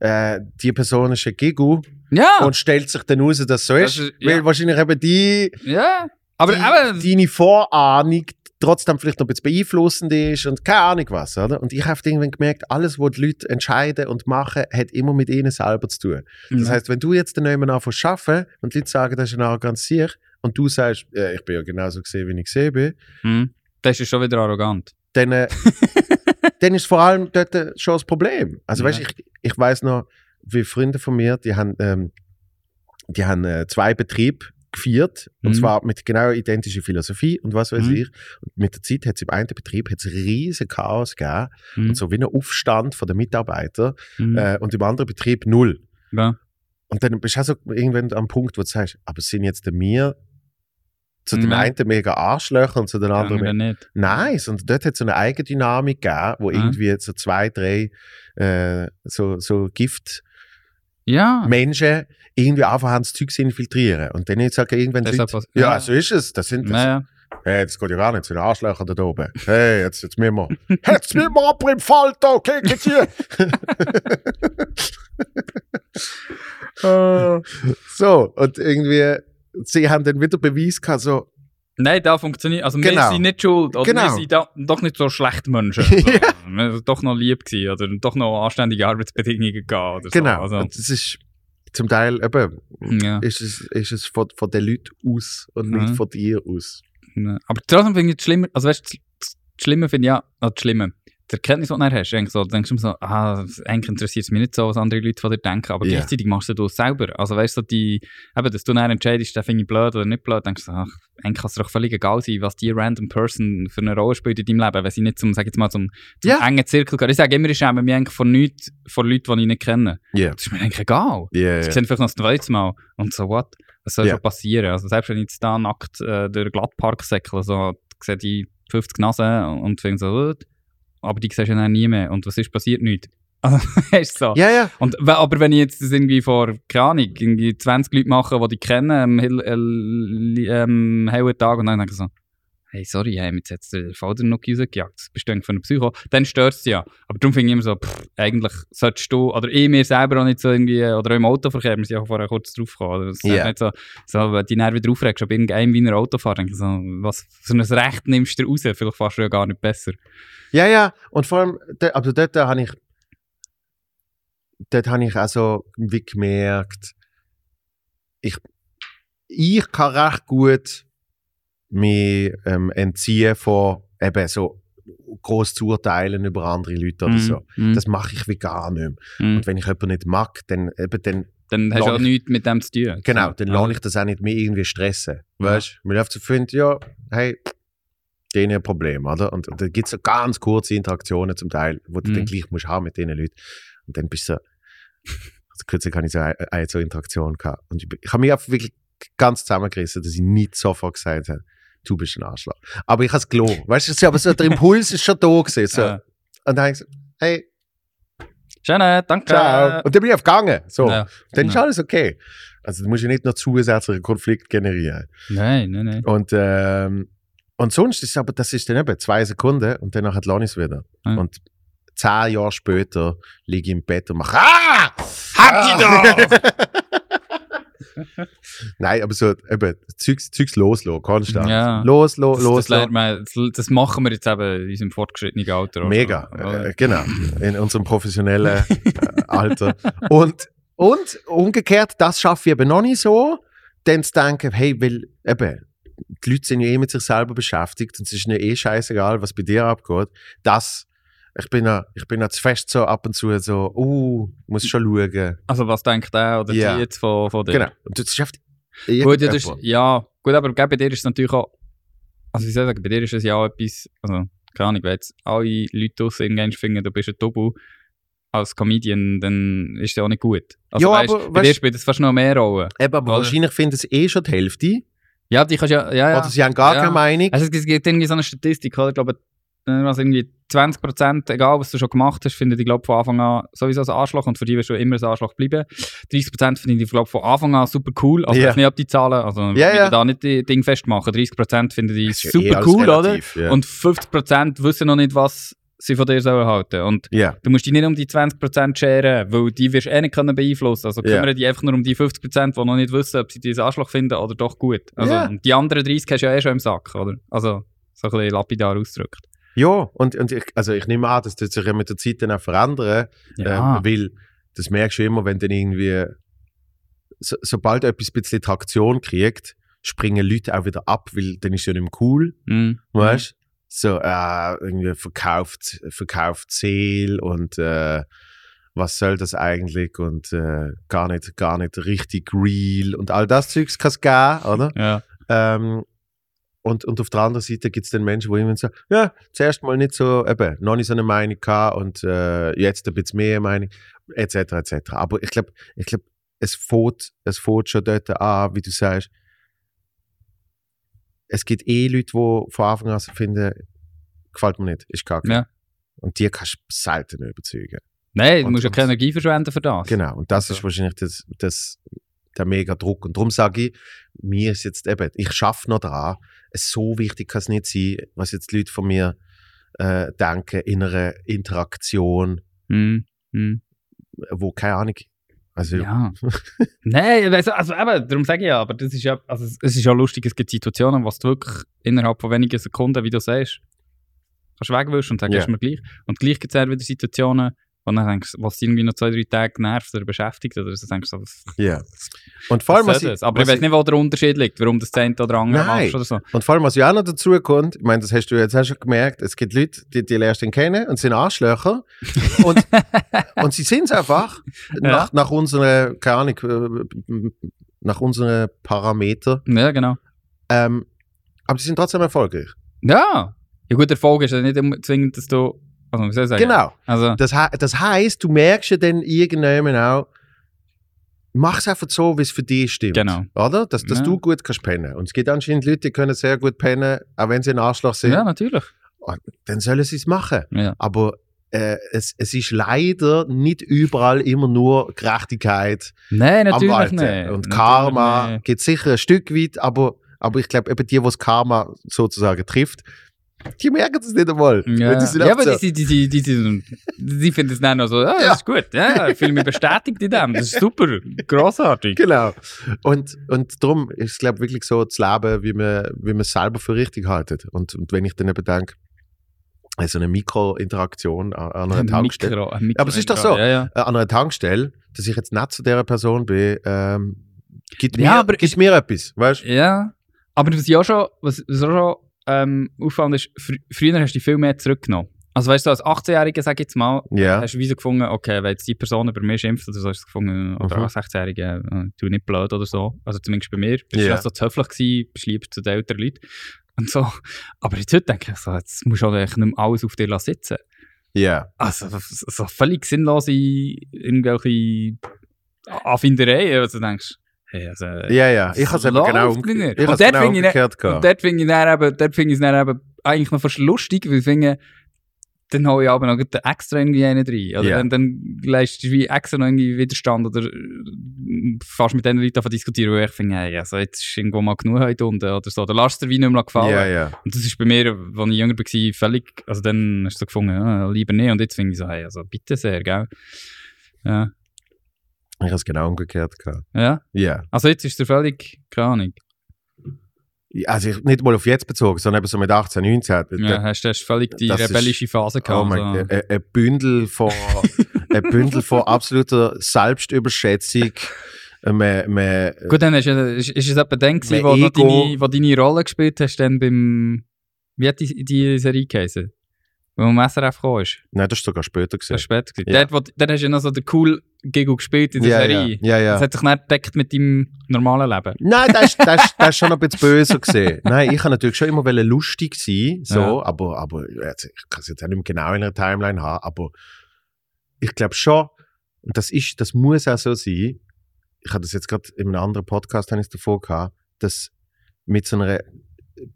äh, die Person ist ein Gigu ja, und stellt sich dann raus, dass so Das ist. ist- ja. Weil wahrscheinlich eben die, ja. Aber, die, aber deine Vorahnung trotzdem vielleicht noch ein bisschen beeinflussend ist und keine Ahnung was, oder? Und ich habe irgendwann gemerkt, alles, was die Leute entscheiden und machen, hat immer mit ihnen selber zu tun. Das heißt, wenn du jetzt dann jemanden anfängst arbeiten und die Leute sagen, das ist ein arrogantes Sieg und du sagst, äh, ich bin ja genauso gesehen, wie ich gesehen bin, hm, das ist schon wieder arrogant. dann, äh, dann ist vor allem dort äh, schon das Problem. Also Ja. weißt ich, ich weiß noch, wie Freunde von mir, die haben, ähm, die haben äh, zwei Betriebe geführt und Mhm. zwar mit genau identischer Philosophie und was weiß Mhm. ich. Und mit der Zeit hat es im einen Betrieb hat's riesen Chaos gegeben Hm, und so wie ein Aufstand von den Mitarbeitern hm, äh, und im anderen Betrieb null. ja. Und dann bist du auch so irgendwann am Punkt, wo du sagst, aber sind jetzt wir zu Ja. einen mega Arschlöcher und zu den anderen Andere nicht. Nein, sondern dort hat es so eine Eigendynamik gegeben, wo irgendwie so zwei, drei äh, so, so Giftmenschen Ja. Irgendwie anfangen, das Zeug zu infiltrieren. Und dann jetzt sagen irgendwann Leute, was- ja, ja. so ist es. Das sind das. Naja. Hey, das geht ja gar nicht, so ein Arschlöcher da oben. Hey, jetzt, jetzt müssen wir. Jetzt müssen wir ab im Falter, okay, geht's hier. Äh, so, und irgendwie, sie haben dann wieder Beweis gehabt, so, Nein, da funktioniert. Also, wir Genau. sind nicht schuld. Oder Genau. wir sind da, doch nicht so schlechte Menschen. Also, wir sind doch noch lieb gewesen. Oder doch noch anständige Arbeitsbedingungen gehabt. Oder genau. So. Also, Und das ist zum Teil eben, ja. ist es, ist es von, von den Leuten aus und nicht Mhm. von dir aus. Ja. Aber trotzdem finde ich es schlimmer, also weißt du, das Schlimme finde ich ja, also das Schlimme, die Erkenntnis, die du dann hast, so, du denkst du immer so, ah, eigentlich interessiert es mich nicht so, was andere Leute von dir denken, aber Ja. gleichzeitig machst du das selber. Also weißt du, die, eben, dass du dann entscheidest, den finde ich blöd oder nicht blöd, denkst du, ach, eigentlich kann es doch völlig egal sein, was die random Person für eine Rolle spielt in deinem Leben, wenn sie nicht zum, sag jetzt mal, zum, zum Ja. engen Zirkel gehört. Ich sage immer, ich schäme mich eigentlich von nichts, von Leuten, die ich nicht kenne. Ja. Das ist mir eigentlich egal. Ja, Sie ja. sehen vielleicht noch das zweite Mal und so, what? Was soll schon passieren? Also selbst wenn ich jetzt da nackt äh, durch den Glattpark säckle, so, sehe die 50 Nasen und finde so, aber die siehst du dann nie mehr. Und was ist passiert? Nichts. Also, ist so. Ja, ja. Und, aber wenn ich jetzt das irgendwie vor, keine Ahnung, irgendwie 20 Leute mache, die dich kennen, am hell, äh, ähm, hellen Tag, und dann denke ich so, hey, sorry, hey, jetzt hat der Vater noch rausgejagt, das bist du für einen Psycho, dann stört es ja. Aber darum finde ich immer so, pff, eigentlich solltest du, oder ich mir selber auch nicht so irgendwie, oder auch im Autoverkehr, wir sind ja auch vorher kurz drauf gekommen, Ja. yeah. nicht so, so, wenn du dich dann wieder aufregst, ob irgendein Wiener Autofahrer, denke so, was für ein Recht nimmst du raus? Vielleicht fährst du ja gar nicht besser. Ja, ja. Und vor allem, da, also dort habe ich, dort habe ich also wie gemerkt, ich, ich kann recht gut mich ähm, entziehen von eben so groß zu urteilen über andere Leute oder Mhm. so. Mhm. Das mache ich wie gar nicht mehr. Mhm. Und wenn ich jemanden nicht mag, dann, eben, dann dann hast du auch ich- nichts mit dem zu tun. Genau, dann Ja. lasse ich das auch nicht mehr irgendwie stressen. Weißt du? Man läuft so findet, ja, hey, denen ein Problem, oder? Und, und dann gibt es so ganz kurze Interaktionen zum Teil, wo du Mhm. dann gleich musst haben mit diesen Leuten. Und dann bist du so, also kürzlich habe ich so eine, eine so Interaktion gehabt. Und ich, ich habe mich einfach wirklich ganz zusammengerissen, dass ich nicht sofort gesagt habe, du bist ein Arschloch. Aber ich habe es gelogen. Weißt du, aber so, der Impuls ist schon da gewesen. So. Ja. Und dann habe ich gesagt, hey, Schön, äh, danke. ciao. Und dann bin ich aufgegangen. So. Ja. Dann ist alles okay. Also du musst ja nicht noch zusätzlichen Konflikt generieren. Nein, nein, nein. Und, ähm, und sonst ist es aber, das ist dann eben zwei Sekunden und dann hat Lonis wieder. Ja. Und zehn Jahre später liege ich im Bett und mache Ah! Hab die doch! Nein, aber so eben, Zeugs, Zeugs loslassen, konstant. Ja. Loslassen, Das, das, lernt loslassen. man, das, das machen wir jetzt eben in unserem fortgeschrittenen Alter. auch Mega, oder? äh, genau, in unserem professionellen äh, Alter. Und, und umgekehrt, das schaffe ich eben noch nicht so, dann zu denken, hey, weil eben, die Leute sind ja eh mit sich selber beschäftigt und es ist ihnen eh scheißegal, was bei dir abgeht. Das, ich bin ja, ich bin ja zu fest so ab und zu so, uh, muss schon schauen. Also was denkt er oder Ja. die jetzt von, von dir? Genau. Und das ist Gut, ja, das ist, ja, gut, aber bei dir ist es natürlich auch, also ich sagen, bei dir ist es ja auch etwas, also keine Ahnung, wenn jetzt alle Leute draussen irgendwann finden, du bist ein Double als Comedian, dann ist es ja auch nicht gut. Also Ja, weißt, aber bei dir spielt es fast noch mehr Rollen. Eben, aber Oder? wahrscheinlich finden es eh schon die Hälfte. Ja, die kannst ja, ja, ja. Oder sie haben gar Ja. keine Meinung. Also es gibt irgendwie so eine Statistik, oder? Ich glaube, was irgendwie 20%, egal was du schon gemacht hast, finden die, glaube von Anfang an sowieso ein Arschloch und für die wirst du immer ein Arschloch bleiben. 30% finden die, glaube von Anfang an super cool. Also weiß nicht, ob die Zahlen, also wir ja. da nicht die Ding festmachen. 30% finden die eh super alles cool, oder? relativ, Ja. Und 50% wissen noch nicht, was sie von dir sollen halten. Und ja. du musst dich nicht um die 20% scheren, weil die wirst du eh nicht können beeinflussen. Also Ja. kümmere dich einfach nur um die 50%, die noch nicht wissen, ob sie diesen Arschloch finden oder doch gut. Also und die anderen 30 hast du ja eh schon im Sack, oder? Also so ein bisschen lapidar ausgedrückt. Ja, und, und ich, also ich nehme an, das wird sich ja mit der Zeit dann auch verändern, Ja. ähm, weil das merkst du immer, wenn dann irgendwie, so, sobald etwas ein bisschen Traktion kriegt, springen Leute auch wieder ab, weil dann ist ja nicht mehr cool, Mhm. weißt So, äh, irgendwie verkauft, verkauft Seele und äh, was soll das eigentlich und äh, gar, nicht, gar nicht richtig real und all das Zeugs kann es geben, oder? Ja. Ähm, und, und auf der anderen Seite gibt es dann Menschen, die immer sagen, ja, zuerst mal nicht so, eben, noch nicht so eine Meinung gehabt und äh, jetzt ein bisschen mehr Meinung, etc., etc. Aber ich glaube, ich glaub, es fängt, es fängt schon dort an, wie du sagst, es gibt eh Leute, die von Anfang an finden, gefällt mir nicht, ist kacke. Ja. Und die kannst du selten überzeugen. Nein, du musst ja keine Energie verschwenden für das. Genau, und das Also. ist wahrscheinlich das, das, der mega Druck. Und darum sage ich, mir ist jetzt eben, ich schaffe noch dran, es so wichtig kann es nicht sein, was jetzt die Leute von mir äh, denken in einer Interaktion, Mhm. Mhm. wo keine Ahnung, also Ja. Nein, also, also eben, darum sage ich ja, aber das ist ja, also es es ist ja lustig, es gibt Situationen, was du wirklich innerhalb von wenigen Sekunden, wie du sagst, kannst wegwischen und sagst, ist mir gleich. Und gleich gibt es auch wieder Situationen, wo du denkst, was dich irgendwie noch zwei, drei Tage nervt oder beschäftigt, oder so denkst du, was, ja. Und vor allem, was was ich? Aber was ich weiß nicht, wo der Unterschied liegt, warum das eine oder andere Nein. machst oder so. Und vor allem, was ja auch noch dazu kommt, ich meine, das hast du jetzt auch schon gemerkt, es gibt Leute, die, die lernst du kennen und sind Arschlöcher. und, und sie sind es einfach nach, nach unseren, keine Ahnung, äh, nach unseren Parametern. Ja, genau. Ähm, aber sie sind trotzdem erfolgreich. Ja. Ja gut, Erfolg ist ja nicht zwingend, dass du, also soll ich sagen? Genau. Also, Das, das heißt, du merkst ja dann irgendwann auch, mach es einfach so, wie es für dich stimmt. Genau. Oder? Dass, dass Ja. du gut kannst pennen. Und es gibt anscheinend Leute, die können sehr gut pennen, auch wenn sie ein Arschloch sind. ja, natürlich. Dann sollen sie es machen. Ja. Aber äh, es, es ist leider nicht überall immer nur Gerechtigkeit Nein, natürlich nicht. Und Natürlich Karma nicht. geht sicher ein Stück weit, aber, aber ich glaube, eben die, die das Karma sozusagen trifft, die merken es nicht einmal. Ja, ja aber die, die, die, die, die, die finden es dann noch so, ja, das Ja. ist gut, ja, mich bestätigt in dem, das ist super, grossartig. Genau. Und, und darum ist es, glaube ich, wirklich so zu leben, wie man, wie man es selber für richtig haltet. Und, und wenn ich dann eben denke, so eine Mikrointeraktion an, einer Ein Tankstelle, Mikro, ein Mikro Aber es ist doch so. Ja, ja. äh, an einer Tankstelle, dass ich jetzt nicht zu dieser Person bin, ähm, gibt, Ja, mir, aber gibt mir etwas, weißt ja, aber was ja schon, was, was auch schon ähm, auffallend ist, fr früher hast du viel mehr zurückgenommen. Also weißt du, als 18-Jähriger, sag ich jetzt mal, Ja. hast du wie so gefunden, okay, wenn jetzt die Person über mich schimpft oder so, hast du gefunden, oder Mhm. als 16-Jähriger, äh, du nicht blöd oder so. Also zumindest bei mir. Bist du yeah. so zu höflich gewesen, bist lieber zu den älteren Leuten. Und so. Aber jetzt heute denke ich so, jetzt musst du auch eigentlich nicht mehr alles auf dir sitzen. Ja. Also, so völlig sinnlose irgendwelche Anfindereien, wo du denkst, hey, also, Ja, ja. Ich habe es eben genau, nicht. umge ich Und dort genau ich nicht- umgekehrt Und gehabt. dort finde ich eben, dort finde ich es dann eben eigentlich noch fast lustig, weil ich finde, dann hole ich aber noch extra irgendwie einen rein. Oder Ja. dann, dann leistest du wie extra noch irgendwie Widerstand oder äh, fast mit den Leuten davon diskutieren, wo ich finde, hey, also jetzt ist irgendwo mal genug heute unten oder so. Oder lass es dir wie nicht mehr gefallen. Ja, ja. Und das ist bei mir, als ich jünger war, völlig, also dann hast du so gefunden, ja, lieber nicht. Und jetzt finde ich so, hey, also bitte sehr, gell? Ja. Ich habe es genau umgekehrt gehabt. ja. Ja. Also jetzt ist es völlig, keine Ahnung. Also ich, nicht mal auf jetzt bezogen, sondern eben so mit 18, 19. Ja, hast du hast völlig die Das rebellische Phase gehabt. Oh mein so. Gott, ein, ein Bündel von, ein Bündel von absoluter Selbstüberschätzung. Äh, Man, man, Gut, dann ist, ist, ist es etwa Mein wo, deine, wo deine Rolle gespielt hast, dann beim, wie hat die, die Serie geheißen? Wo man am SRF gekommen ist. nein, das ist sogar später Das gewesen. war später. gewesen. Ja. Dort, wo, dort hast du ja noch so den cool Giggle gespielt in der ja, Serie. ja, ja, Das ja. hat sich nicht gedeckt mit deinem normalen Leben. Nein, das, ist- das, das schon ein bisschen böse gesehen. Nein, ich kann natürlich schon immer lustig sein, so, Ja. aber, aber jetzt, ich kann es jetzt auch nicht mehr genau in einer Timeline haben, aber ich glaube schon, und das ist, das muss auch so sein, ich habe das jetzt gerade in einem anderen Podcast habe ich es davor gehabt, dass mit so einer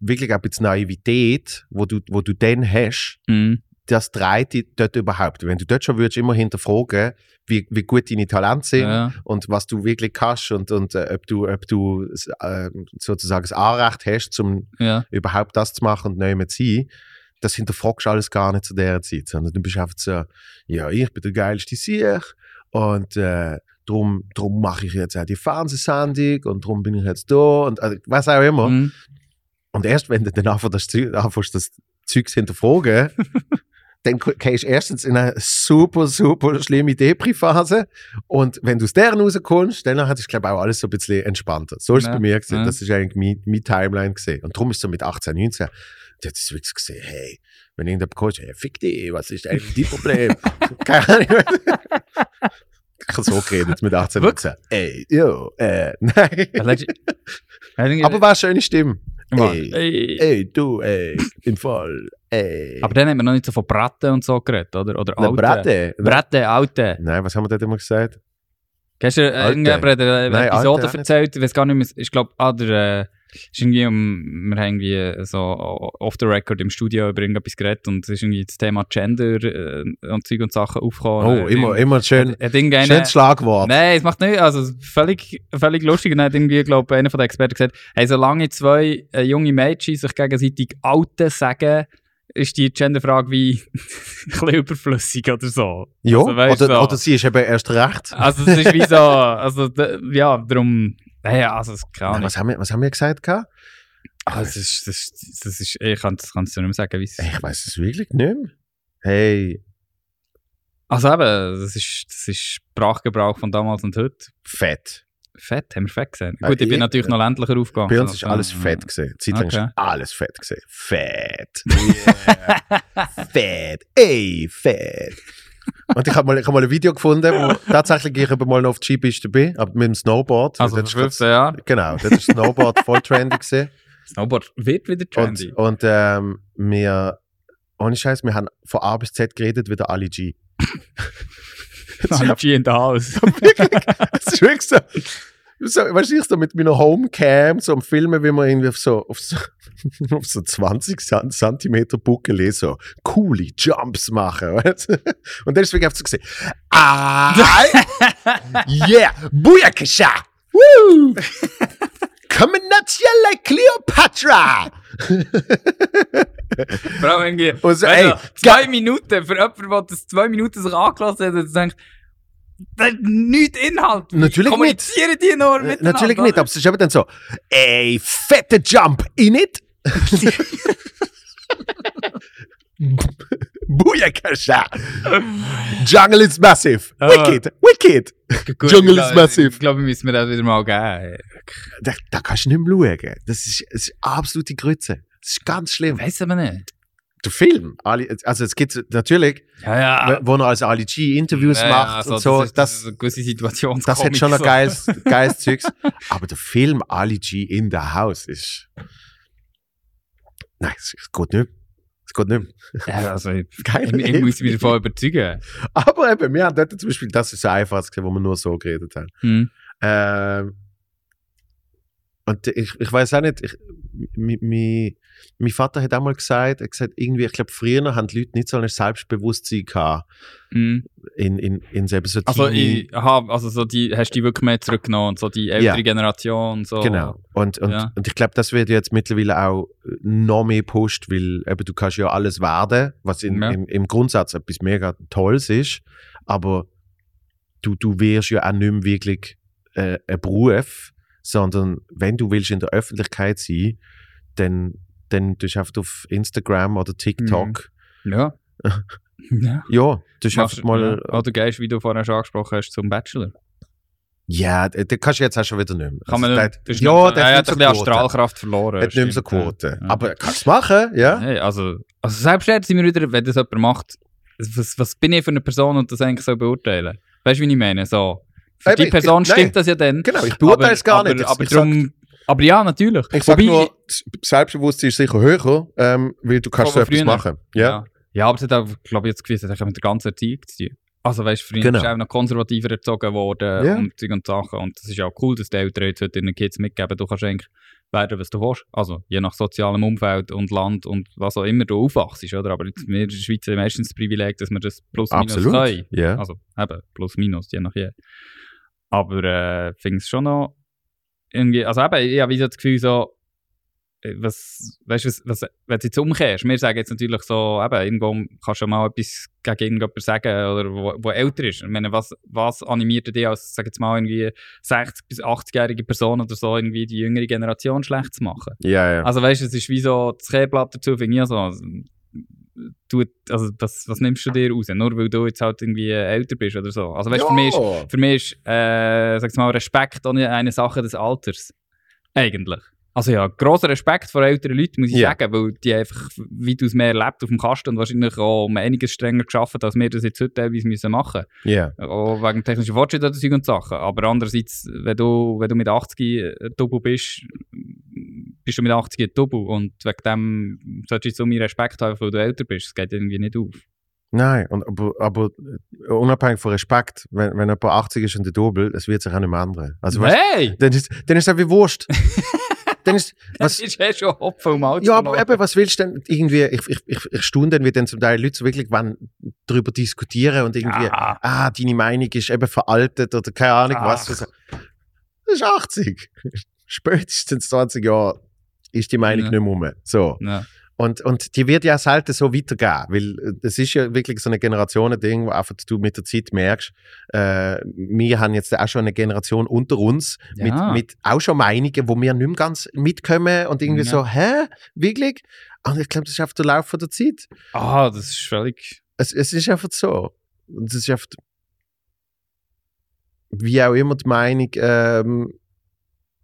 wirklich ein bisschen Naivität, wo du, wo du dann hast, Mhm. das dreht dich dort überhaupt. Wenn du dort schon würdest immer hinterfragen, wie, wie gut deine Talente sind Ja. und was du wirklich kannst und, und äh, ob du, ob du äh, sozusagen das Anrecht hast, um ja. überhaupt das zu machen und neu mit zu sein, das hinterfragst du alles gar nicht zu dieser Zeit, sondern du bist einfach so, ja, ich bin der geilste Sieg und äh, drum, drum mache ich jetzt auch die Fernsehsendung und drum bin ich jetzt da und also, was auch immer. Mhm. Und erst wenn du dann anfängst, das Zeug zu hinterfragen, dann gehst du erstens in eine super, super schlimme Depri-Phase. Und wenn du aus der rauskommst, dann hat es, glaube ich, auch alles so ein bisschen entspannter. So ist es Ja, bei mir gesehen. ja. Das ist eigentlich meine, meine Timeline gesehen. Und darum ist es so mit 18, 19, da hat es wirklich gesehen, hey, wenn irgendjemand kommt, hey, fick dich, was ist eigentlich dein Problem? Keine Ahnung. Ich habe so geredet mit 18, 19. Ey, jo, äh, nein. Aber war eine schöne Stimme. Ey, Ey. ey, du, ey, im Fall, ey. Aber dann haben wir noch nicht so von Braten und so geredet, oder? Oder Na, Alte. Bratte. Braten, Alte. Nein, was haben wir dort immer gesagt? Kennst du, äh, irgendjemand hat eine Nein, Episode Alte erzählt, ich weiß gar nicht mehr, ich glaube, ah, der, äh, ist irgendwie um, wir haben irgendwie so off the record im Studio über irgendetwas geredet und es ist irgendwie das Thema Gender äh, und Zeug und Sachen aufgekommen. Oh, immer, immer schön. Hat, hat Schönes Schlagwort. Nein, es macht nicht. Also völlig, völlig lustig. Und dann hat irgendwie, glaube ich, einer von den Experten gesagt, hey, solange zwei äh, junge Mädchen sich gegenseitig Alte sagen, ist die Genderfrage wie ein bisschen überflüssig oder so. ja, also, weißt oder, du, oder sie ist eben erst recht. Also es ist wie so, also ja, darum, naja, also es Ahnung. was, haben wir, was haben wir gesagt? gehabt? Ah, das ist, das, ist- das ist, ich kann es nicht mehr sagen, wie es Ich weiß es wirklich nicht mehr. Hey, Also eben, das ist, das ist Sprachgebrauch von damals und heute. fett. Fett, haben wir fett gesehen. Ja, Gut, ich bin ich- natürlich noch ländlicher aufgegangen. Bei uns ist Also, alles äh, fett gesehen. Zeitlang Okay. ist alles fett gesehen. Fett. Yeah. fett. Ey, fett. Und ich habe mal, ich hab mal ein Video gefunden, wo tatsächlich ich eben mal noch auf die Skipiste bin, aber mit dem Snowboard. Also Das vor ist 15 Jahren. Genau, das ist Snowboard voll trendy gesehen. Snowboard wird wieder trendy. Und, und ähm, wir, ohne Scheiß, wir haben von A bis Z geredet, wie der Ali G. Ist G in the house. Das ist wirklich so. So weißt du, ich so mit meiner Homecam so am Filmen, wie man irgendwie auf so, auf so, auf so 20 San- Zentimeter Buckel so coole Jumps machen. Weißt? Und es wirklich einfach so gesehen. Ah, yeah, Booyakasha! Woo! Coming at you like Cleopatra! Vor allem irgendwie, Und so, weißt ey, zwei Minuten, für jemanden, der das zwei Minuten sich angelassen hat, und denkt, nichts Inhalt. Natürlich nicht. Kommunizieren die nur Äh, miteinander? Natürlich nicht, aber es ist eben dann so, ey, fette Jump in it. Booyakasha! Jungle is massive. Ah. Wicked, wicked. Gut, Jungle ich is glaub- massive. Ich glaube, wir müssen das wieder mal geben. Da, da kannst du nicht mehr schauen. Das ist, das ist absolute Grütze. Das ist ganz schlimm. Weiß aber nicht. Der Film, Ali, also es gibt natürlich, Ja, ja. wo er als Ali G Interviews Ja, macht also und so, das, ist, das, das ist gewisse Situation. das hat schon ein geiles, geiles Zeugs. Aber der Film Ali G in the House ist. Nein, es, es geht nicht. Es geht nicht. Ja, also, ich, Geil. ich, ich muss mich davon überzeugen. Aber eben, wir haben dort zum Beispiel, das ist so einfach, wo wir nur so geredet haben. Hm. Ähm, und ich, ich weiß auch nicht, ich, mi, mi, mein Vater hat auch mal gesagt, er hat gesagt, irgendwie, ich glaube, früher haben die Leute nicht so ein Selbstbewusstsein gehabt. Hm. In, in, in selber so Also, ich, aha, also so die, hast du die wirklich mehr zurückgenommen und so die ältere Ja. Generation so. Genau. Und, und, Ja. und ich glaube, das wird jetzt mittlerweile auch noch mehr pusht, weil eben, du kannst ja alles werden, was in, Ja. im, im Grundsatz etwas mega Tolles ist, aber du, du wirst ja auch nicht mehr wirklich äh, ein Beruf, sondern wenn du willst in der Öffentlichkeit sein, dann, dann tust du einfach auf Instagram oder TikTok, Ja. ja. ja, du einfach mal, ja. Oder gehst, wie du vorhin schon angesprochen hast, zum Bachelor. ja, da kannst du jetzt auch schon wieder nicht mehr. Kann man Also, nicht, ja, nicht, der er hat hat ein. Strahlkraft verloren. Hat nicht mehr so stimmt, ja. Quote. Ja. Aber kannst du es machen, ja? Hey, also, also selbst jetzt sind wir wieder, wenn das jemand macht, was, was bin ich für eine Person und das eigentlich so beurteilen? Weißt du, wie ich meine? So, für Eben, die Person ich- stimmt das ja dann. Genau, ich beurteile es gar aber, nicht. Aber, ich drum, aber ja, natürlich. Ich sag Wobei- nur, Selbstbewusstsein ist sicher höher, ähm, weil du kannst so etwas früher- machen. Ja. Ja. ja, aber es hat auch, glaube ich, jetzt gewiss, das hat mit der ganzen Erziehung zu tun. Also weißt du, früher Genau. bist du auch noch konservativer erzogen worden Ja. und und Sachen. Und das ist ja auch cool, dass die Eltern jetzt heute den Kids mitgeben, du kannst eigentlich werden, was du willst. Also je nach sozialem Umfeld und Land und was auch immer du aufwachst, oder? Aber jetzt, wir in der Schweiz haben meistens das Privileg, dass wir das plus minus Absolut. können. Ja. Also eben, plus minus, je nach je. Aber äh, finde es schon noch irgendwie, also eben, ich habe wie so das Gefühl so, äh, was, weißt du, was, was, wenn du jetzt umkehrst, wir sagen jetzt natürlich so, eben, irgendwo kannst du mal etwas gegen irgendjemanden sagen, oder wo, wo älter ist. Ich meine, was, was animiert dich als, sag jetzt mal, irgendwie 60- bis 80-jährige Person oder so, irgendwie die jüngere Generation schlecht zu machen? Ja, ja. Also weißt du, es ist wie so, das Kehrblatt dazu finde ich also, tut, also was, was nimmst du dir raus? Nur weil du jetzt halt irgendwie äh, älter bist oder so. Also weißt du, für mich ist, für mich ist, äh, sag's mal, Respekt auch nicht eine Sache des Alters. Eigentlich. Also ja, grosser Respekt vor älteren Leuten, muss ich Ja. sagen, weil die einfach weitaus mehr erlebt auf dem Kasten und wahrscheinlich auch um einiges strenger geschafft, als wir das jetzt heute teilweise müssen machen ja. Auch wegen technischen Fortschritt oder und Sachen. Aber andererseits, wenn du, wenn du mit 80 ein Double bist, bist du mit 80 ein Double und wegen dem solltest du so meinen Respekt haben, weil du älter bist. Das geht irgendwie nicht auf. Nein, und, aber, aber äh, unabhängig von Respekt, wenn, wenn jemand 80 ist und der Double, es wird sich auch nicht mehr ändern. Also, weißt, hey! dann, ist, dann ist es wie Wurscht. dann ist, Das was, ist eh schon Hopfen um Alter ja, aber eben, was willst du denn irgendwie, ich, ich, ich, ich staune dann, wie dann zum Teil Leute so wirklich wann darüber diskutieren und irgendwie, Ja. ah, deine Meinung ist eben veraltet oder keine Ahnung was. Ach. Das ist 80. Spätestens 20 Jahre ist die Meinung Ja. nicht mehr rum. So. Ja. Und, und die wird ja selten so weitergehen, weil äh, es ist ja wirklich so ein Generationending, wo einfach du mit der Zeit merkst, äh, wir haben jetzt auch schon eine Generation unter uns Ja. mit, mit auch schon Meinungen, wo wir nicht mehr ganz mitkommen und irgendwie Ja. so, hä, wirklich? Und ich glaube, das ist einfach der Lauf der Zeit. Ah, das ist völlig. Es, es ist einfach so. Und es ist einfach, wie auch immer die Meinung ähm,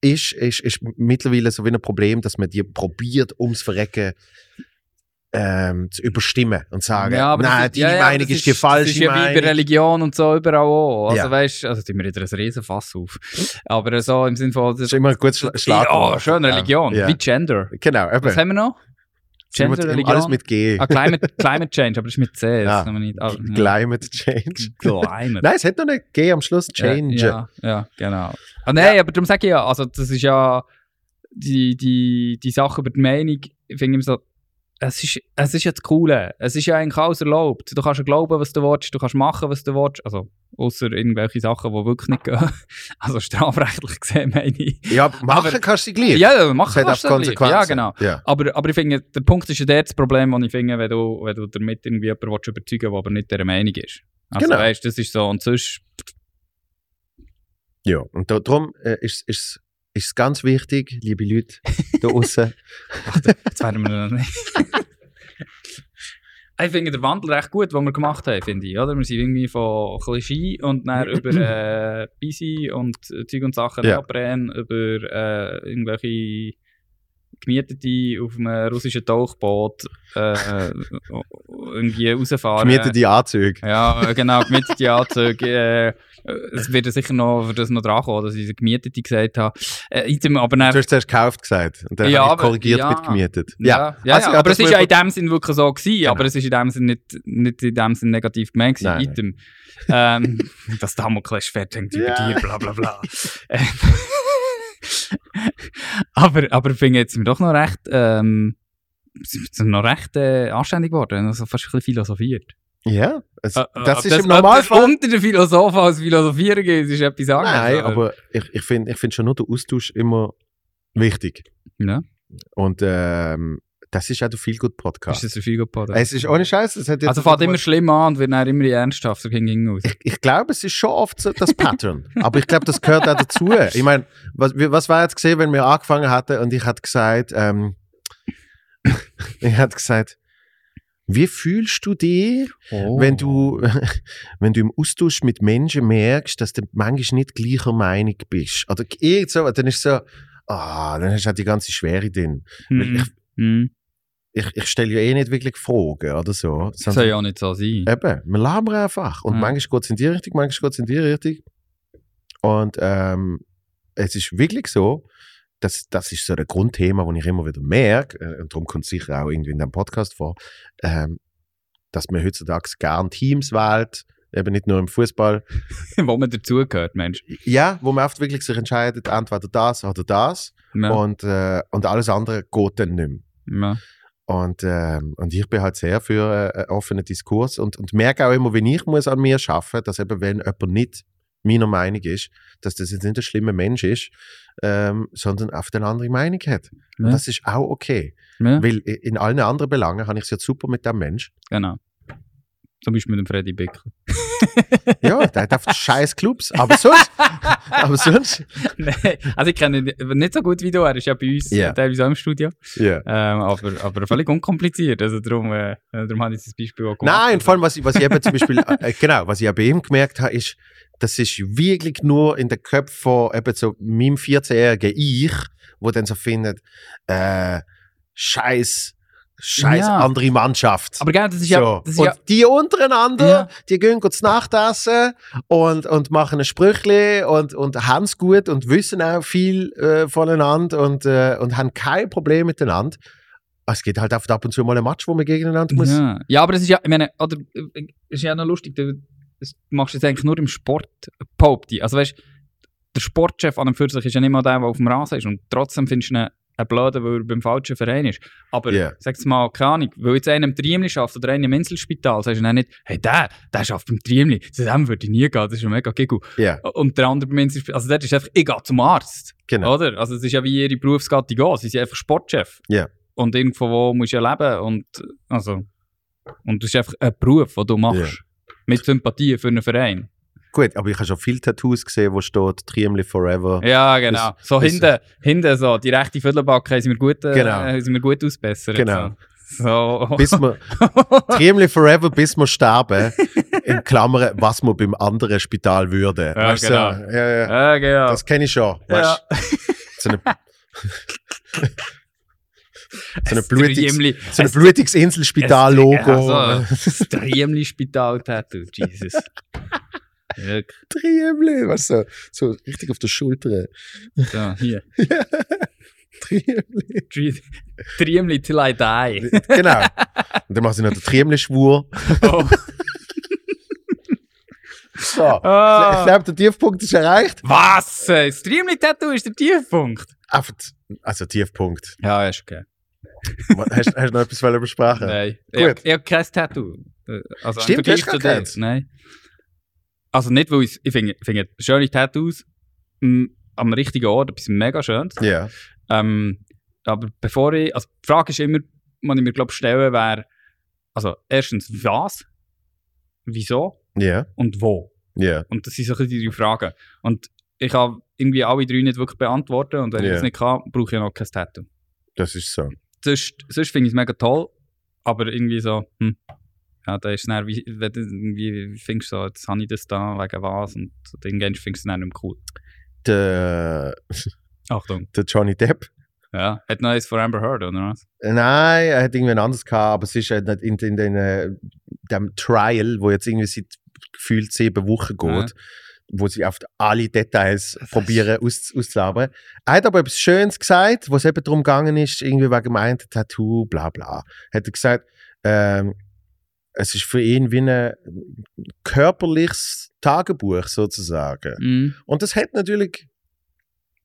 ist, ist, ist mittlerweile so wie ein Problem, dass man die probiert, ums Verrecken ähm, zu überstimmen und sagen, Ja, nein, das ist- deine ja, Meinung das ist die Das falsche ist ja wie bei Meinung. Religion und so überall auch. Also Ja. weißt also tun wir wieder ein Riesenfass auf. Aber so im Sinne von. Das ist immer ein gutes Schla Schlagwort. Ja, schön, Religion. Wie Gender. Genau, Was eben. haben wir noch? Gender, Religion. Alles mit G. Ah, Climate, Climate Change, aber das ist mit C. Das Ja. kann man nicht. Ja. Climate Change. Climate. Nein, es hat noch ein G am Schluss. Change. Ja, ja, ja genau. Ah, nein, aber darum sage ich ja, also das ist ja die, die, die Sache über die Meinung, ich finde immer so, es ist, es ist ja das Coole. Es ist ja eigentlich alles erlaubt. Du kannst ja glauben, was du willst, du kannst machen, was du willst. Also, außer irgendwelche Sachen, die wirklich nicht gehen. Also strafrechtlich gesehen, meine ich. Ja, machen Aber- kannst du gleich. Ja, ja, Es machen kannst du. Konsequenzen. Ja, genau. Ja. Aber, aber ich finde, der Punkt ist ja dort das Problem, das ich finde, wenn du, wenn du damit irgendwie jemanden willst überzeugen willst, der aber nicht dieser Meinung ist. Also, Genau. weißt das ist so. Und sonst, Ja, und da, darum äh, ist ist ist es ganz wichtig, liebe Leute da außen. Jetzt werden wir noch nicht. ich finde den Wandel recht gut, den wir gemacht haben, finde ich. Oder? Wir sind irgendwie von Klischee und dann über äh, Busy und Zeug und Sachen, Ja. Neopren, über äh, irgendwelche Gemietete auf einem russischen Tauchboot äh, irgendwie rausfahren. Gemietete Anzüge. Ja, genau, gemietete Anzüge. Äh, es wird sicher noch für das noch dran kommen, dass ich Gemietete gesagt habe. Äh, aber dann, Du hast zuerst gekauft gesagt. Und dann Ja, habe ich korrigiert ja. mit gemietet. ja, ja, Also, ja, aber es ist muss ja in dem Sinn wirklich so gewesen, Genau. aber es ist in dem Sinn nicht, nicht in dem Sinn negativ gemeint. Nein, Item. Ähm, das Damoklesschwert hängt über dir, bla bla bla. Aber, aber ich finde jetzt wir doch noch recht, ähm, sind noch recht äh, anständig geworden, also fast ein bisschen philosophiert. Ja, es, Äh, das ob ist im ob Normalfall. das unter den Philosophen als Philosophieren geht, ist etwas anderes. Nein, aber ich, ich finde ich find schon nur den Austausch immer wichtig. Ja, Und ähm, das ist auch der Feel Good ist Podcast. das ein viel gut Es ist ohne Scheiß. Es hat Also fängt immer schlimm an und wird dann immer ernsthafter gegen aus. ich, ich glaube, es ist schon oft so das Pattern. Aber ich glaube, das gehört auch dazu. Ich meine, was, was war jetzt gesehen, wenn wir angefangen hatten und ich hatte gesagt, ähm, ich hatte gesagt, wie fühlst du dich, Oh. wenn du, wenn du im Austausch mit Menschen merkst, dass du manchmal nicht gleicher Meinung bist? Oder irgend so, dann ist so, ah, dann hast du halt die ganze Schwere drin. Hm. ich, Hm. Ich, ich stelle ja eh nicht wirklich Fragen oder so. Das soll ja auch nicht so sein. Eben, wir labern einfach. Und Ja. manchmal geht es in die Richtung, manchmal geht es in die Richtung. Und ähm, es ist wirklich so, dass das ist so ein Grundthema, das ich immer wieder merke, äh, und darum kommt es sicher auch irgendwie in dem Podcast vor, ähm, dass man heutzutage gern Teams wählt, eben nicht nur im Fußball. Wo man dazugehört, Mensch. Ja, wo man oft wirklich sich entscheidet, entweder das oder das. Ja. Und, äh, und alles andere geht dann nicht mehr. Ja. Und, ähm, und ich bin halt sehr für äh, einen offenen Diskurs und, und merke auch immer, wenn ich muss an mir arbeiten dass eben, wenn jemand nicht meiner Meinung ist, dass das jetzt nicht ein schlimmer Mensch ist, ähm, sondern auf eine andere Meinung hat. Und Ja. das ist auch okay. Ja. Weil in allen anderen Belangen habe ich es jetzt super mit dem Mensch. Genau. Zum Beispiel mit dem Freddy Bickel. Ja, der oft scheiß Clubs, aber sonst, aber sonst, Nein, also ich kenne ihn nicht so gut wie du, er ist ja bei uns äh, teilweise auch im Studio, ja. ähm, aber, aber völlig unkompliziert, also darum, äh, darum habe ich das Beispiel auch gemacht. Nein, vor allem, was ich, was ich eben zum Beispiel, äh, genau, was ich auch bei ihm gemerkt habe, ist, das ist wirklich nur in den Köpfen von eben so meinem 14-jährigen Ich, wo dann so findet, äh, scheiß, scheiß Ja. andere Mannschaft. Aber gell, das ist ja, so. das ist und ja die untereinander, Ja. die gehen gut zu Nacht essen und, und machen ein Sprüchli und, und haben es gut und wissen auch viel äh, voneinander und, äh, und haben kein Problem miteinander. Es geht halt oft ab und zu mal ein Match, wo man gegeneinander muss. Ja. ja, aber das ist ja, ich meine, oder, äh, ist ja noch lustig, du, das machst du jetzt eigentlich nur im Sport, ich. Also weißt der Sportchef an und für sich ist ja nicht mal der, der auf dem Rasen ist und trotzdem findest du ihn ein Blöder, weil er beim falschen Verein ist. Aber Ja. sag's mal, keine Ahnung, weil jetzt einer im Triemli schafft oder einer im Inselspital, sagst du dann nicht, hey, der, der schafft beim Triemli, zu dem würde ich nie gehen, das ist ja mega giggle. Ja, Und der andere beim Inselspital, also dort ist einfach, ich gehe zum Arzt. genau. Oder? Also es ist ja wie ihre Berufsgattung. Sie sind einfach Sportchef. Ja. Und irgendwo wo musst du ja leben. Und, also, und das ist einfach ein Beruf, den du machst. Mit Sympathie für einen Verein. Gut, aber ich habe schon viele Tattoos gesehen, wo steht Triemli Forever. Ja, genau. so das- hinten, hinten so, die rechte Viertelbacke sie mir gut, äh, Genau. mir gut ausbessert. Genau. So. so. Bis wir, Triemli Forever, bis wir sterben. In Klammern, was man beim anderen Spital würde. Ja, Weißt genau. so, ja, ja. ja, genau. Das kenne ich schon. Weißt, du? so eine, so eine blutiges, so ein es- blutiges Inselspital-Logo. Also, das Triemli-Spital-Tattoo, Jesus. Triemli, weißt du, so, so richtig auf der Schulter. So, hier. Triemli. Tri- Triemli till I die. Genau. Und dann machen sie noch den Triemli-Schwur. Oh. So. Ich Ah. glaube, der Tiefpunkt ist erreicht. Was? Das Triemli-Tattoo ist der Tiefpunkt. Also Tiefpunkt. Ja, ist okay. hast, hast du noch etwas besprechen? Nein. Gut. Ich, ich habe kein Tattoo. Äh, Also im Stimmt, du hast dir. keins. Nein. Also nicht, weil ich, ich finde, ich finde schöne Tattoos mh, am richtigen Ort etwas mega schönes. Ja. Ähm, aber bevor ich, also die Frage ist immer, die ich mir glaube stellen, wäre, also erstens was, wieso Ja. und wo. Ja. Und das sind so die drei Fragen. Und ich kann irgendwie alle drei nicht wirklich beantworten und wenn ich Ja. das nicht kann, brauche ich noch kein Tattoo. Das ist so. sonst, sonst finde ich es mega toll, aber irgendwie so, hm, ja, da ist dann, wie, wenn du irgendwie findest, so, jetzt habe ich das da, wegen was, und irgendwann findest du es dann nicht mehr cool. Der, Achtung. der Johnny Depp Ja. Hat noch eins von Amber Heard, oder was? Nein, er hat irgendwie ein anderes gehabt, aber es ist halt nicht in, in, den, äh, dem Trial, wo jetzt irgendwie seit gefühlt sieben Wochen geht, Ja. wo sie auf alle Details probieren aus, auszulabern. Er hat aber etwas Schönes gesagt, wo es eben darum gegangen ist, irgendwie wegen dem einen Tattoo, bla bla. Hat er gesagt, ähm, es ist für ihn wie ein körperliches Tagebuch sozusagen. Mhm. Und das hat natürlich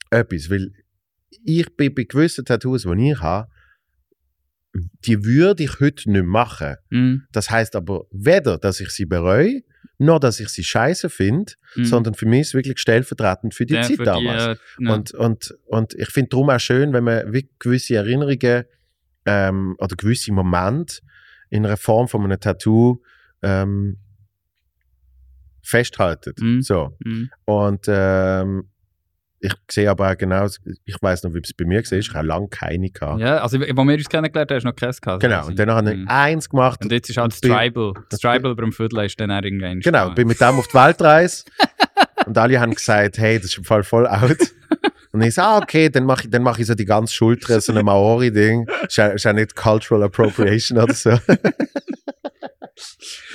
etwas, weil ich bin bei gewissen Tattoos, die ich habe, die würde ich heute nicht machen. Mhm. Das heißt aber weder, dass ich sie bereue, noch dass ich sie scheiße finde, Mhm. sondern für mich ist es wirklich stellvertretend für die Ja, Zeit für damals. äh, ja. Und, und, und ich finde darum auch schön, wenn man gewisse Erinnerungen ähm, oder gewisse Momente in einer Form von einem Tattoo ähm, festhaltet. Mhm. So. Mhm. Und ähm, ich sehe aber auch genau, ich weiß noch, wie es bei mir war, ich habe lange keine gehabt. Ja, also, wo wir uns kennengelernt haben, hast du noch keins gehabt. Genau, und dann habe ich Mhm. eins gemacht. Und jetzt ist halt das Tribal. Das Tribal beim Viertel ist dann auch irgendwann. Genau, gekommen. bin mit dem auf die Weltreise und alle haben gesagt, hey, das ist im Fall voll out. Und ich so, ah, okay, dann mache ich, dann mach ich so die ganze Schulter, so ein Maori-Ding. Nicht Cultural Appropriation oder so.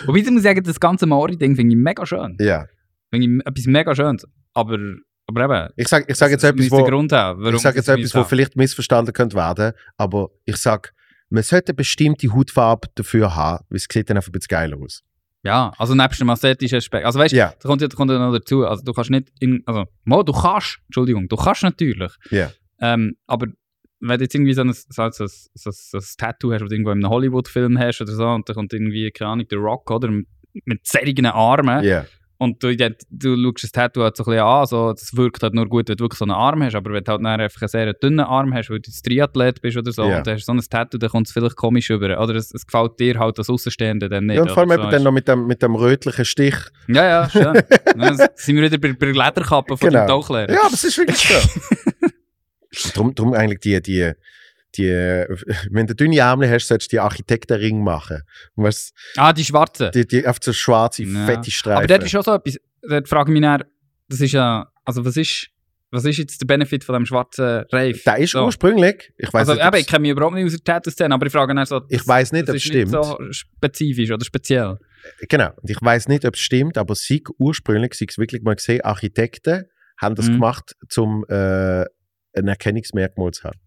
Wobei ich muss sagen, das ganze Maori-Ding finde ich mega schön. ja. Finde ich etwas mega Schönes. Aber, aber eben. Ich sage ich sag jetzt etwas, wo, Grund haben, ich sag jetzt etwas, wo vielleicht missverstanden könnte werden, aber ich sage, man sollte eine bestimmte Hautfarbe dafür haben, weil es sieht dann einfach ein bisschen geiler aus. Ja, also nebst dem ästhetischen Aspekt. Also weißt du, Ja, da kommt, ja- kommt noch dazu, also du kannst nicht, in, also, mal, du kannst, Entschuldigung, du kannst natürlich. Ja. Ähm, aber wenn du jetzt irgendwie so ein, so, so, so, so, so ein Tattoo hast, du irgendwo in einem Hollywood-Film hast oder so, und da kommt irgendwie, keine Ahnung, der Rock, oder, mit, mit zerrigen Armen, ja. Und du, du schaust das Tattoo halt so ein bisschen an, so, das wirkt halt nur gut, wenn du wirklich so einen Arm hast, aber wenn du halt einfach einen sehr dünnen Arm hast, weil du jetzt Triathlet bist oder so, Ja. und du hast so ein Tattoo, dann kommt es vielleicht komisch über, oder es, es gefällt dir halt als Außenstehender dann nicht. ja und vor allem so, dann noch mit dem, mit dem rötlichen Stich. ja, ja, schön. Dann sind wir wieder bei, bei der Lederkappe von Genau. dem Tauchlehrer. Ja, es ist wirklich so. drum, drum eigentlich die, die, die, wenn du dünne Ärmel hast, solltest du die Architektenring machen. Weißt, Ah, die schwarze. die, die auf so schwarze, Ja. fette Streifen. Aber dort ist schon so etwas, dort frage ich mich dann, das ist ja, also was ist, was ist jetzt der Benefit von dem schwarzen Reif? der ist so. ursprünglich, ich weiß Also nicht, eben, ich kenne mich überhaupt nicht aus der Tattoo-Szene, aber ich frage dann so, Ich weiss nicht, das ob es ist nicht stimmt. so spezifisch oder speziell. genau, und ich weiß nicht, ob es stimmt, aber sie ursprünglich, sie wirklich mal gesehen, Architekten haben das Mhm. gemacht, um äh, ein Erkennungsmerkmal zu haben.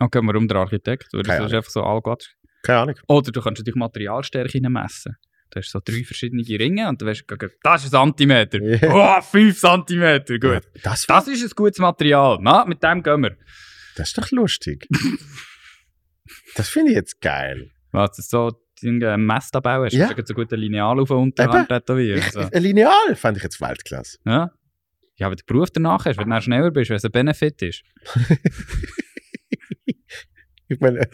Okay, warum der Architekt? Oder Keine das ist einfach so allglatt. Keine Ahnung. Oder du kannst natürlich Materialstärke messen. Du hast so drei verschiedene Ringe und du weißt, das ist ein Zentimeter. Ja. Oh, fünf Zentimeter, gut. Ja, das, Das ist ein gutes Material. Na, mit dem gehen wir. das ist doch lustig. das finde ich jetzt geil. Was, so ein Messtabelle hast, Ja. ja. so gut ein Lineal auf den Unterarm tätowieren. Ich, So. Ein Lineal fand ich jetzt Weltklasse. Ja. ja, wenn du den Beruf danach hast, wenn du schneller bist, wenn es ein Benefit ist. Ich meine,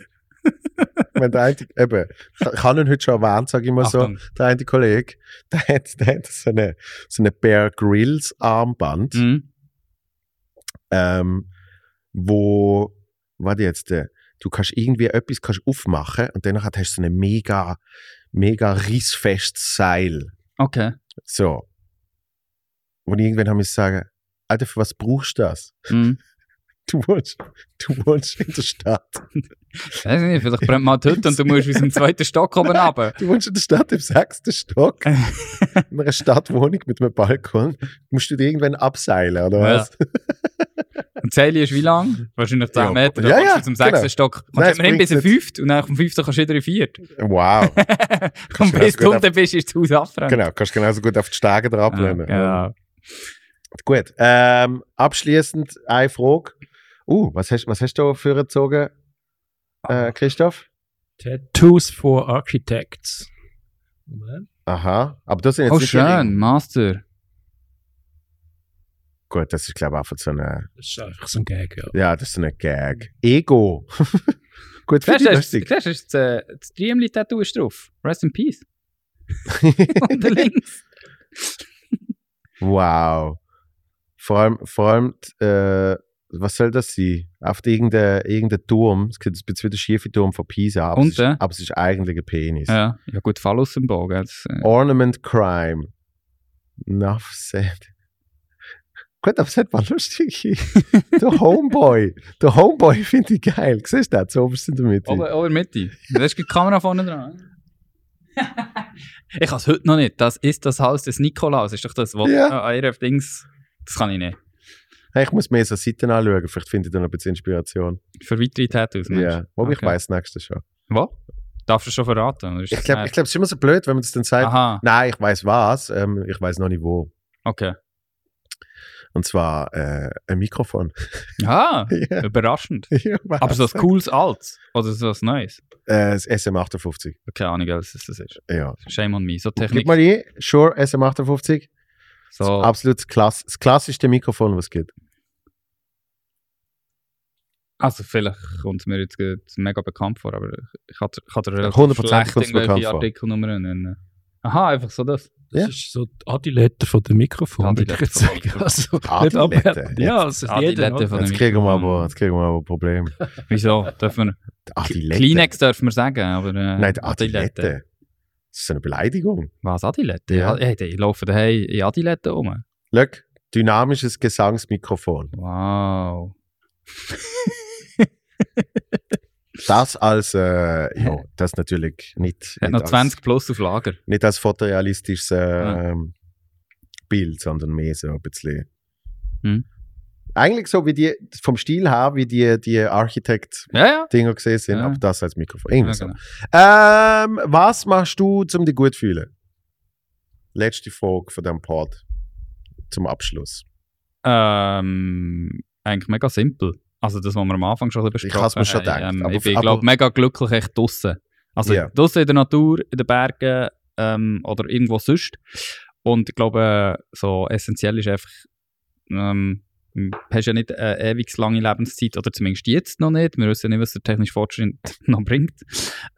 wenn der eine, eben, ich habe ihn heute schon erwähnt, sage ich mal so, der eine Kollege, der hat, der hat so eine, so eine Bear Grylls Armband, Mhm. ähm, wo, warte jetzt, äh, du kannst irgendwie etwas kannst aufmachen und danach hast du so ein mega, mega rissfestes Seil. Okay. So. Ich irgendwann haben ich sagen, Alter, für was brauchst du das? Mhm. Du wohnst, du wohnst in der Stadt. Weiß nicht, vielleicht brennt mal die Hütte und du musst aus dem zweiten Stock oben runter. Du wohnst in der Stadt im sechsten Stock. in einer Stadtwohnung mit einem Balkon. Musst du dich irgendwann abseilen, oder Ja. was? Und die Seile ist wie lang? Wahrscheinlich 10 Ja, Meter. ja, Dann ja, du zum sechsten genau. Stock. Kommst du immerhin bis in bringt fünft und dann vom fünften kannst du wieder in viert. Wow. Und bis du unten bist, ist das Haus abbrennen. genau, kannst genauso gut auf die Stege drauf Ja, genau. Gut. Ähm, abschließend eine Frage. Uh, was hast, was hast du für gezogen, äh, Christoph? Tattoos for Architects. Moment. Aha. Aber das sind jetzt Oh, nicht die Ringe. schön, Master. Gut, das ist, glaube ich, einfach so eine. Das ist einfach so ein Gag, ja. Ja, das ist so eine Gag. Ego. gut, du, das, lustig. siehst du, das, äh, das Dreamli-Tattoo ist drauf. Rest in Peace. Und links. wow. Vor allem, vor allem äh, was soll das sein? Auf irgendein, irgendein Turm. Es sieht ein bisschen wie der schiefe Turm von Pisa, aber, es ist, Und, äh? aber es ist eigentlich ein Penis. Ja, ja gut, Phallus-Symbol. gell, das, äh, Ornament Crime. Enough said. Gut, aber es hat mal lustig. der Homeboy. Der Homeboy finde ich geil. Siehst du das? So oberst in der Mitte. Ober, ober Mitte. Da ist die Kamera vorne dran. ich kann es heute noch nicht. Das ist das Haus des Nikolaus. Ist doch das, was Ja. an ihrer Dings. Das kann ich nicht. Hey, ich muss mehr so Seiten anschauen. Vielleicht finde ich da noch ein bisschen Inspiration. Für weitere Tattoos. Ja. du? Wobei ich Okay. weiß nächstes schon. Was? Darfst du schon verraten? Ich glaube, glaub, es ist immer so blöd, wenn man das dann sagt. Aha, Nein, ich weiß was. Ähm, ich weiß noch nicht wo. okay. Und zwar äh, ein Mikrofon. Ah, ja. überraschend. ja, Aber so was? cooles Altes? Oder so was Neues? Äh, das SM58. Keine Ahnung, was das ist. Ja. Shame on me. So Gib Technik. mal ein. Shure SM58. So, Absolut klass das klassischste Mikrofon, was es gibt. also vielleicht kommt es mir jetzt mega bekannt vor, aber ich kann, ich dir relativ 100% schlecht irgendwelche vor. Artikelnummern nennen. Aha, einfach so das. Das Ja. ist so die Adilette von dem Mikrofon, würde ich Adilette sagen. Also, nicht Adilette. Ja, es ist Adilette jeder. Jetzt dem kriegen, wir Mikrofon. aber, jetzt kriegen wir aber ein Problem. Wieso? Dürfen wir... Adilette. Kleenex dürfen wir sagen, aber... Äh, Nein, die Adilette. Das ist eine Beleidigung. Was, Adilette? Ja. Ja. Hey, die laufen daheim in Adilette rum. Schau, dynamisches Gesangsmikrofon. Wow. Das als, äh, ja, das natürlich nicht, Hat nicht, noch als, 20 plus auf Lager. nicht als fotorealistisches äh, Ja. ähm, Bild, sondern mehr so ein bisschen. Hm. Eigentlich so wie die, vom Stil her, wie die, die ja. gesehen sind, aber das als Mikrofon. Irgendwie so. genau. Ähm, was machst du, um dich gut zu fühlen? Letzte Frage von diesem Pod. Zum Abschluss. Ähm, eigentlich mega simpel. Also das, was wir am Anfang schon bisschen Ich mir schon besprochen haben. gedacht, Ähm, aber- ich bin, glaube mega glücklich echt draussen. Also Ja. draussen in der Natur, in den Bergen ähm, oder irgendwo sonst. Und ich glaube, so essentiell ist einfach, ähm, hast ja nicht eine ewig lange Lebenszeit, oder zumindest jetzt noch nicht. Wir wissen nicht, was der technische Fortschritt noch bringt.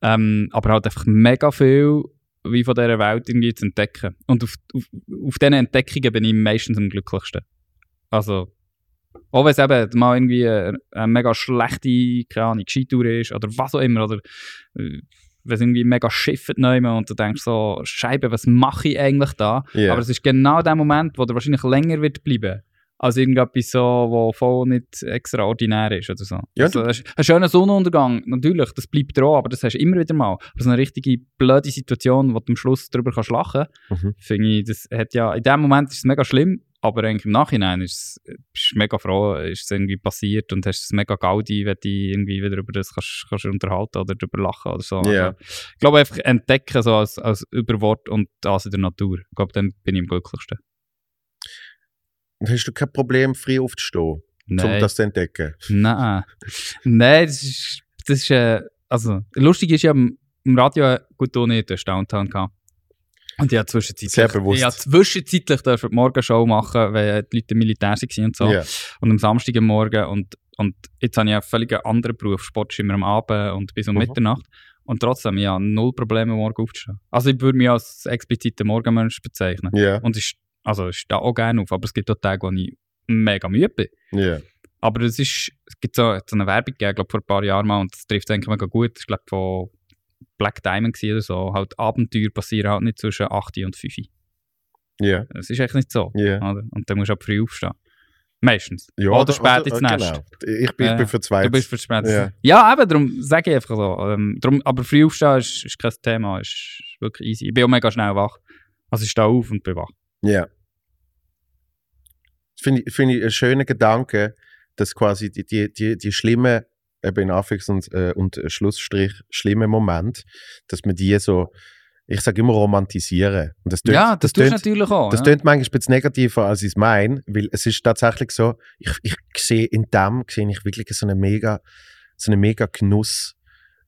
Ähm, aber halt einfach mega viel wie von dieser Welt irgendwie zu entdecken. Und auf, auf, auf diesen Entdeckungen bin ich meistens am glücklichsten. Also, auch wenn es eben mal irgendwie eine, eine mega schlechte, keine Ahnung, Skitour ist oder was auch immer, oder äh, wenn es irgendwie mega schifft neu und du denkst so, Scheibe, was mache ich eigentlich da? Ja. Aber es ist genau der Moment, wo der wahrscheinlich länger wird bleiben. Als irgendetwas so, wo voll nicht extraordinär ist oder so. Ja, also, ein ein schöner Sonnenuntergang, natürlich, das bleibt dran, aber das hast du immer wieder mal. Aber so eine richtige blöde Situation, wo du am Schluss darüber kannst lachen Mhm. finde ich, das hat ja, in dem Moment ist es mega schlimm, aber eigentlich im Nachhinein ist es, bist du mega froh, ist es irgendwie passiert und hast es mega Gaudi, wenn du irgendwie wieder über das kannst, kannst unterhalten oder darüber lachen oder so. Ja. Also, ich glaube einfach entdecken so als, als Überwort und das in der Natur. Ich glaube, dann bin ich am glücklichsten. Und hast du kein Problem, früh aufzustehen, um Nein, das zu entdecken? nein. Nein, das ist, das ist äh, also, lustig ist ja, im Radio, gut, du nicht, hast Downtown gehabt. Und habe zwischenzeitlich, Sehr bewusst. Ich habe zwischenzeitlich die Morgenshow machen, weil die Leute Militär waren und so. Ja. Und am Samstag am Morgen. Und, und jetzt habe ich einen völlig anderen Beruf. Sport immer am Abend und bis um Mhm. Mitternacht. Und trotzdem, ich habe null Probleme, morgen aufzustehen. Also ich würde mich als expliziter Morgenmensch bezeichnen. Ja. Und ich, also ich stehe auch gerne auf, aber es gibt auch Tage, wo ich mega müde bin. Ja. Aber es ist, es gibt so, so eine Werbung gegeben, glaub, vor ein paar Jahren mal, und das trifft eigentlich mega gut. Das war, von Black Diamond oder so. Halt Abenteuer passieren halt nicht zwischen 8 und 5. Ja. Es ist echt nicht so. Ja. Oder? Und dann musst du auch früh aufstehen. Meistens. Ja, oder spät ins äh, Nest. Genau. Ich bin, ich Ja, bin für zwei. Du bist verspätet. Ja. Ja. eben, darum sage ich einfach so. Ähm, darum, aber früh aufstehen ist, ist kein Thema, ist wirklich easy. Ich bin auch mega schnell wach. Also ich stehe auf und bin wach. Ja. Das finde ich, finde ich einen schönen Gedanke, dass quasi die, die, die, die schlimmen, eben in Anführungs- und, äh, und Schlussstrich, schlimmen Moment, dass man die so, ich sage immer romantisieren. Und das tönt, ja, das, tust du tönt- natürlich auch. Das ja. klingt manchmal ein bisschen negativer, als ich es meine, weil es ist tatsächlich so, ich, ich sehe in dem sehe ich wirklich so einen mega, so einen mega Genuss.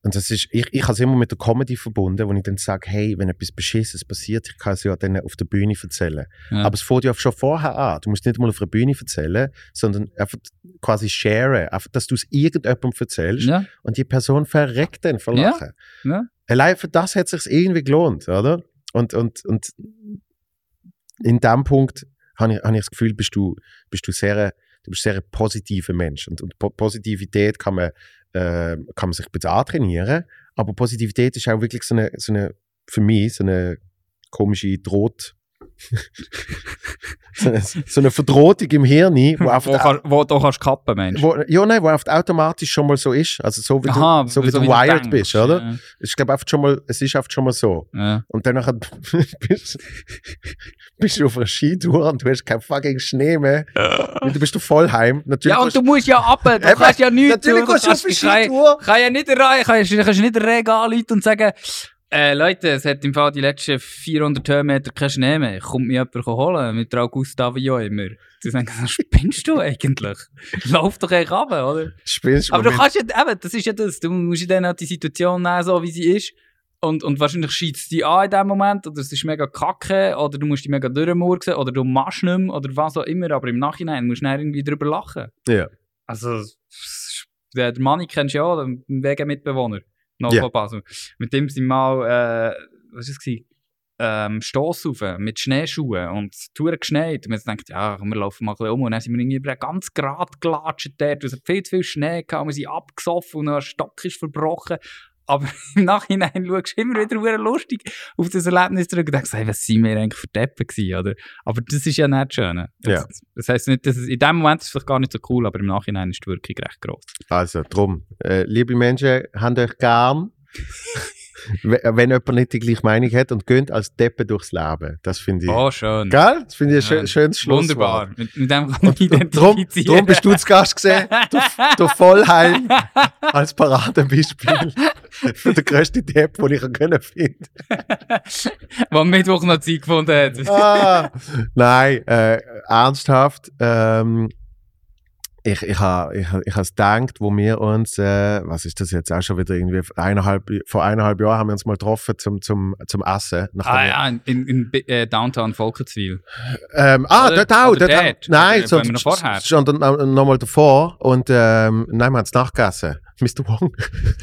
Und das ist, ich, ich habe es immer mit der Comedy verbunden, wo ich dann sage, hey, wenn etwas Beschissenes passiert, ich kann es ja dann auf der Bühne erzählen. Ja. Aber es fängt ja schon vorher an. Du musst nicht mal auf der Bühne erzählen, sondern einfach quasi sharen. Einfach, dass du es irgendjemandem erzählst ja. und die Person verreckt dann vor. Lachen. Ja. Allein für das hat es sich irgendwie gelohnt, oder? Und, und, und in dem Punkt habe ich, habe ich das Gefühl, bist du, bist du sehr, du bist sehr ein positiver Mensch. Und, und Po- Positivität kann man, äh, kann man sich ein bisschen antrainieren, aber Positivität ist auch wirklich so eine, so eine für mich so eine komische Droht, so, eine, so eine Verdrohung im Hirn, wo auf Wo, kann, wo du kannst kappen, Mensch. wo, ja, nein, wo oft automatisch schon mal so ist. Also so wie Aha, du, so wie du wie wired denkst, bist, oder? Ja. Ich glaube schon mal, es ist oft schon mal so. Ja. Und dann nachher bist, bist du auf einer Skitour und du hast keinen fucking Schnee mehr. Und du bist du voll heim. Natürlich Ja, und du musst ja ab, du kannst ja nichts natürlich gehst du du auf kannst, eine kann, Skitour. kann ja nicht rein, kannst, kannst nicht Regen anrufen und sagen, äh, Leute, es hat im Fall die letzten 400 Höhenmeter keinen Schnee mehr. Kommt mir jemand holen? Mit der Augusta Avio immer. Du denkst, was spinnst du eigentlich? Lauf doch echt ab, oder? Spielst du Aber du kannst ja, eben, das ist ja das. Du musst ja dann auch die Situation nehmen, so wie sie ist. Und, und wahrscheinlich schießt es dich an in dem Moment, oder es ist mega kacke, oder du musst dich mega durchmurksen, oder du machst nicht mehr, oder was auch immer. Aber im Nachhinein musst du dann irgendwie drüber lachen. Ja. Also, der, der Manni kennst du ja, auch, den Wegemitbewohner. Ja. von Basel. Mit dem sind wir mal, äh, was war es? Ähm, Stoss rauf, mit Schneeschuhen und verdammt geschneit. Und haben gedacht, ja, wir laufen mal ein bisschen um. Und dann sind wir irgendwie ganz gerade gelatscht dort. Es hat viel zu viel Schnee gehabt, wir sind abgesoffen und ein Stock ist verbrochen. Aber im Nachhinein schaust du immer wieder lustig auf das Erlebnis zurück und denkst, hey, was sind wir eigentlich für Deppen gewesen, oder? Aber das ist ja nicht schön. Ja. Das, das heisst nicht, dass es, in dem Moment ist es vielleicht gar nicht so cool, aber im Nachhinein ist die Wirkung recht groß. Also, drum. Äh, liebe Menschen, habt euch gern. We- Wenn jemand nicht die gleiche Meinung hat und geht als Deppe durchs Leben. Das finde ich. Oh, schön. Gell? Das finde ich ein schön, Ja. schönes Schlusswort. Wunderbar. Mit, mit dem kann ich identifizieren. drum bist du zu Gast gesehen, du, du Vollheim, als Paradebeispiel für den grössten Depp, den ich können finden Wo am Mittwoch noch Zeit gefunden hat. ah, Nein, äh, ernsthaft. Ähm, ich ich habe ich, ich has gedacht, wo wir uns, äh, was ist das jetzt auch schon wieder irgendwie, eineinhalb, vor eineinhalb Jahren haben wir uns mal getroffen zum, zum, zum Essen. Ah ja, in, in, in äh, Downtown Volkenswil. Ähm, ah, Oder- dort auch. Dort dort? auch. Nein, Oder so, noch vorher? schon nochmal davor. Und ähm, nein, wir haben es nachgegessen. Mr. Wong.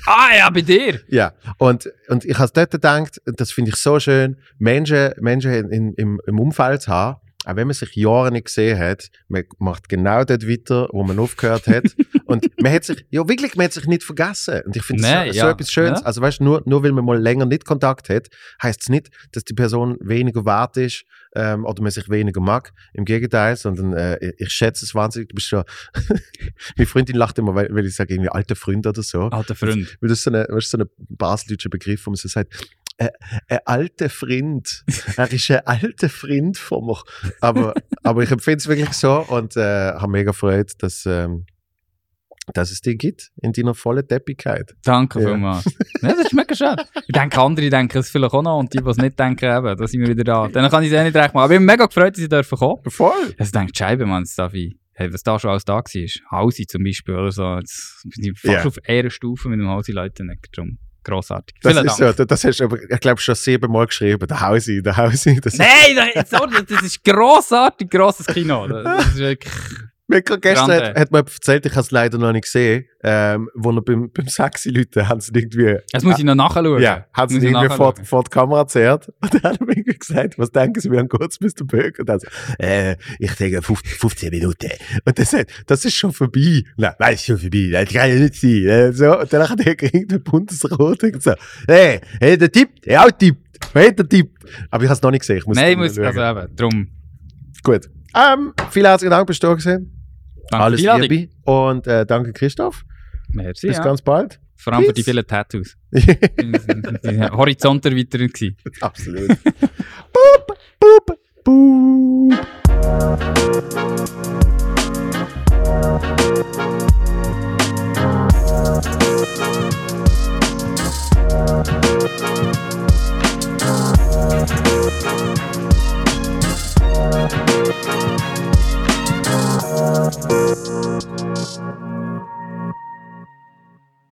Ah ja, bei dir. ja, und, und ich habe dort gedacht, das finde ich so schön, Menschen, Menschen in, in, im, im Umfeld zu haben, auch wenn man sich Jahre nicht gesehen hat, man macht genau dort weiter, wo man aufgehört hat. und man hat sich, ja wirklich, man hat sich nicht vergessen. Und ich finde das Nein, so, so ja. etwas Schönes. Ja. Also weißt du, nur, nur weil man mal länger nicht Kontakt hat, heißt es nicht, dass die Person weniger wert ist ähm, oder man sich weniger mag. Im Gegenteil, sondern äh, ich- schätze es wahnsinnig. Du bist schon, meine Freundin lacht immer, weil, weil ich sage irgendwie alte Freund oder so. Alter Freund. Weil das ist so ein, so ein baseldeutscher Begriff, wo man so sagt, ein alter Freund. Er ist ein alter Freund von mir. Aber, aber ich empfinde es wirklich so und äh, habe mega Freude, dass, ähm, dass es dich gibt in deiner vollen Deppigkeit. Danke Ja. vielmals. Ja, das ist mega schön. Ich denke, andere denken es vielleicht auch noch und die, die es nicht denken, eben, da sind wir wieder da. Dann kann ich es eh nicht recht machen. Aber ich bin mega gefreut, dass ich dürfen kommen. Voll. Also denkt Scheibe, man, das darf ich. Hey, was da schon alles da war. Hausi zum Beispiel oder so. Jetzt bin ich fast Ja. auf Ehrenstufe mit dem Hausi-Leuten. Grossartig. Das Vielen ist Dank. so, das hast du ich glaube, schon siebenmal geschrieben. Der Hausi, der Hausi. Das ist Nein, sorry, das ist grossartig, grosses Kino. Das ist wirklich... Mir gerade gestern Grande. hat, hat mir erzählt, ich habe es leider noch nicht gesehen, ähm, wo er beim, beim sexy Leuten haben sie irgendwie, Das muss ich noch nachschauen. ja, haben sie irgendwie vor, nachschauen. vor die Kamera gezerrt und dann haben wir irgendwie gesagt, was denken Sie, wie lange geht's bis der Böck? Und dann so, äh, ich denke 15, 15 Minuten. Und er sagt, das ist schon vorbei. Nein, nein, ist schon vorbei, das kann ja nicht sein. Äh, so, und dann hat er irgendein Bundesrat und so, hey, hey, der tippt, hey, auch tippt, hey, der tippt. Aber ich habe es noch nicht gesehen, ich muss Nein, ich muss, also eben, drum. Gut. Ähm, vielen herzlichen Dank, bist du da gewesen. Danke Alles. Liebe und äh, danke Christoph. Merci, Bis ja. ganz bald. Vor allem für die vielen Tattoos. Horizont erweiternd gewesen. Absolut. boop, boop, boop.